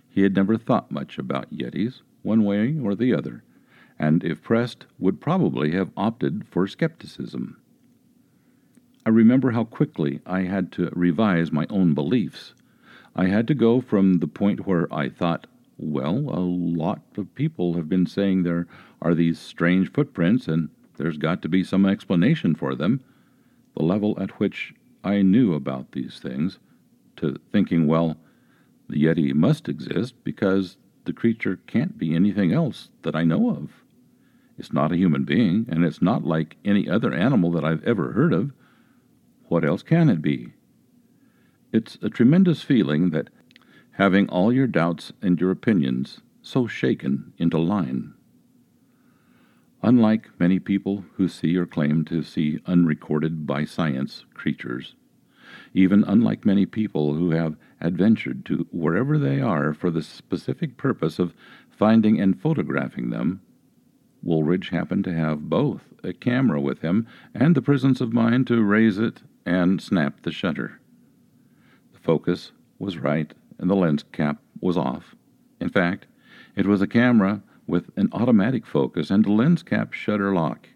He had never thought much about Yetis, one way or the other, and if pressed, would probably have opted for skepticism. I remember how quickly I had to revise my own beliefs I had to go from the point where I thought well, a lot of people have been saying there are these strange footprints and there's got to be some explanation for them. The level at which I knew about these things, to thinking, well, the Yeti must exist because the creature can't be anything else that I know of. It's not a human being, and it's not like any other animal that I've ever heard of. What else can it be? It's a tremendous feeling that having all your doubts and your opinions so shaken into line. Unlike many people who see or claim to see unrecorded by science creatures, even unlike many people who have adventured to wherever they are for the specific purpose of finding and photographing them, Wooldridge happened to have both a camera with him and the presence of mind to raise it and snap the shutter. The focus was right and the lens cap was off. In fact, it was a camera with an automatic focus and a lens cap shutter lock,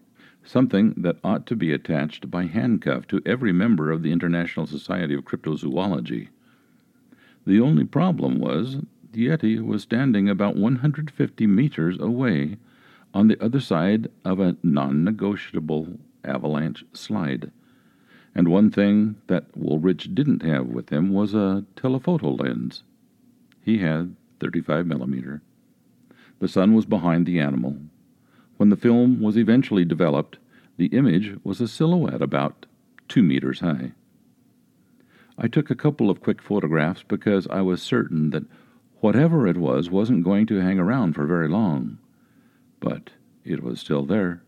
something that ought to be attached by handcuff to every member of the International Society of Cryptozoology. The only problem was the Yeti was standing about 150 meters away on the other side of a non negotiable avalanche slide. And one thing that Wooldridge didn't have with him was a telephoto lens. He had 35 millimeter. The sun was behind the animal. When the film was eventually developed, the image was a silhouette about two meters high. I took a couple of quick photographs because I was certain that whatever it was wasn't going to hang around for very long. But it was still there.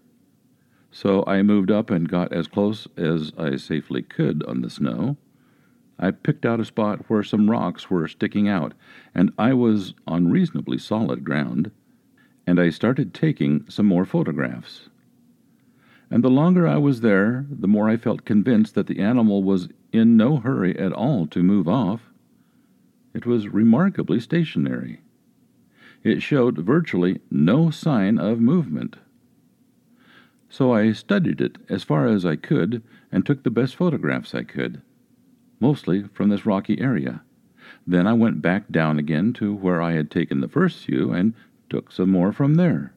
So I moved up and got as close as I safely could on the snow. I picked out a spot where some rocks were sticking out, and I was on reasonably solid ground and I started taking some more photographs. And the longer I was there, the more I felt convinced that the animal was in no hurry at all to move off. It was remarkably stationary. It showed virtually no sign of movement. So I studied it as far as I could and took the best photographs I could, mostly from this rocky area. Then I went back down again to where I had taken the first few and took some more from there.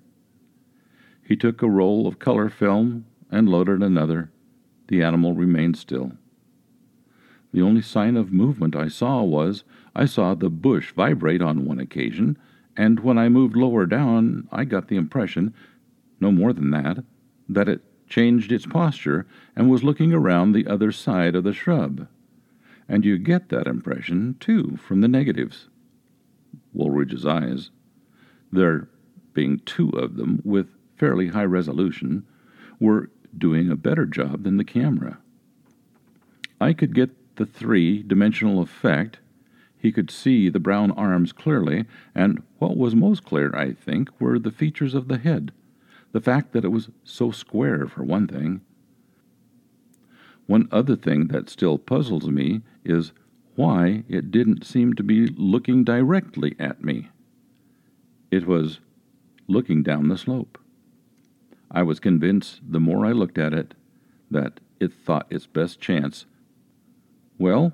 He took a roll of color film and loaded another. The animal remained still. The only sign of movement I saw was I saw the bush vibrate on one occasion, and when I moved lower down, I got the impression, no more than that, that it changed its posture and was looking around the other side of the shrub. And you get that impression, too, from the negatives. Wooldridge's eyes there being two of them with fairly high resolution, were doing a better job than the camera. I could get the three dimensional effect. He could see the brown arms clearly, and what was most clear, I think, were the features of the head. The fact that it was so square, for one thing. One other thing that still puzzles me is why it didn't seem to be looking directly at me. It was looking down the slope. I was convinced the more I looked at it that it thought its best chance. Well,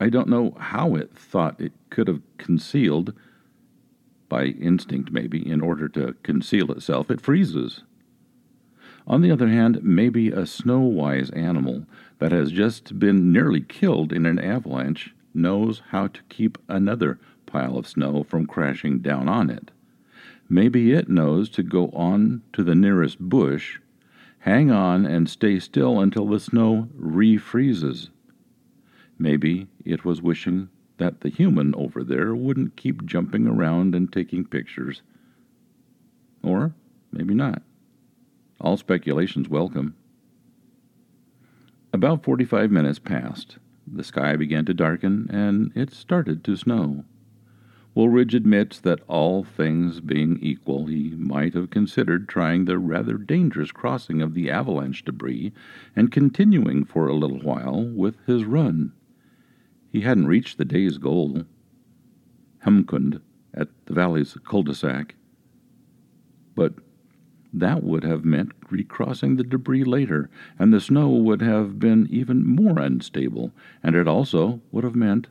I don't know how it thought it could have concealed, by instinct maybe, in order to conceal itself, it freezes. On the other hand, maybe a snow wise animal that has just been nearly killed in an avalanche knows how to keep another pile of snow from crashing down on it. Maybe it knows to go on to the nearest bush, hang on, and stay still until the snow refreezes. Maybe it was wishing that the human over there wouldn't keep jumping around and taking pictures. Or maybe not. All speculations welcome. About 45 minutes passed. The sky began to darken, and it started to snow. Wooldridge admits that all things being equal, he might have considered trying the rather dangerous crossing of the avalanche debris and continuing for a little while with his run. He hadn't reached the day's goal, Hemkund, at the valley's cul-de-sac. But that would have meant recrossing the debris later, and the snow would have been even more unstable, and it also would have meant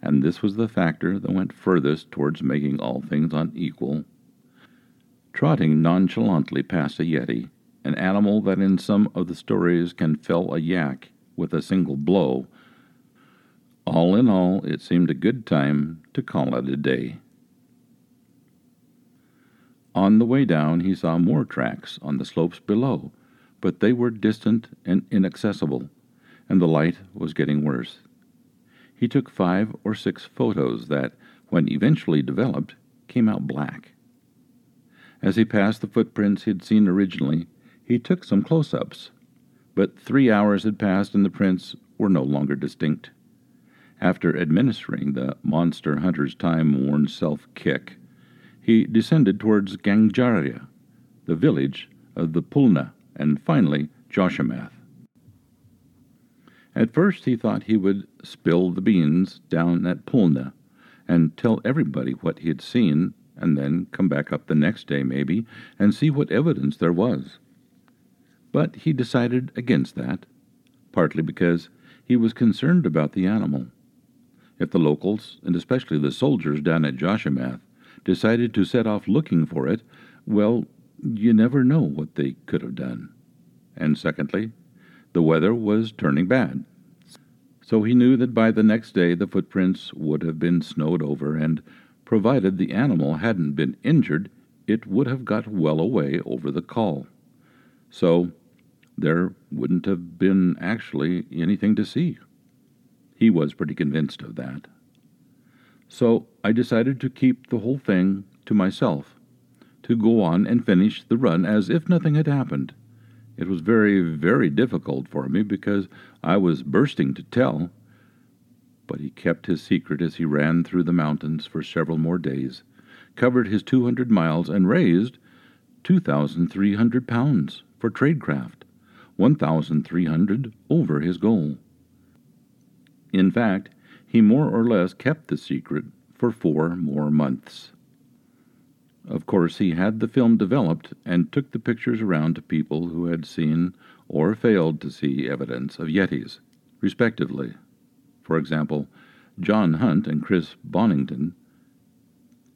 and this was the factor that went furthest towards making all things unequal. Trotting nonchalantly past a yeti, an animal that in some of the stories can fell a yak with a single blow, all in all, it seemed a good time to call it a day. On the way down, he saw more tracks on the slopes below, but they were distant and inaccessible, and the light was getting worse. He took five or six photos that, when eventually developed, came out black. As he passed the footprints he had seen originally, he took some close ups, but three hours had passed and the prints were no longer distinct. After administering the monster hunter's time worn self kick, he descended towards Gangjaria, the village of the Pulna, and finally Joshimath. At first he thought he would spill the beans down at Pulna and tell everybody what he had seen, and then come back up the next day, maybe, and see what evidence there was. But he decided against that, partly because he was concerned about the animal. If the locals, and especially the soldiers down at Joshimath, decided to set off looking for it, well, you never know what they could have done. And secondly, the weather was turning bad. So he knew that by the next day the footprints would have been snowed over, and provided the animal hadn't been injured, it would have got well away over the col. So there wouldn't have been actually anything to see. He was pretty convinced of that. So I decided to keep the whole thing to myself, to go on and finish the run as if nothing had happened. It was very, very difficult for me because I was bursting to tell. But he kept his secret as he ran through the mountains for several more days, covered his 200 miles, and raised 2,300 pounds for Traidcraft, 1,300 over his goal. In fact, he more or less kept the secret for four more months. Of course, he had the film developed and took the pictures around to people who had seen or failed to see evidence of Yetis, respectively. For example, John Hunt and Chris Bonington.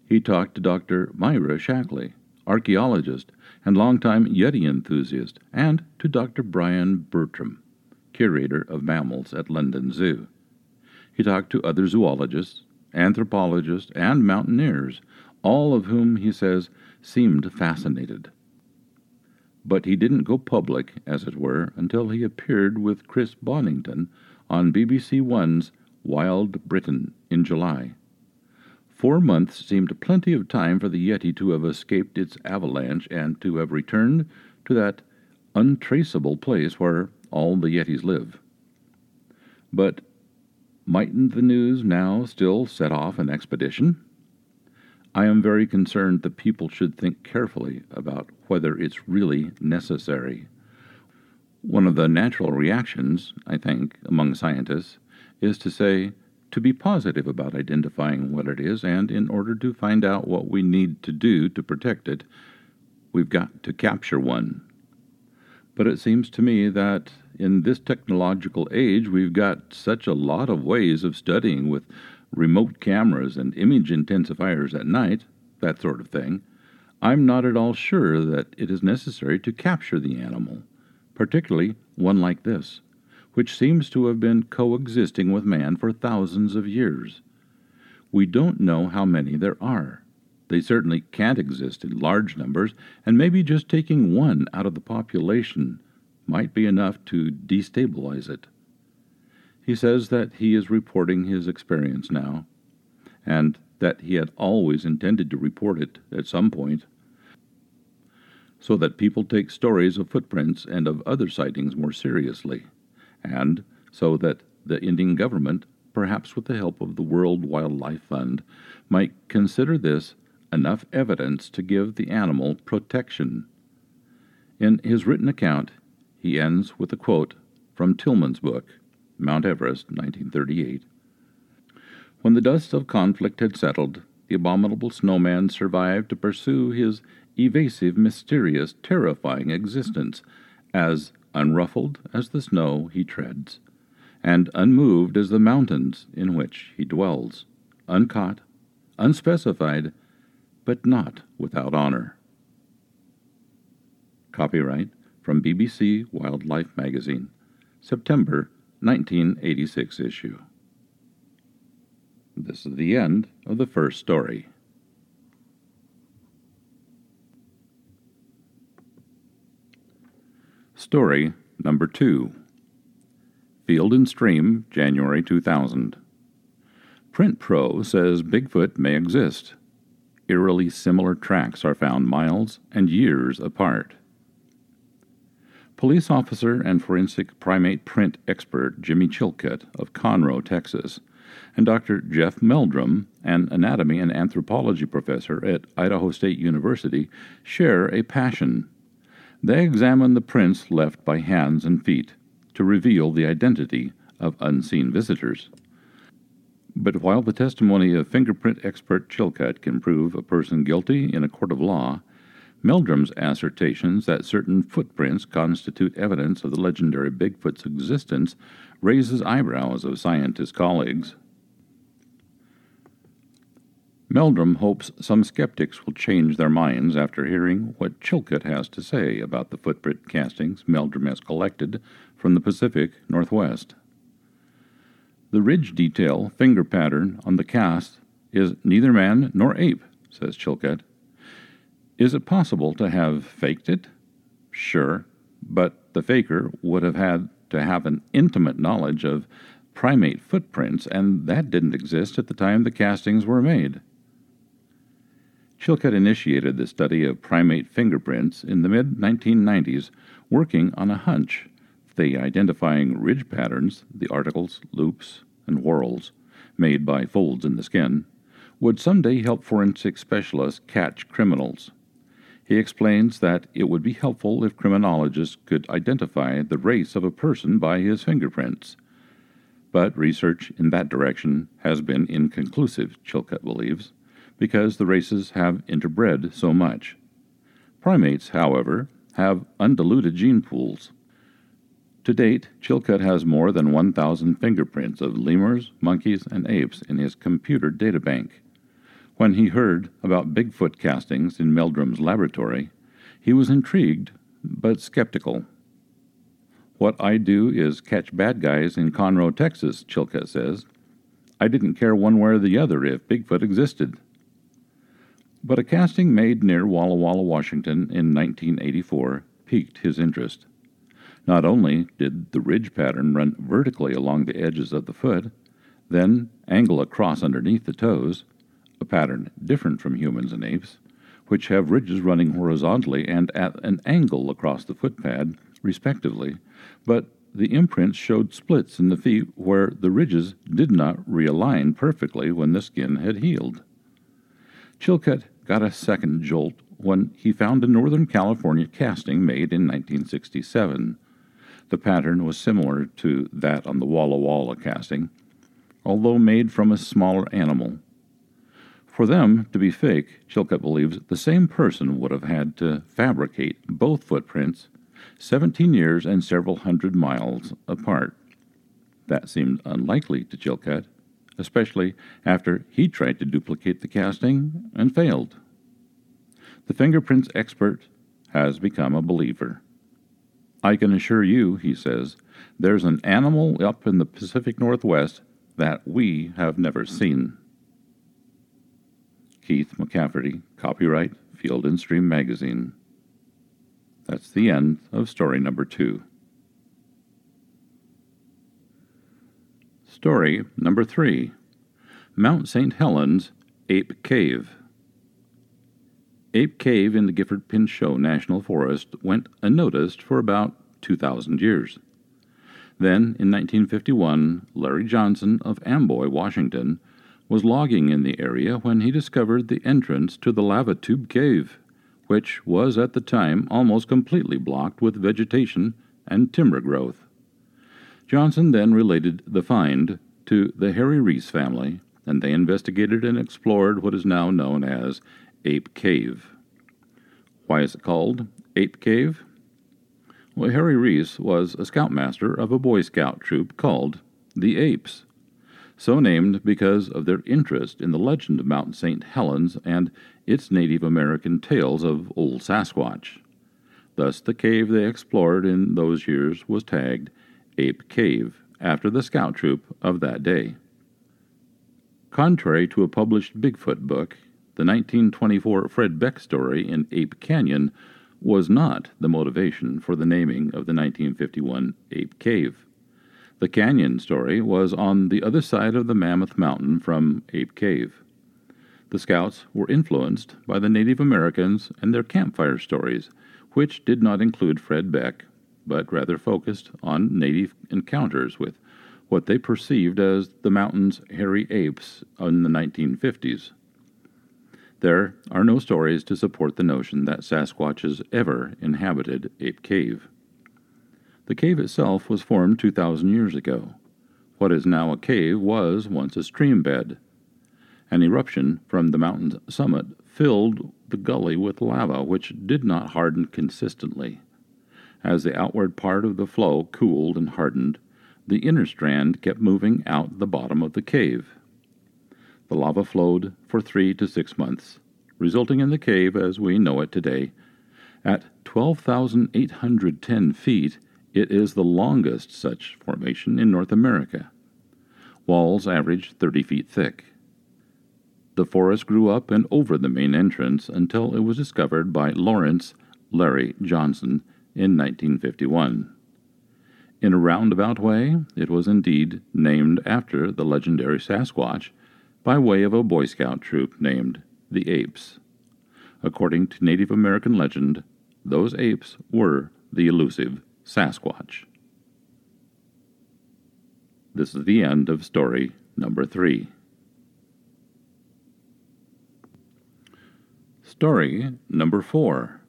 He talked to Dr. Myra Shackley, archaeologist and longtime Yeti enthusiast, and to Dr. Brian Bertram, curator of mammals at London Zoo. He talked to other zoologists, anthropologists, and mountaineers, all of whom, he says, seemed fascinated. But he didn't go public, as it were, until he appeared with Chris Bonington on BBC One's Wild Britain in July. Four months seemed plenty of time for the Yeti to have escaped its avalanche and to have returned to that untraceable place where all the Yetis live. But Mightn't the news now still set off an expedition? I am very concerned that people should think carefully about whether it's really necessary. One of the natural reactions, I think, among scientists is to say, to be positive about identifying what it is, and in order to find out what we need to do to protect it, we've got to capture one. But it seems to me that in this technological age, we've got such a lot of ways of studying with remote cameras and image intensifiers at night, that sort of thing. I'm not at all sure that it is necessary to capture the animal, particularly one like this, which seems to have been coexisting with man for thousands of years. We don't know how many there are. They certainly can't exist in large numbers, and maybe just taking one out of the population might be enough to destabilize it. He says that he is reporting his experience now, and that he had always intended to report it at some point, so that people take stories of footprints and of other sightings more seriously, and so that the Indian government, perhaps with the help of the World Wildlife Fund, might consider this enough evidence to give the animal protection. In his written account, he ends with a quote from Tilman's book, Mount Everest, 1938. When the dust of conflict had settled, the abominable snowman survived to pursue his evasive, mysterious, terrifying existence, as unruffled as the snow he treads, and unmoved as the mountains in which he dwells, uncaught, unspecified, but not without honor. Copyright from BBC Wildlife Magazine, September 1986 issue. This is the end of the first story. Story number two Field and Stream, January 2000. Print Pro says Bigfoot may exist. Eerily similar tracks are found miles and years apart. Police officer and forensic primate print expert Jimmy Chilcutt of Conroe, Texas, and Dr. Jeff Meldrum, an anatomy and anthropology professor at Idaho State University, share a passion. They examine the prints left by hands and feet to reveal the identity of unseen visitors. But while the testimony of fingerprint expert Chilcutt can prove a person guilty in a court of law, Meldrum's assertions that certain footprints constitute evidence of the legendary Bigfoot's existence raises eyebrows of scientist colleagues. Meldrum hopes some skeptics will change their minds after hearing what Chilcutt has to say about the footprint castings Meldrum has collected from the Pacific Northwest. The ridge detail finger pattern on the cast is neither man nor ape, says Chilcutt. Is it possible to have faked it? Sure, but the faker would have had to have an intimate knowledge of primate footprints, and that didn't exist at the time the castings were made. Chilcutt initiated the study of primate fingerprints in the mid 1990s, working on a hunch the identifying ridge patterns, the articles, loops, and whorls made by folds in the skin, would someday help forensic specialists catch criminals. He explains that it would be helpful if criminologists could identify the race of a person by his fingerprints. But research in that direction has been inconclusive, Chilcutt believes because the races have interbred so much. Primates, however, have undiluted gene pools. To date, Chilcutt has more than 1,000 fingerprints of lemurs, monkeys, and apes in his computer databank. When he heard about Bigfoot castings in Meldrum's laboratory, he was intrigued but skeptical. What I do is catch bad guys in Conroe, Texas, Chilcutt says. I didn't care one way or the other if Bigfoot existed. But a casting made near Walla Walla, Washington in 1984 piqued his interest. Not only did the ridge pattern run vertically along the edges of the foot, then angle across underneath the toes, a pattern different from humans and apes, which have ridges running horizontally and at an angle across the foot pad, respectively, but the imprints showed splits in the feet where the ridges did not realign perfectly when the skin had healed. Chilcutt got a second jolt when he found a Northern California casting made in 1967. The pattern was similar to that on the Walla Walla casting, although made from a smaller animal. For them to be fake, Chilcutt believes the same person would have had to fabricate both footprints 17 years and several hundred miles apart. That seemed unlikely to Chilcutt especially after he tried to duplicate the casting and failed. The fingerprints expert has become a believer. I can assure you, he says, there's an animal up in the Pacific Northwest that we have never seen. Keith McCafferty, copyright Field and Stream Magazine. That's the end of story number two. Story number three Mount St. Helens Ape Cave. Ape Cave in the Gifford Pinchot National Forest went unnoticed for about 2,000 years. Then, in 1951, Larry Johnson of Amboy, Washington, was logging in the area when he discovered the entrance to the Lava Tube Cave, which was at the time almost completely blocked with vegetation and timber growth. Johnson then related the find to the Harry Reese family, and they investigated and explored what is now known as Ape Cave. Why is it called Ape Cave? Well, Harry Reese was a scoutmaster of a Boy Scout troop called the apes, so named because of their interest in the legend of Mount St. Helens and its Native American tales of Old Sasquatch. Thus, the cave they explored in those years was tagged Ape Cave after the scout troop of that day. Contrary to a published Bigfoot book, the 1924 Fred Beck story in Ape Canyon was not the motivation for the naming of the 1951 Ape Cave. The canyon story was on the other side of the Mammoth Mountain from Ape Cave. The scouts were influenced by the Native Americans and their campfire stories, which did not include Fred Beck, but rather focused on native encounters with what they perceived as the mountain's hairy apes in the 1950s. There are no stories to support the notion that Sasquatches ever inhabited Ape Cave. The cave itself was formed 2,000 years ago. What is now a cave was once a stream bed. An eruption from the mountain's summit filled the gully with lava, which did not harden consistently. As the outward part of the flow cooled and hardened, the inner strand kept moving out the bottom of the cave. The lava flowed for three to six months, resulting in the cave as we know it today. At 12,810 feet, it is the longest such formation in North America. Walls average 30 feet thick. The forest grew up and over the main entrance until it was discovered by Lawrence Larry Johnson in 1951. In a roundabout way, it was indeed named after the legendary Sasquatch by way of a Boy Scout troop named the Apes. According to Native American legend, those apes were the elusive Sasquatch. This is the end of story number three. Story number four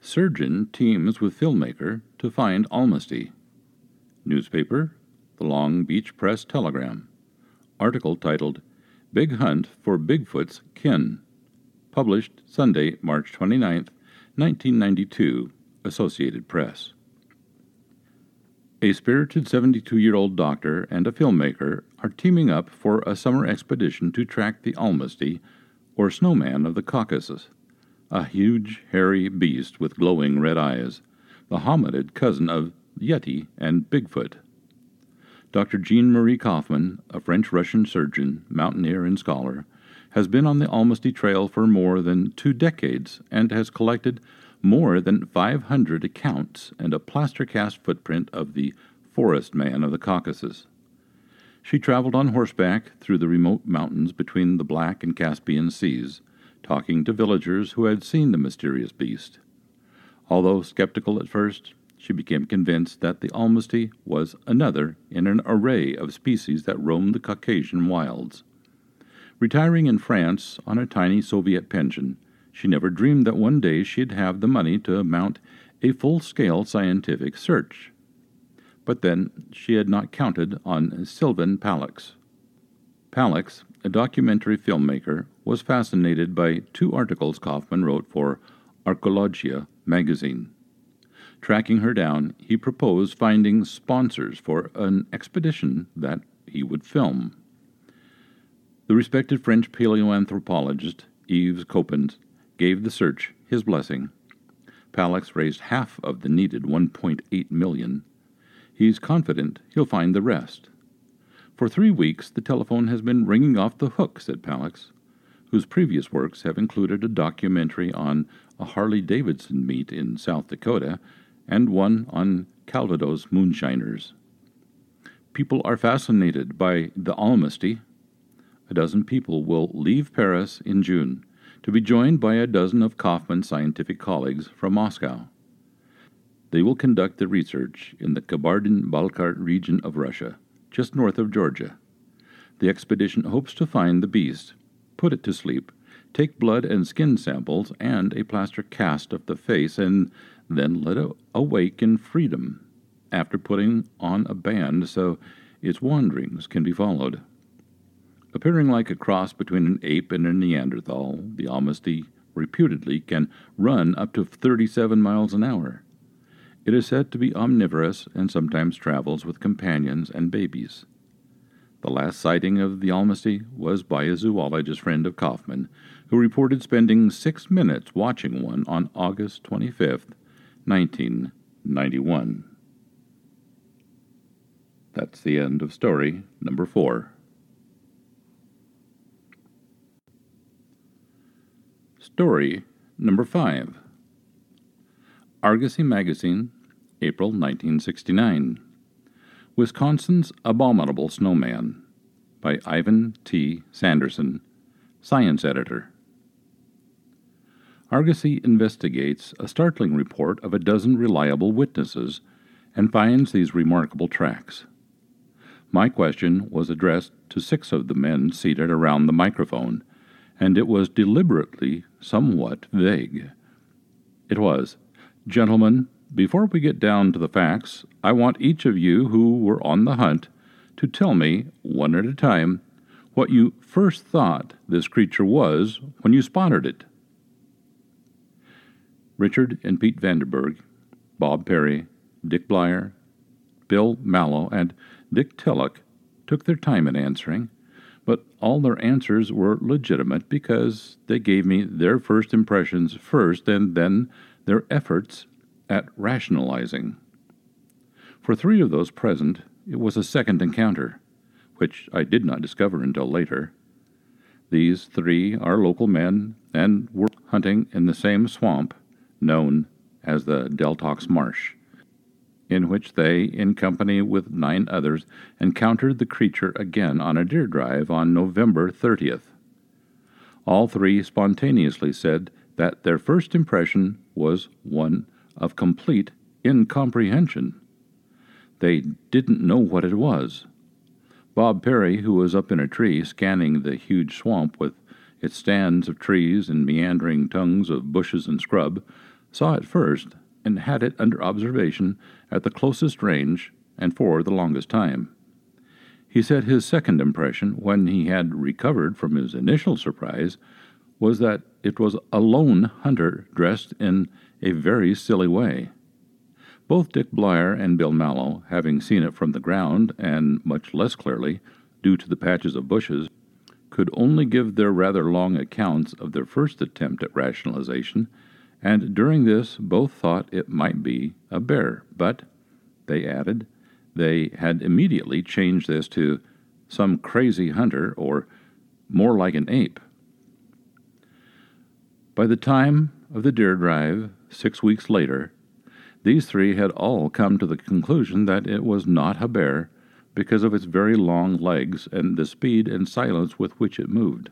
Surgeon teams with filmmaker to find Almasty. Newspaper, The Long Beach Press Telegram. Article titled Big Hunt for Bigfoot's Kin. Published Sunday, March 29, 1992. Associated Press. A spirited 72 year old doctor and a filmmaker are teaming up for a summer expedition to track the Almasty, or snowman of the Caucasus, a huge, hairy beast with glowing red eyes, the hominid cousin of Yeti and Bigfoot. Dr. Jean Marie Kaufman, a French Russian surgeon, mountaineer, and scholar, has been on the Almasty Trail for more than two decades and has collected more than 500 accounts and a plaster cast footprint of the forest man of the Caucasus. She traveled on horseback through the remote mountains between the Black and Caspian Seas, talking to villagers who had seen the mysterious beast. Although skeptical at first, she became convinced that the Almasty was another in an array of species that roamed the Caucasian wilds. Retiring in France on a tiny Soviet pension, she never dreamed that one day she'd have the money to mount a full scale scientific search. But then she had not counted on Sylvan Palax. Palax, a documentary filmmaker, was fascinated by two articles Kaufman wrote for Archaeologia magazine. Tracking her down, he proposed finding sponsors for an expedition that he would film. The respected French paleoanthropologist Yves Coppens gave the search his blessing. Palax raised half of the needed 1.8 million. He's confident he'll find the rest. For three weeks, the telephone has been ringing off the hook, said Palax, whose previous works have included a documentary on a Harley Davidson meet in South Dakota and one on Calvados moonshiners. People are fascinated by the Almasty. A dozen people will leave Paris in June to be joined by a dozen of Kaufman's scientific colleagues from Moscow. They will conduct the research in the Kabardin-Balkar region of Russia, just north of Georgia. The expedition hopes to find the beast, put it to sleep, take blood and skin samples and a plaster cast of the face, and then let it awake in freedom after putting on a band so its wanderings can be followed. Appearing like a cross between an ape and a Neanderthal, the Almasty reputedly can run up to 37 miles an hour. It is said to be omnivorous and sometimes travels with companions and babies. The last sighting of the Almasty was by a zoologist friend of Kaufman, who reported spending six minutes watching one on August 25, 1991. That's the end of story number four. Story number five Argosy Magazine, April 1969. Wisconsin's Abominable Snowman by Ivan T. Sanderson, Science Editor. Argosy investigates a startling report of a dozen reliable witnesses and finds these remarkable tracks. My question was addressed to six of the men seated around the microphone, and it was deliberately somewhat vague. It was, Gentlemen, before we get down to the facts, I want each of you who were on the hunt to tell me, one at a time, what you first thought this creature was when you spotted it. Richard and Pete Vanderberg, Bob Perry, Dick Blyer, Bill Mallow, and Dick Tilloch took their time in answering, but all their answers were legitimate because they gave me their first impressions first and then their efforts at rationalizing. For three of those present, it was a second encounter, which I did not discover until later. These three are local men and were hunting in the same swamp known as the Deltox Marsh, in which they, in company with nine others, encountered the creature again on a deer drive on November 30th. All three spontaneously said that their first impression was one of complete incomprehension. They didn't know what it was. Bob Perry, who was up in a tree scanning the huge swamp with its stands of trees and meandering tongues of bushes and scrub, saw it first and had it under observation at the closest range and for the longest time. He said his second impression, when he had recovered from his initial surprise, was that it was a lone hunter dressed in a very silly way. Both Dick Blyer and Bill Mallow, having seen it from the ground, and much less clearly, due to the patches of bushes, could only give their rather long accounts of their first attempt at rationalization, and during this both thought it might be a bear, but, they added, they had immediately changed this to some crazy hunter or more like an ape. By the time of the deer drive, six weeks later, these three had all come to the conclusion that it was not a bear because of its very long legs and the speed and silence with which it moved,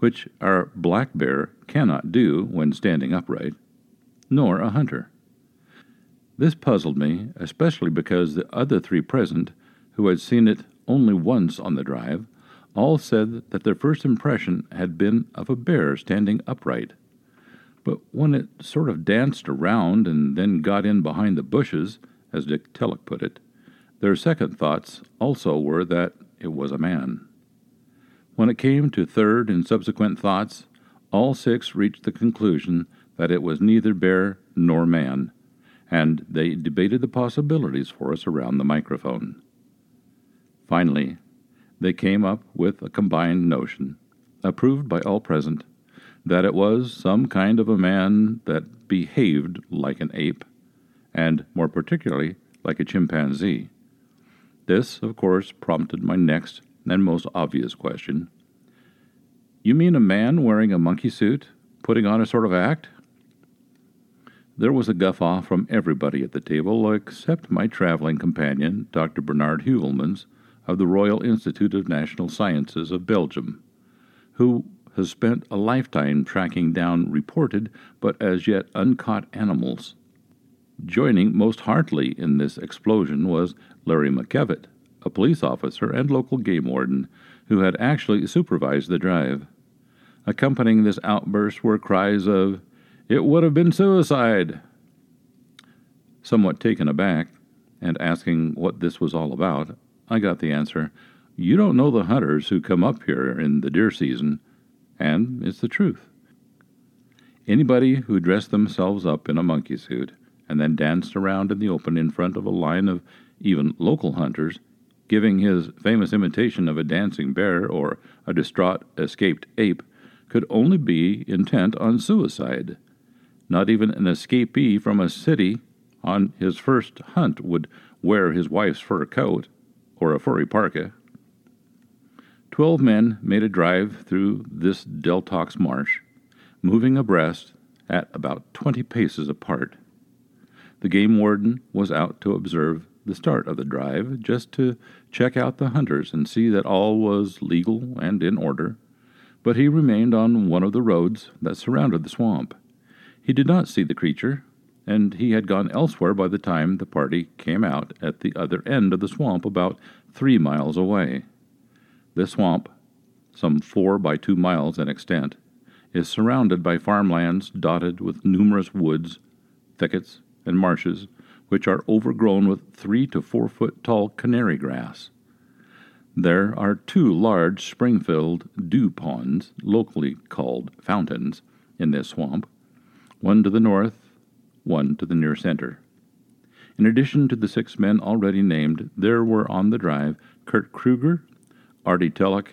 which our black bear cannot do when standing upright, nor a hunter. This puzzled me, especially because the other three present, who had seen it only once on the drive, all said that their first impression had been of a bear standing upright. But when it sort of danced around and then got in behind the bushes, as Dick Tilloch put it, their second thoughts also were that it was a man. When it came to third and subsequent thoughts, all six reached the conclusion that it was neither bear nor man, and they debated the possibilities for us around the microphone. Finally, they came up with a combined notion, approved by all present, that it was some kind of a man that behaved like an ape, and more particularly like a chimpanzee. This, of course, prompted my next and most obvious question. You mean a man wearing a monkey suit, putting on a sort of act? There was a guffaw from everybody at the table except my traveling companion, Dr. Bernard Heuvelmans, of the Royal Institute of Natural Sciences of Belgium, who has spent a lifetime tracking down reported but as yet uncaught animals. Joining most heartily in this explosion was Larry McKevitt, a police officer and local game warden who had actually supervised the drive. Accompanying this outburst were cries of, It would have been suicide! Somewhat taken aback, and asking what this was all about, I got the answer You don't know the hunters who come up here in the deer season, and it's the truth. Anybody who dressed themselves up in a monkey suit and then danced around in the open in front of a line of even local hunters, giving his famous imitation of a dancing bear or a distraught escaped ape, could only be intent on suicide. Not even an escapee from a city on his first hunt would wear his wife's fur coat or a furry parka. Twelve men made a drive through this Deltox marsh, moving abreast at about twenty paces apart. The game warden was out to observe the start of the drive, just to check out the hunters and see that all was legal and in order, but he remained on one of the roads that surrounded the swamp. He did not see the creature, and he had gone elsewhere by the time the party came out at the other end of the swamp about three miles away. This swamp, some four by two miles in extent, is surrounded by farmlands dotted with numerous woods, thickets, and marshes, which are overgrown with three to four foot tall canary grass. There are two large spring filled dew ponds, locally called fountains, in this swamp, one to the north, one to the near center. In addition to the six men already named, there were on the drive Kurt Kruger, Artie Telek,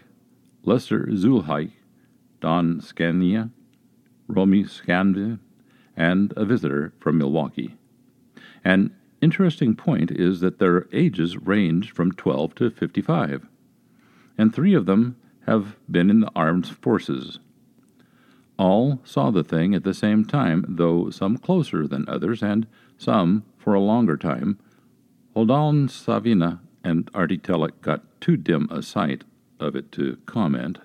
Lester Zulhike, Don Scania, Romy Scandin, and a visitor from Milwaukee. An interesting point is that their ages range from 12 to 55, and three of them have been in the armed forces. All saw the thing at the same time, though some closer than others, and some for a longer time. Holdon Savina and Artie Telek got too dim a sight of it to comment.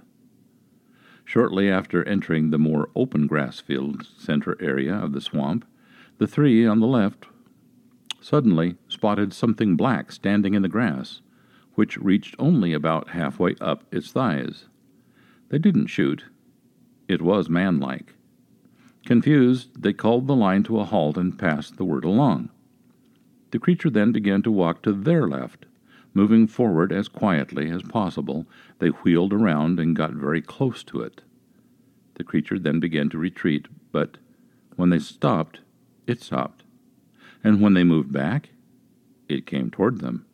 Shortly after entering the more open grass field center area of the swamp, the three on the left suddenly spotted something black standing in the grass, which reached only about halfway up its thighs. They didn't shoot. It was manlike. Confused, they called the line to a halt and passed the word along. The creature then began to walk to their left. Moving forward as quietly as possible, they wheeled around and got very close to it. The creature then began to retreat, but when they stopped, it stopped and when they moved back, it came toward them.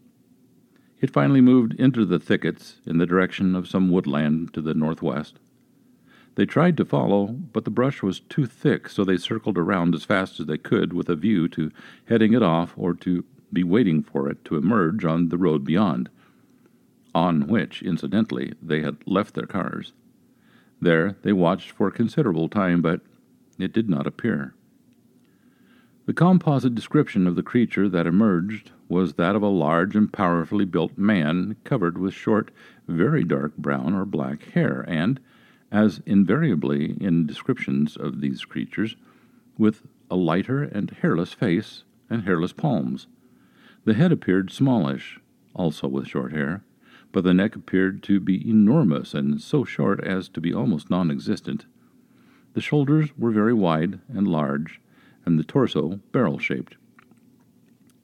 It finally moved into the thickets in the direction of some woodland to the northwest. They tried to follow, but the brush was too thick, so they circled around as fast as they could with a view to heading it off or to be waiting for it to emerge on the road beyond, on which, incidentally, they had left their cars. There they watched for a considerable time, but it did not appear. The composite description of the creature that emerged was that of a large and powerfully built man covered with short, very dark brown or black hair, and, as invariably in descriptions of these creatures, with a lighter and hairless face and hairless palms. The head appeared smallish, also with short hair, but the neck appeared to be enormous and so short as to be almost non existent. The shoulders were very wide and large, and the torso barrel shaped.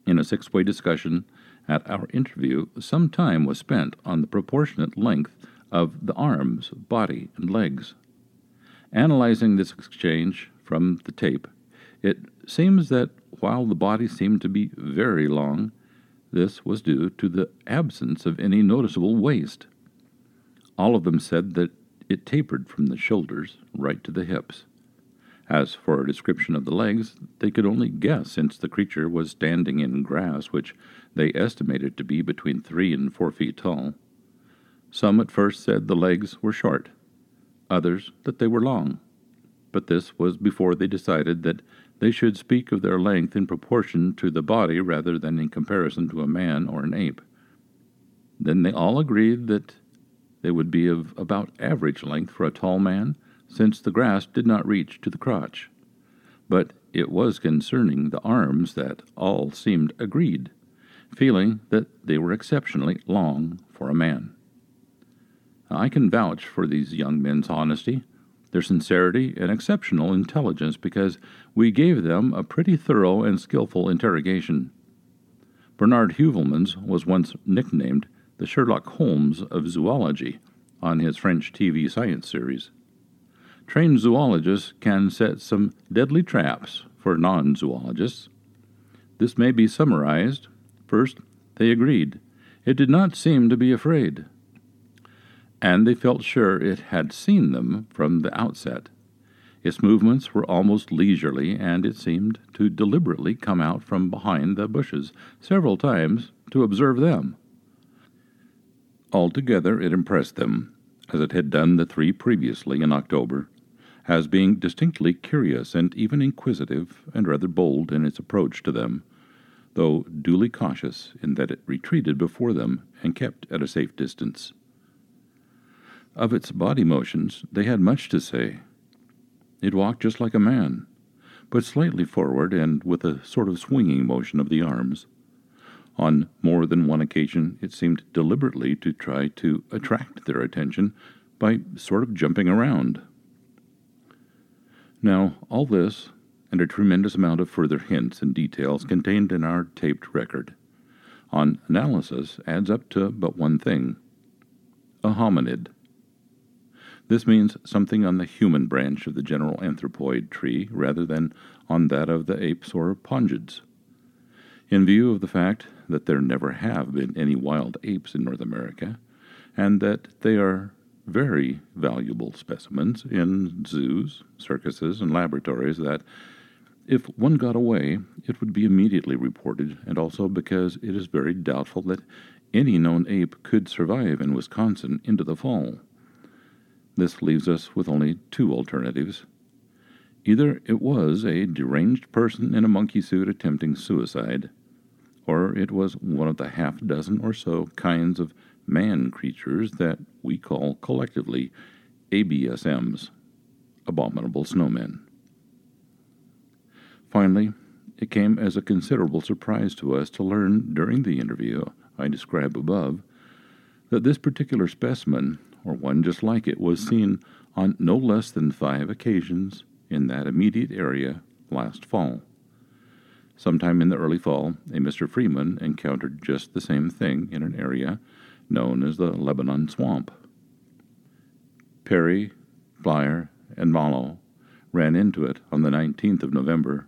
In a six way discussion at our interview, some time was spent on the proportionate length of the arms, body, and legs. Analyzing this exchange from the tape, it seems that while the body seemed to be very long, this was due to the absence of any noticeable waist. All of them said that it tapered from the shoulders right to the hips. As for a description of the legs, they could only guess since the creature was standing in grass which they estimated to be between three and four feet tall. Some at first said the legs were short, others that they were long, but this was before they decided that they should speak of their length in proportion to the body rather than in comparison to a man or an ape. Then they all agreed that they would be of about average length for a tall man since the grass did not reach to the crotch. But it was concerning the arms that all seemed agreed, feeling that they were exceptionally long for a man. I can vouch for these young men's honesty, their sincerity, and exceptional intelligence because we gave them a pretty thorough and skilful interrogation. Bernard Heuvelmans was once nicknamed the Sherlock Holmes of zoology on his French TV science series. Trained zoologists can set some deadly traps for non zoologists. This may be summarized. First, they agreed. It did not seem to be afraid. And they felt sure it had seen them from the outset. Its movements were almost leisurely, and it seemed to deliberately come out from behind the bushes several times to observe them. Altogether, it impressed them, as it had done the three previously in October, as being distinctly curious and even inquisitive and rather bold in its approach to them, though duly cautious in that it retreated before them and kept at a safe distance. Of its body motions, they had much to say, it walked just like a man, but slightly forward and with a sort of swinging motion of the arms. On more than one occasion, it seemed deliberately to try to attract their attention by sort of jumping around. Now, all this, and a tremendous amount of further hints and details contained in our taped record, on analysis adds up to but one thing a hominid. This means something on the human branch of the general anthropoid tree rather than on that of the apes or pongids. In view of the fact that there never have been any wild apes in North America, and that they are very valuable specimens in zoos, circuses, and laboratories, that if one got away, it would be immediately reported, and also because it is very doubtful that any known ape could survive in Wisconsin into the fall. This leaves us with only two alternatives. Either it was a deranged person in a monkey suit attempting suicide, or it was one of the half dozen or so kinds of man creatures that we call collectively ABSMs, abominable snowmen. Finally, it came as a considerable surprise to us to learn during the interview I describe above that this particular specimen or one just like it, was seen on no less than five occasions in that immediate area last fall. Sometime in the early fall, a Mr. Freeman encountered just the same thing in an area known as the Lebanon Swamp. Perry, Flyer, and Mallow ran into it on the 19th of November.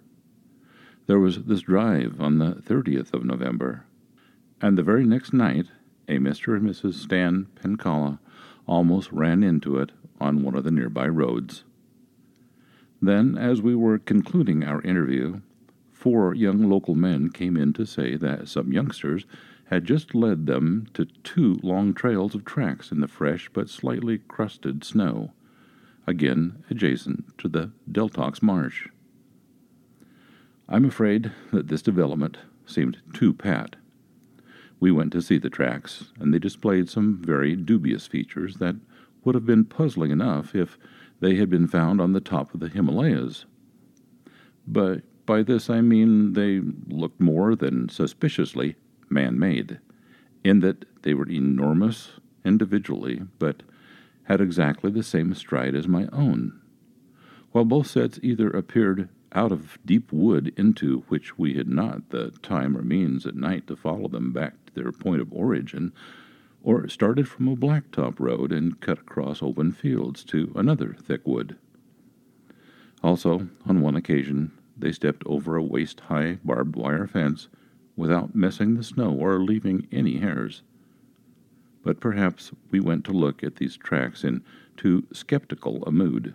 There was this drive on the 30th of November, and the very next night, a Mr. and Mrs. Stan Pencala almost ran into it on one of the nearby roads. Then, as we were concluding our interview, four young local men came in to say that some youngsters had just led them to two long trails of tracks in the fresh but slightly crusted snow, again adjacent to the Deltox Marsh. I'm afraid that this development seemed too pat we went to see the tracks, and they displayed some very dubious features that would have been puzzling enough if they had been found on the top of the Himalayas. But by this I mean they looked more than suspiciously man made, in that they were enormous individually, but had exactly the same stride as my own, while both sets either appeared out of deep wood into which we had not the time or means at night to follow them back to their point of origin, or started from a blacktop road and cut across open fields to another thick wood. Also, on one occasion, they stepped over a waist high barbed wire fence without messing the snow or leaving any hairs. But perhaps we went to look at these tracks in too skeptical a mood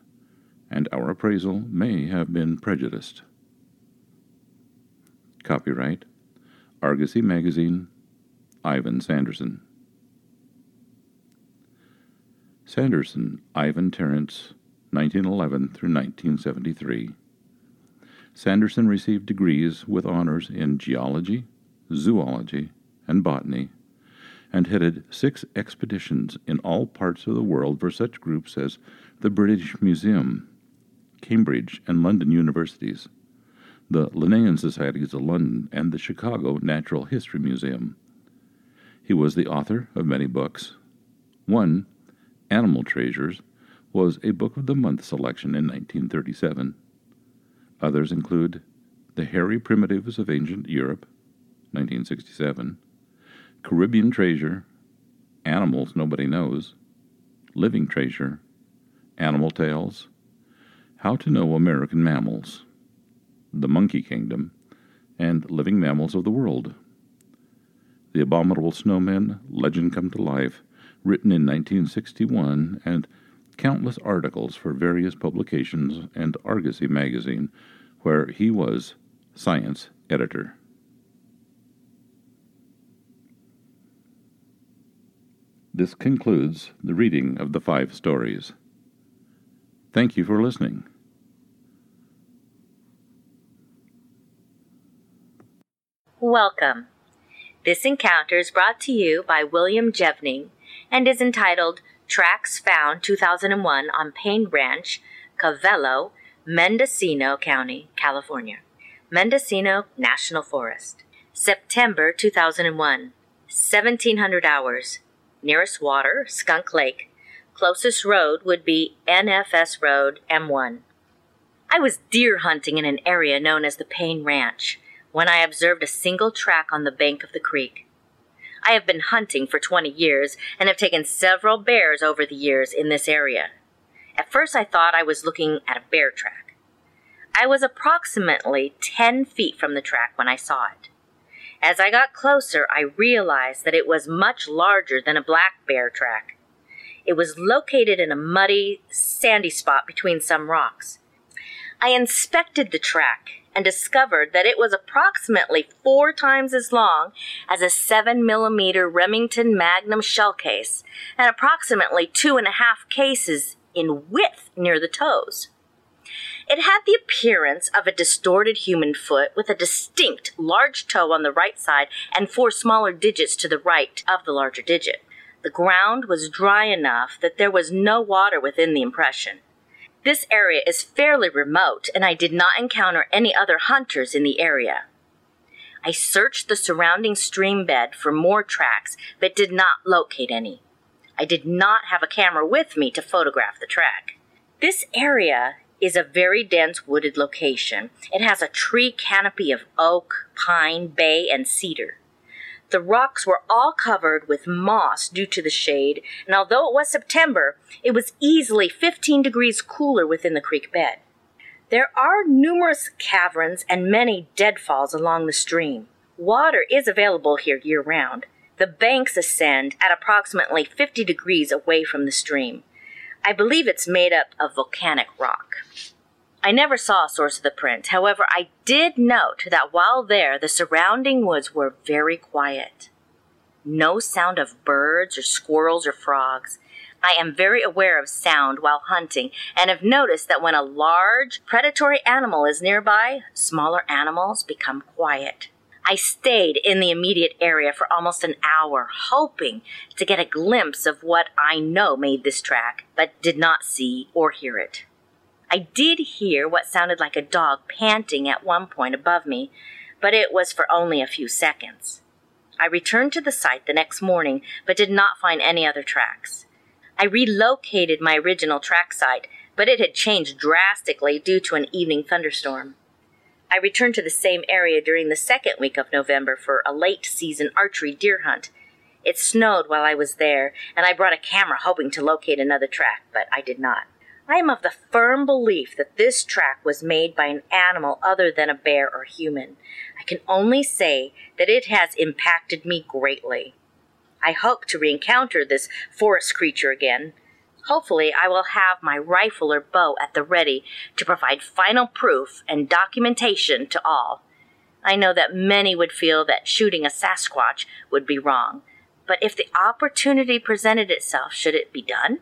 and our appraisal may have been prejudiced. Copyright Argosy Magazine, Ivan Sanderson. Sanderson, Ivan Terence, 1911 through 1973. Sanderson received degrees with honors in geology, zoology, and botany, and headed six expeditions in all parts of the world for such groups as the British Museum, Cambridge, and London universities, the Linnean Societies of London, and the Chicago Natural History Museum. He was the author of many books. One, Animal Treasures, was a Book of the Month selection in 1937. Others include The Hairy Primitives of Ancient Europe, 1967, Caribbean Treasure, Animals Nobody Knows, Living Treasure, Animal Tales, how to Know American Mammals, The Monkey Kingdom, and living mammals of the world. The Abominable Snowmen, Legend Come to Life, written in 1961, and countless articles for various publications and Argosy magazine, where he was science editor. This concludes the reading of the five stories. Thank you for listening. Welcome. This encounter is brought to you by William Jevning and is entitled Tracks Found 2001 on Payne Ranch, Covelo, Mendocino County, California. Mendocino National Forest. September 2001. 1700 hours. Nearest water, Skunk Lake. Closest road would be NFS Road M1. I was deer hunting in an area known as the Payne Ranch when I observed a single track on the bank of the creek. I have been hunting for 20 years and have taken several bears over the years in this area. At first, I thought I was looking at a bear track. I was approximately 10 feet from the track when I saw it. As I got closer, I realized that it was much larger than a black bear track. It was located in a muddy, sandy spot between some rocks. I inspected the track and discovered that it was approximately four times as long as a 7 millimeter Remington Magnum shell case and approximately two and a half cases in width near the toes. It had the appearance of a distorted human foot with a distinct large toe on the right side and four smaller digits to the right of the larger digit. The ground was dry enough that there was no water within the impression. This area is fairly remote, and I did not encounter any other hunters in the area. I searched the surrounding stream bed for more tracks, but did not locate any. I did not have a camera with me to photograph the track. This area is a very dense wooded location. It has a tree canopy of oak, pine, bay, and cedar. The rocks were all covered with moss due to the shade, and although it was September, it was easily 15 degrees cooler within the creek bed. There are numerous caverns and many deadfalls along the stream. Water is available here year round. The banks ascend at approximately 50 degrees away from the stream. I believe it's made up of volcanic rock. I never saw a source of the print. However, I did note that while there, the surrounding woods were very quiet. No sound of birds or squirrels or frogs. I am very aware of sound while hunting and have noticed that when a large predatory animal is nearby, smaller animals become quiet. I stayed in the immediate area for almost an hour, hoping to get a glimpse of what I know made this track, but did not see or hear it. I did hear what sounded like a dog panting at one point above me, but it was for only a few seconds. I returned to the site the next morning, but did not find any other tracks. I relocated my original track site, but it had changed drastically due to an evening thunderstorm. I returned to the same area during the second week of November for a late season archery deer hunt. It snowed while I was there, and I brought a camera hoping to locate another track, but I did not. I am of the firm belief that this track was made by an animal other than a bear or human. I can only say that it has impacted me greatly. I hope to reencounter this forest creature again. Hopefully, I will have my rifle or bow at the ready to provide final proof and documentation to all. I know that many would feel that shooting a Sasquatch would be wrong, but if the opportunity presented itself, should it be done?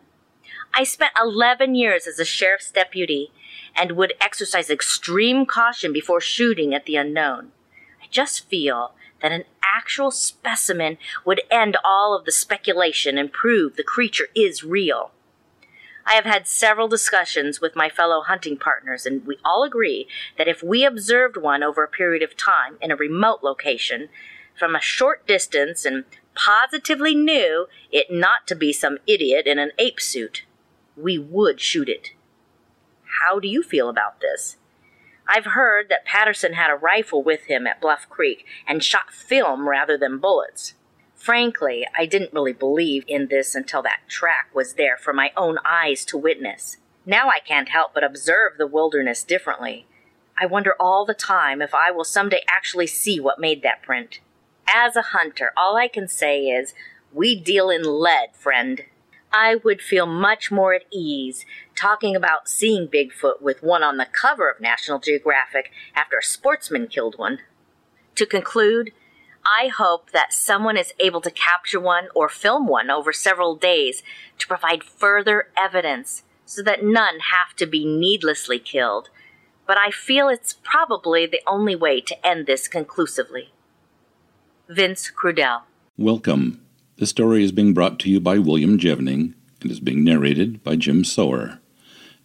I spent 11 years as a sheriff's deputy and would exercise extreme caution before shooting at the unknown. I just feel that an actual specimen would end all of the speculation and prove the creature is real. I have had several discussions with my fellow hunting partners, and we all agree that if we observed one over a period of time in a remote location, from a short distance, and positively knew it not to be some idiot in an ape suit, we would shoot it. How do you feel about this? I've heard that Patterson had a rifle with him at Bluff Creek and shot film rather than bullets. Frankly, I didn't really believe in this until that track was there for my own eyes to witness. Now I can't help but observe the wilderness differently. I wonder all the time if I will someday actually see what made that print. As a hunter, all I can say is, we deal in lead, friend. I would feel much more at ease talking about seeing Bigfoot with one on the cover of National Geographic after a sportsman killed one. To conclude, I hope that someone is able to capture one or film one over several days to provide further evidence so that none have to be needlessly killed. But I feel it's probably the only way to end this conclusively. Vince Crudell. Welcome. This story is being brought to you by William Jevning and is being narrated by Jim Sower.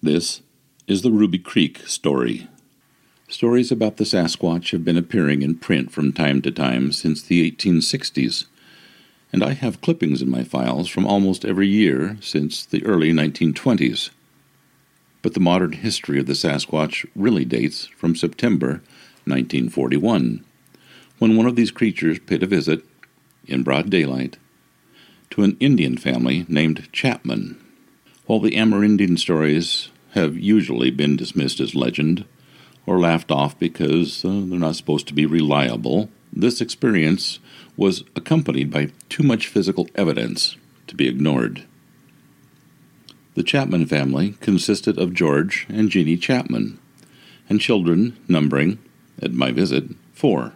This is the Ruby Creek story. Stories about the Sasquatch have been appearing in print from time to time since the 1860s, and I have clippings in my files from almost every year since the early 1920s. But the modern history of the Sasquatch really dates from September 1941, when one of these creatures paid a visit, in broad daylight, to an Indian family named Chapman. While the Amerindian stories have usually been dismissed as legend, or laughed off because uh, they're not supposed to be reliable, this experience was accompanied by too much physical evidence to be ignored. The Chapman family consisted of George and Jeannie Chapman, and children numbering, at my visit, four.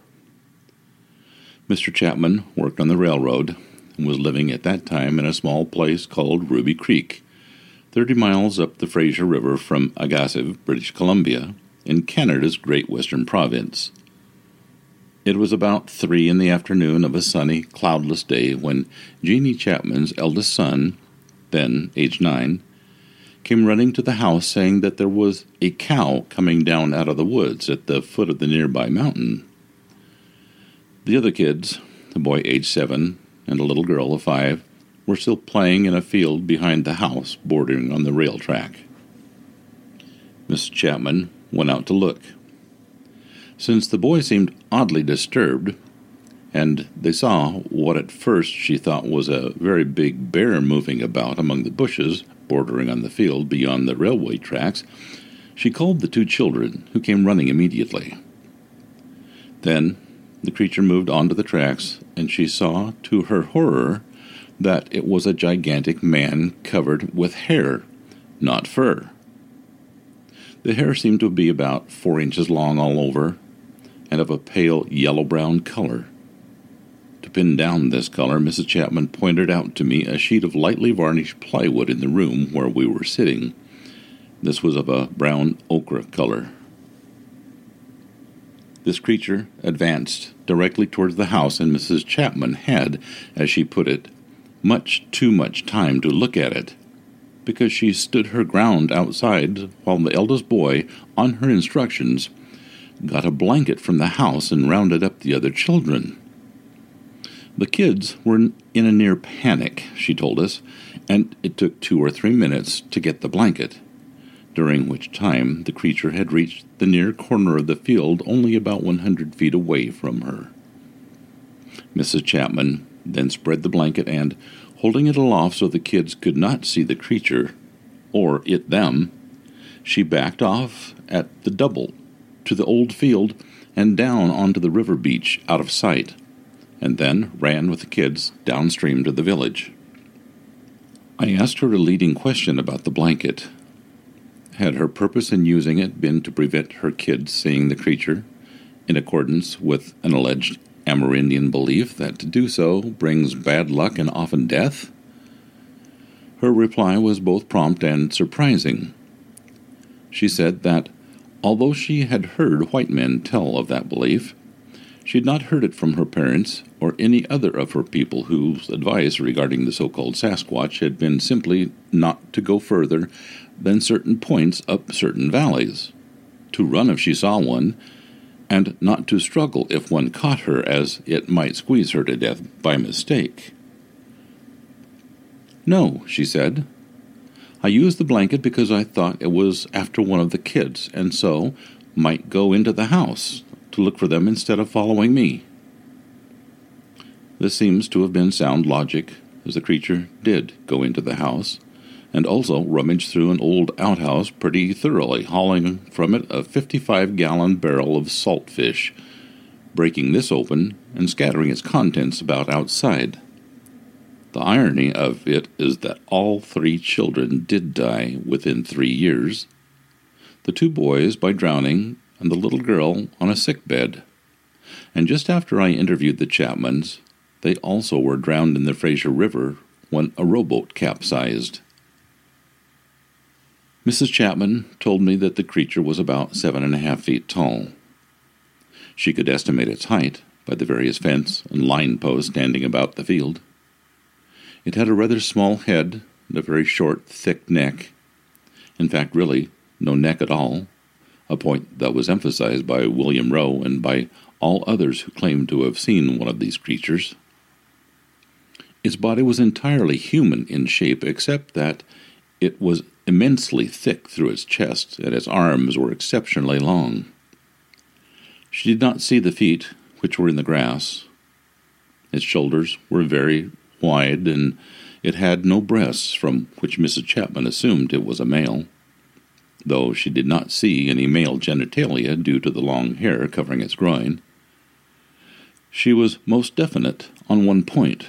Mr. Chapman worked on the railroad and was living at that time in a small place called Ruby Creek, 30 miles up the Fraser River from Agassiz, British Columbia, in Canada's Great Western Province. It was about three in the afternoon of a sunny, cloudless day when Jeannie Chapman's eldest son, then age nine, came running to the house saying that there was a cow coming down out of the woods at the foot of the nearby mountain. The other kids, a boy age seven and a little girl of five, were still playing in a field behind the house bordering on the rail track. Miss Chapman went out to look. Since the boy seemed oddly disturbed, and they saw what at first she thought was a very big bear moving about among the bushes bordering on the field beyond the railway tracks, she called the two children, who came running immediately. Then the creature moved onto the tracks, and she saw, to her horror, that it was a gigantic man covered with hair, not fur. The hair seemed to be about four inches long all over, and of a pale yellow brown color. To pin down this color, Mrs. Chapman pointed out to me a sheet of lightly varnished plywood in the room where we were sitting. This was of a brown ochre color. This creature advanced directly towards the house, and Mrs. Chapman had, as she put it, much too much time to look at it because she stood her ground outside while the eldest boy, on her instructions, got a blanket from the house and rounded up the other children. The kids were in a near panic, she told us, and it took two or three minutes to get the blanket, during which time the creature had reached the near corner of the field only about 100 feet away from her. Mrs. Chapman then spread the blanket and, holding it aloft so the kids could not see the creature, or it them, she backed off at the double to the old field and down onto the river beach out of sight, and then ran with the kids downstream to the village. I asked her a leading question about the blanket. Had her purpose in using it been to prevent her kids seeing the creature, in accordance with an alleged Amerindian belief that to do so brings bad luck and often death? Her reply was both prompt and surprising. She said that, although she had heard white men tell of that belief, she had not heard it from her parents or any other of her people whose advice regarding the so called Sasquatch had been simply not to go further than certain points up certain valleys, to run if she saw one, and not to struggle if one caught her, as it might squeeze her to death by mistake. No, she said. I used the blanket because I thought it was after one of the kids, and so might go into the house to look for them instead of following me. This seems to have been sound logic, as the creature did go into the house, and also rummaged through an old outhouse pretty thoroughly, hauling from it a 55 gallon barrel of salt fish, breaking this open and scattering its contents about outside. The irony of it is that all three children did die within three years the two boys by drowning, and the little girl on a sick bed. And just after I interviewed the Chapmans, they also were drowned in the Fraser River when a rowboat capsized. Mrs. Chapman told me that the creature was about seven and a half feet tall. She could estimate its height by the various fence and line posts standing about the field. It had a rather small head and a very short, thick neck. In fact, really, no neck at all, a point that was emphasized by William Roe and by all others who claimed to have seen one of these creatures. Its body was entirely human in shape, except that it was immensely thick through its chest, and its arms were exceptionally long. She did not see the feet, which were in the grass. Its shoulders were very wide, and it had no breasts, from which Mrs. Chapman assumed it was a male, though she did not see any male genitalia due to the long hair covering its groin. She was most definite on one point.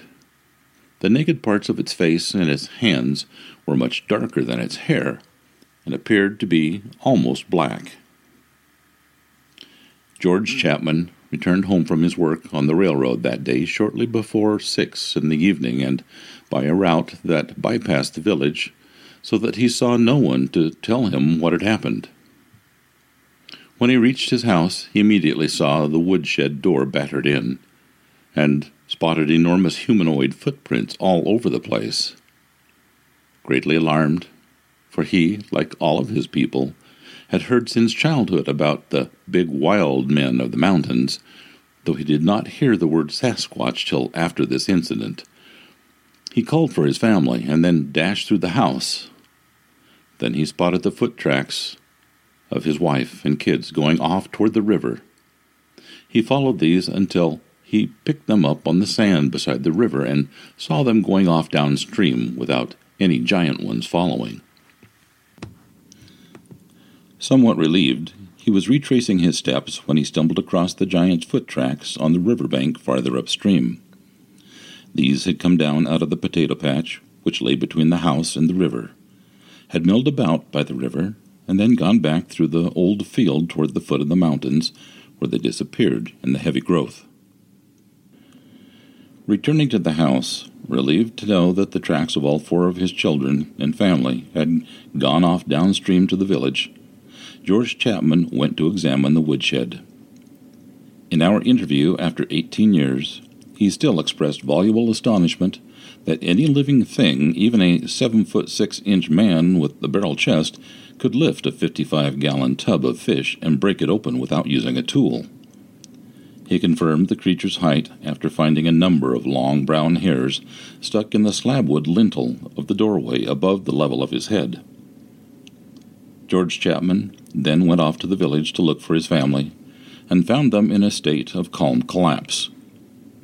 The naked parts of its face and its hands were much darker than its hair, and appeared to be almost black. George Chapman returned home from his work on the railroad that day shortly before six in the evening, and by a route that bypassed the village, so that he saw no one to tell him what had happened. When he reached his house, he immediately saw the woodshed door battered in, and spotted enormous humanoid footprints all over the place. Greatly alarmed, for he, like all of his people, had heard since childhood about the big wild men of the mountains, though he did not hear the word Sasquatch till after this incident. He called for his family and then dashed through the house. Then he spotted the foot tracks of his wife and kids going off toward the river. He followed these until he picked them up on the sand beside the river and saw them going off downstream without any giant ones following. Somewhat relieved, he was retracing his steps when he stumbled across the giant's foot tracks on the river bank farther upstream. These had come down out of the potato patch, which lay between the house and the river, had milled about by the river, and then gone back through the old field toward the foot of the mountains, where they disappeared in the heavy growth. Returning to the house, relieved to know that the tracks of all four of his children and family had gone off downstream to the village, George Chapman went to examine the woodshed. In our interview after 18 years, he still expressed voluble astonishment that any living thing, even a seven foot six inch man with the barrel chest, could lift a 55 gallon tub of fish and break it open without using a tool. He confirmed the creature's height after finding a number of long brown hairs stuck in the slabwood lintel of the doorway above the level of his head. George Chapman then went off to the village to look for his family, and found them in a state of calm collapse.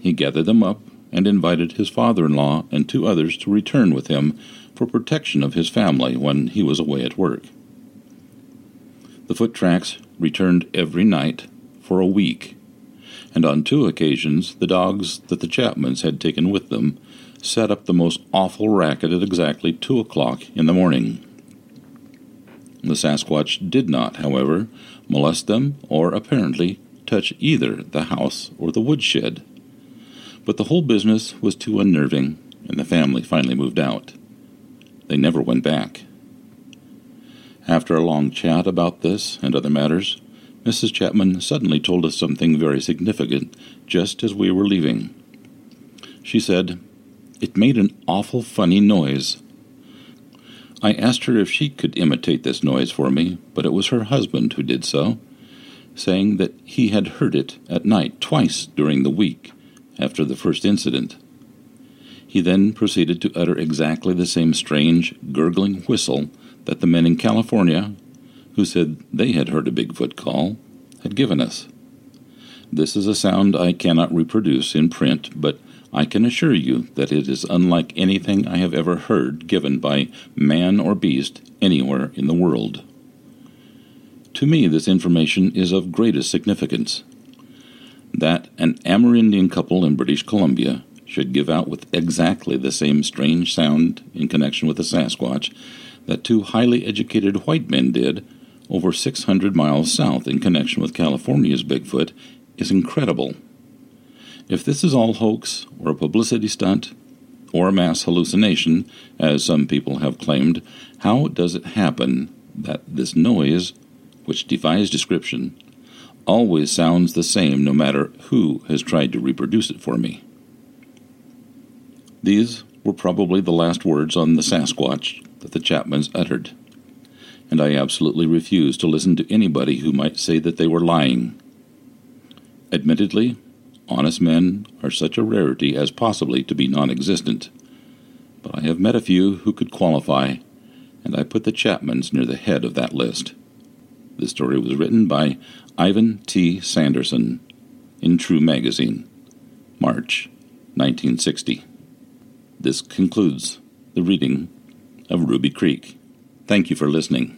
He gathered them up and invited his father in law and two others to return with him for protection of his family when he was away at work. The foot tracks returned every night for a week, and on two occasions the dogs that the Chapmans had taken with them set up the most awful racket at exactly two o'clock in the morning. The Sasquatch did not, however, molest them or apparently touch either the house or the woodshed. But the whole business was too unnerving, and the family finally moved out. They never went back. After a long chat about this and other matters, Mrs. Chapman suddenly told us something very significant just as we were leaving. She said, It made an awful funny noise. I asked her if she could imitate this noise for me, but it was her husband who did so, saying that he had heard it at night twice during the week after the first incident. He then proceeded to utter exactly the same strange, gurgling whistle that the men in California, who said they had heard a Bigfoot call, had given us. This is a sound I cannot reproduce in print, but I can assure you that it is unlike anything I have ever heard given by man or beast anywhere in the world. To me, this information is of greatest significance. That an Amerindian couple in British Columbia should give out with exactly the same strange sound in connection with the Sasquatch that two highly educated white men did over 600 miles south in connection with California's Bigfoot is incredible. If this is all hoax or a publicity stunt or a mass hallucination, as some people have claimed, how does it happen that this noise, which defies description, always sounds the same no matter who has tried to reproduce it for me? These were probably the last words on the Sasquatch that the Chapmans uttered, and I absolutely refuse to listen to anybody who might say that they were lying. Admittedly, honest men are such a rarity as possibly to be non existent, but I have met a few who could qualify, and I put the Chapmans near the head of that list. This story was written by Ivan T. Sanderson in True Magazine, March 1960. This concludes the reading of Ruby Creek. Thank you for listening.